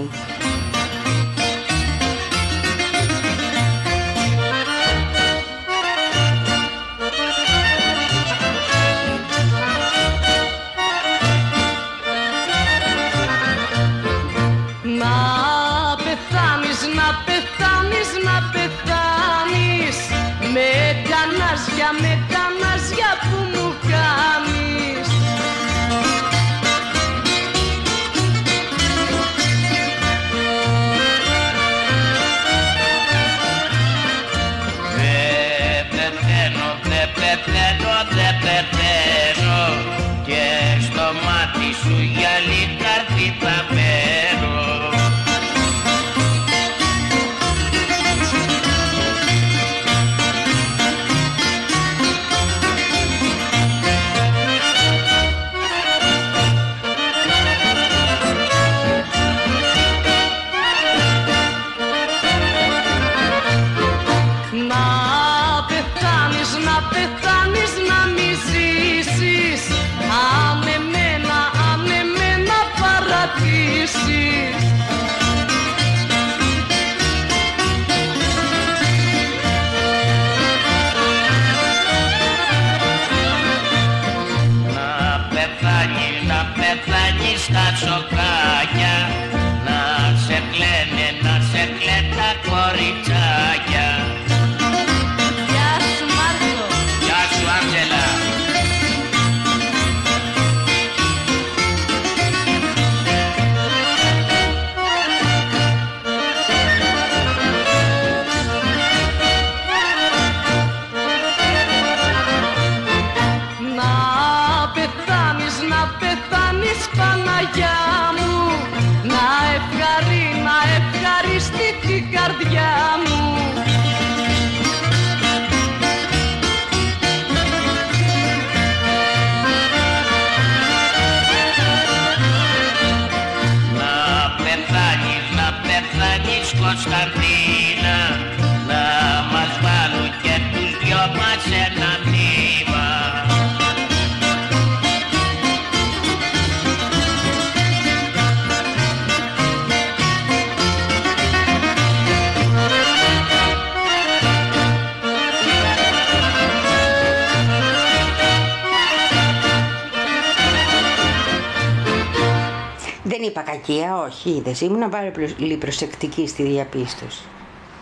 Όχι, είδες. Ήμουν πάρα πολύ προσεκτική στη διαπίστωση.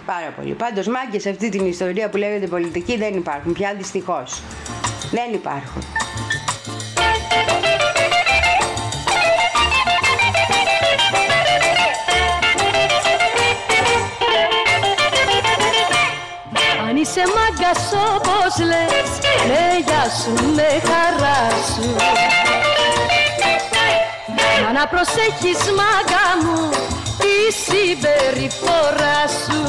Πάρα πολύ. Πάντως μάγκες σε αυτή την ιστορία που λέγεται πολιτική δεν υπάρχουν πια δυστυχώς. Δεν υπάρχουν. Αν είσαι μάγκας όπως λες Με γεια σου, με χαρά σου Μα να προσέχεις μάγκα μου Τη συμπεριφορά σου.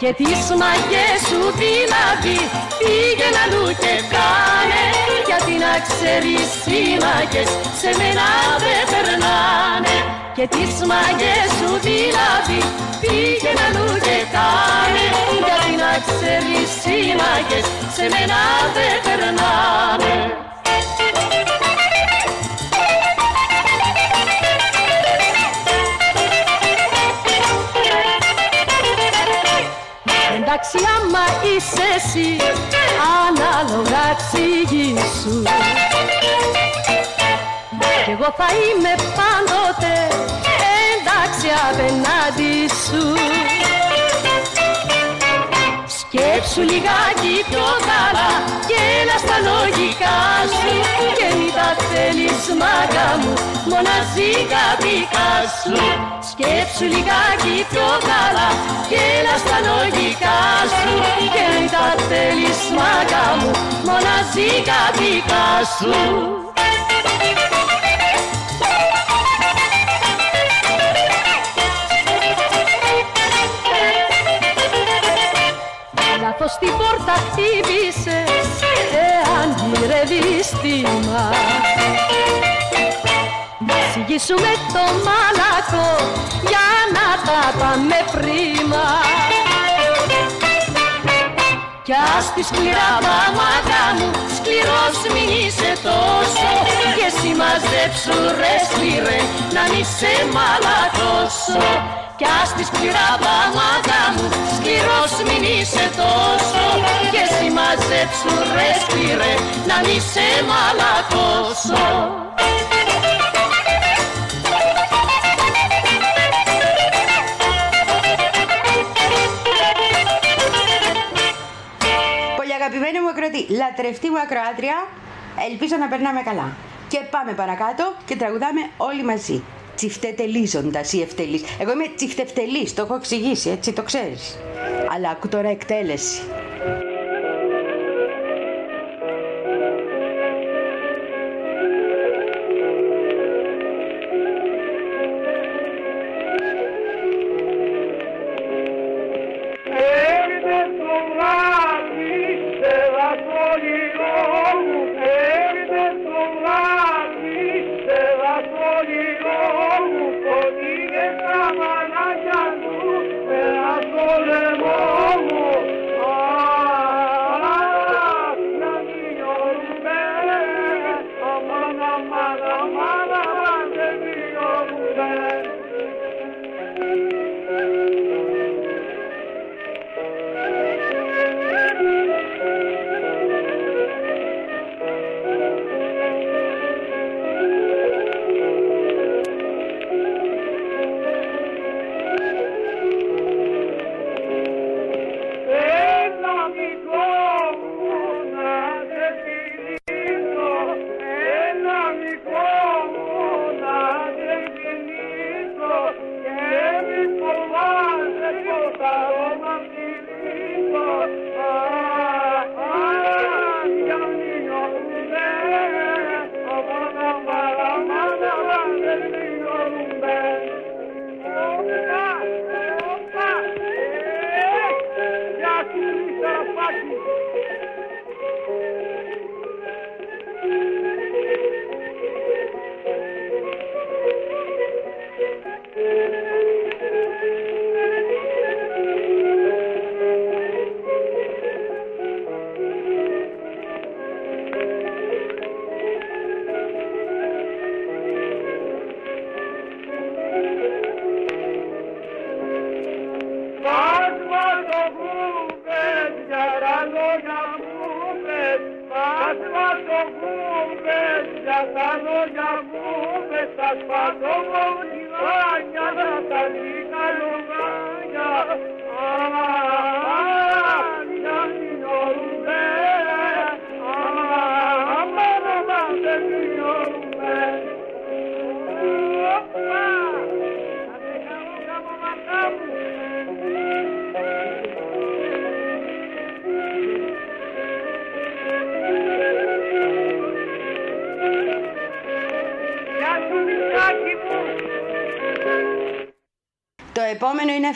Και τις μαγιές σου δηλαδή πήγαινε αλλού και κάνε. Γιατί να ξέρεις οι μαγιές σε μένα δεν περνάνε. Και τις μαγιές σου δηλαδή πήγαινε αλλού και κάνε. Γιατί να ξέρεις οι μαγιές σε μένα δεν περνάνε Εντάξει άμα είσαι εσύ ανάλογα σου. Κι εγώ θα είμαι πάντοτε εντάξει απέναντι σου Σκέψου λιγάκι πιο καλά και έλα στα λογικά σου και μην τα θέλεις μάγκα μου μοναζίκα δικά σου. Σκέψου λιγάκι πιο καλά και έλα στα λογικά σου και μην τα θέλεις μάγκα μου μοναζίκα δικά σου γυρεύεις θύμα Συγγίσουμε το μάλακο για να τα πάμε πρίμα κι ας τη σκληρά μάτια μου σκληρός μην είσαι τόσο. Και εσύ μαζέψου ρε σκληρέ να μη σε μαλακώσω κι ας τη σκληρά μάτια μου σκληρός μην είσαι τόσο. Και εσύ μαζέψου ρε σκληρέ να μη σε μαλακώσω Πολύ αγαπημένη μου ακροατή, λατρευτή μου ακροάτρια, ελπίζω να περνάμε καλά. Και πάμε παρακάτω και τραγουδάμε όλοι μαζί. Τσιφτετελίζοντας ή ευτελή. Εγώ είμαι τσιφτευτελής, το έχω εξηγήσει, έτσι το ξέρεις. Αλλά ακού τώρα εκτέλεση.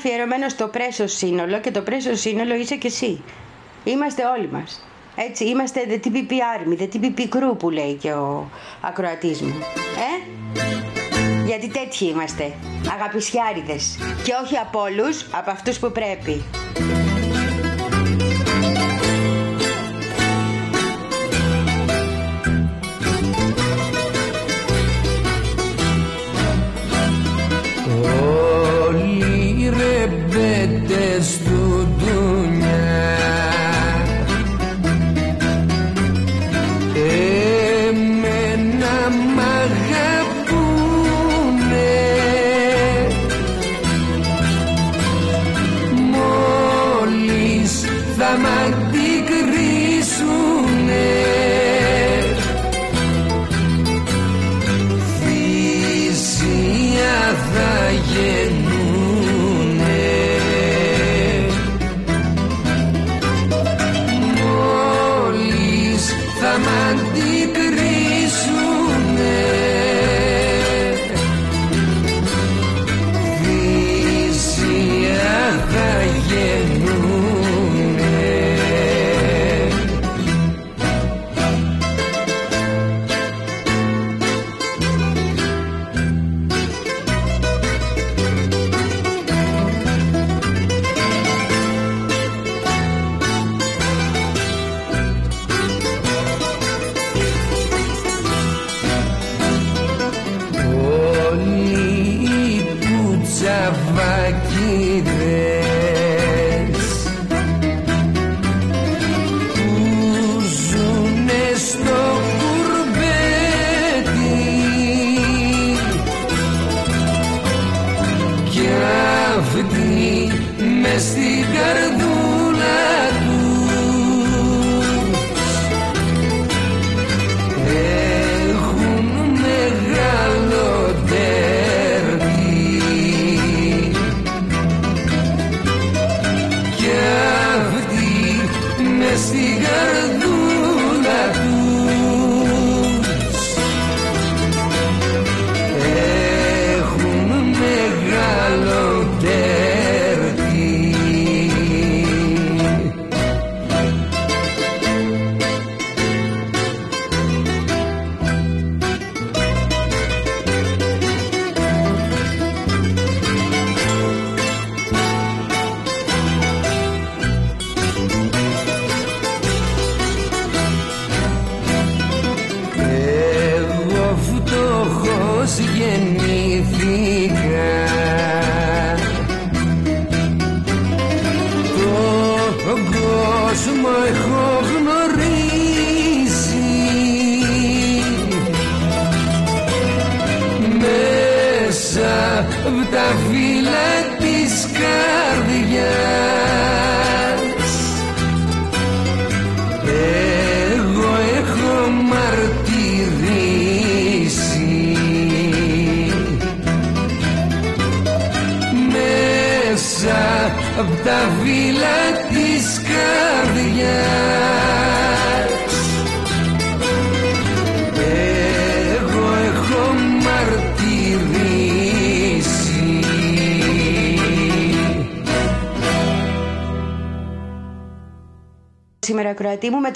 Αφιερωμένο στο πρέσο σύνολο και το πρέσο σύνολο είσαι και εσύ. Είμαστε όλοι μας. Έτσι, είμαστε the TPP Army, the TPP Crew που λέει και ο ακροατής μου. Ε; Γιατί τέτοιοι είμαστε, αγαπησιάριδες. Και όχι από όλους, από αυτούς που πρέπει.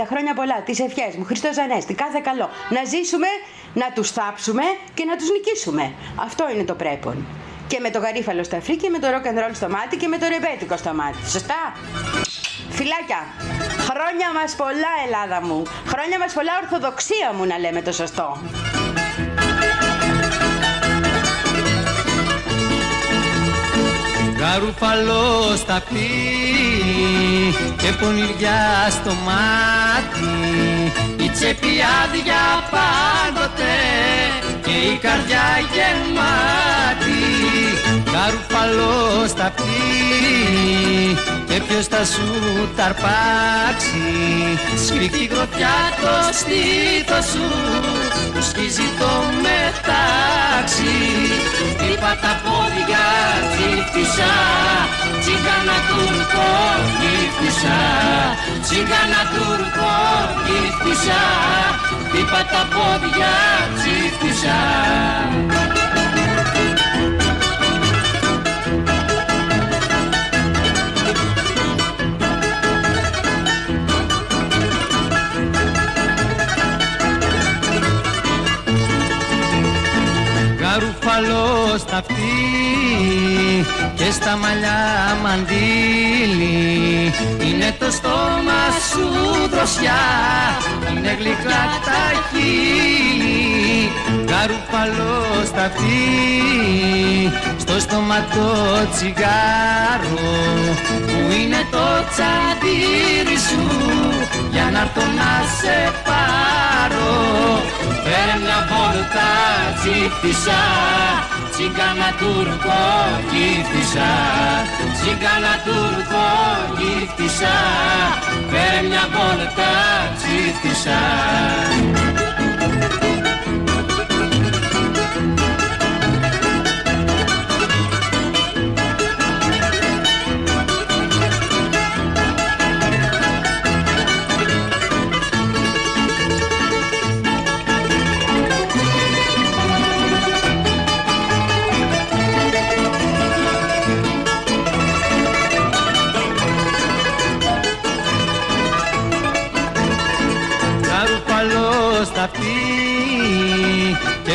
Τα χρόνια πολλά, τις ευχές μου, Χριστός Ανέστη, κάθε καλό. Να ζήσουμε, να τους θάψουμε και να τους νικήσουμε. Αυτό είναι το πρέπον. Και με το γαρίφαλο στα φρύ και με το rock and roll στο μάτι και με το ρεμπέτικο στο μάτι. Σωστά; Φιλάκια! Χρόνια μας πολλά Ελλάδα μου. Χρόνια μας πολλά ορθοδοξία μου να λέμε το σωστό. Γαρουφαλό στα πει και πονηριά στο μάτι. Η τσέπη άδεια πάντοτε και η καρδιά γεμάτη. Γαρουφαλό στα πει και ποιος θα σου ταρπάξει σφιχτή γροθιά το στήθος σου που σκίζει το μετάξι. Είπα τα πόδια τσίφτησα Τσίγκανα τουρκό γύφτησα Τσίγκανα τουρκό γύφτησα Είπα τα πόδια τσίφτησα αυτή και στα μαλλιά μαντήλι είναι το στόμα σου δροσιά είναι γλυκά τα χείλη. Καρουπαλό στα αυτή στο στόμα το τσιγάρο που είναι το τσαντήρι σου για να έρθω να σε πάρω. Φέρε μια βόλτα τσίφτησα Τσίγκανα τουρκο γύφτησα Τσίγκανα τουρκο γύφτησα Φέρε μια βόλτα τσίφτησα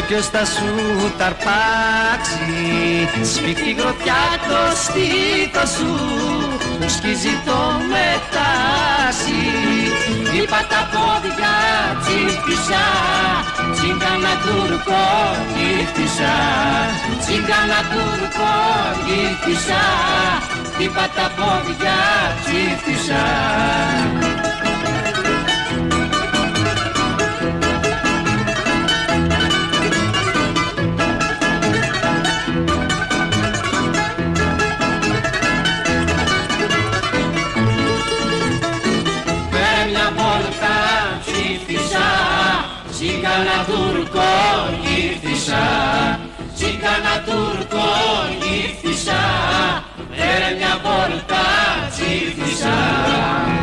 ποιος θα σου ταρπάξει Σφίχτη γροθιά το στήθος σου που σκίζει το μετάσι. Είπα τα πόδια τσίφτησα τσίγκανα τουρκό γύφτησα τσίγκανα τουρκό γύφτησα Είπα τα πόδια τσίφτησα Τσίκανα Τούρκο γύφτησα, τσίκανα Τούρκο γύφτησα, πέρα μια βόλτα τσίφτησα.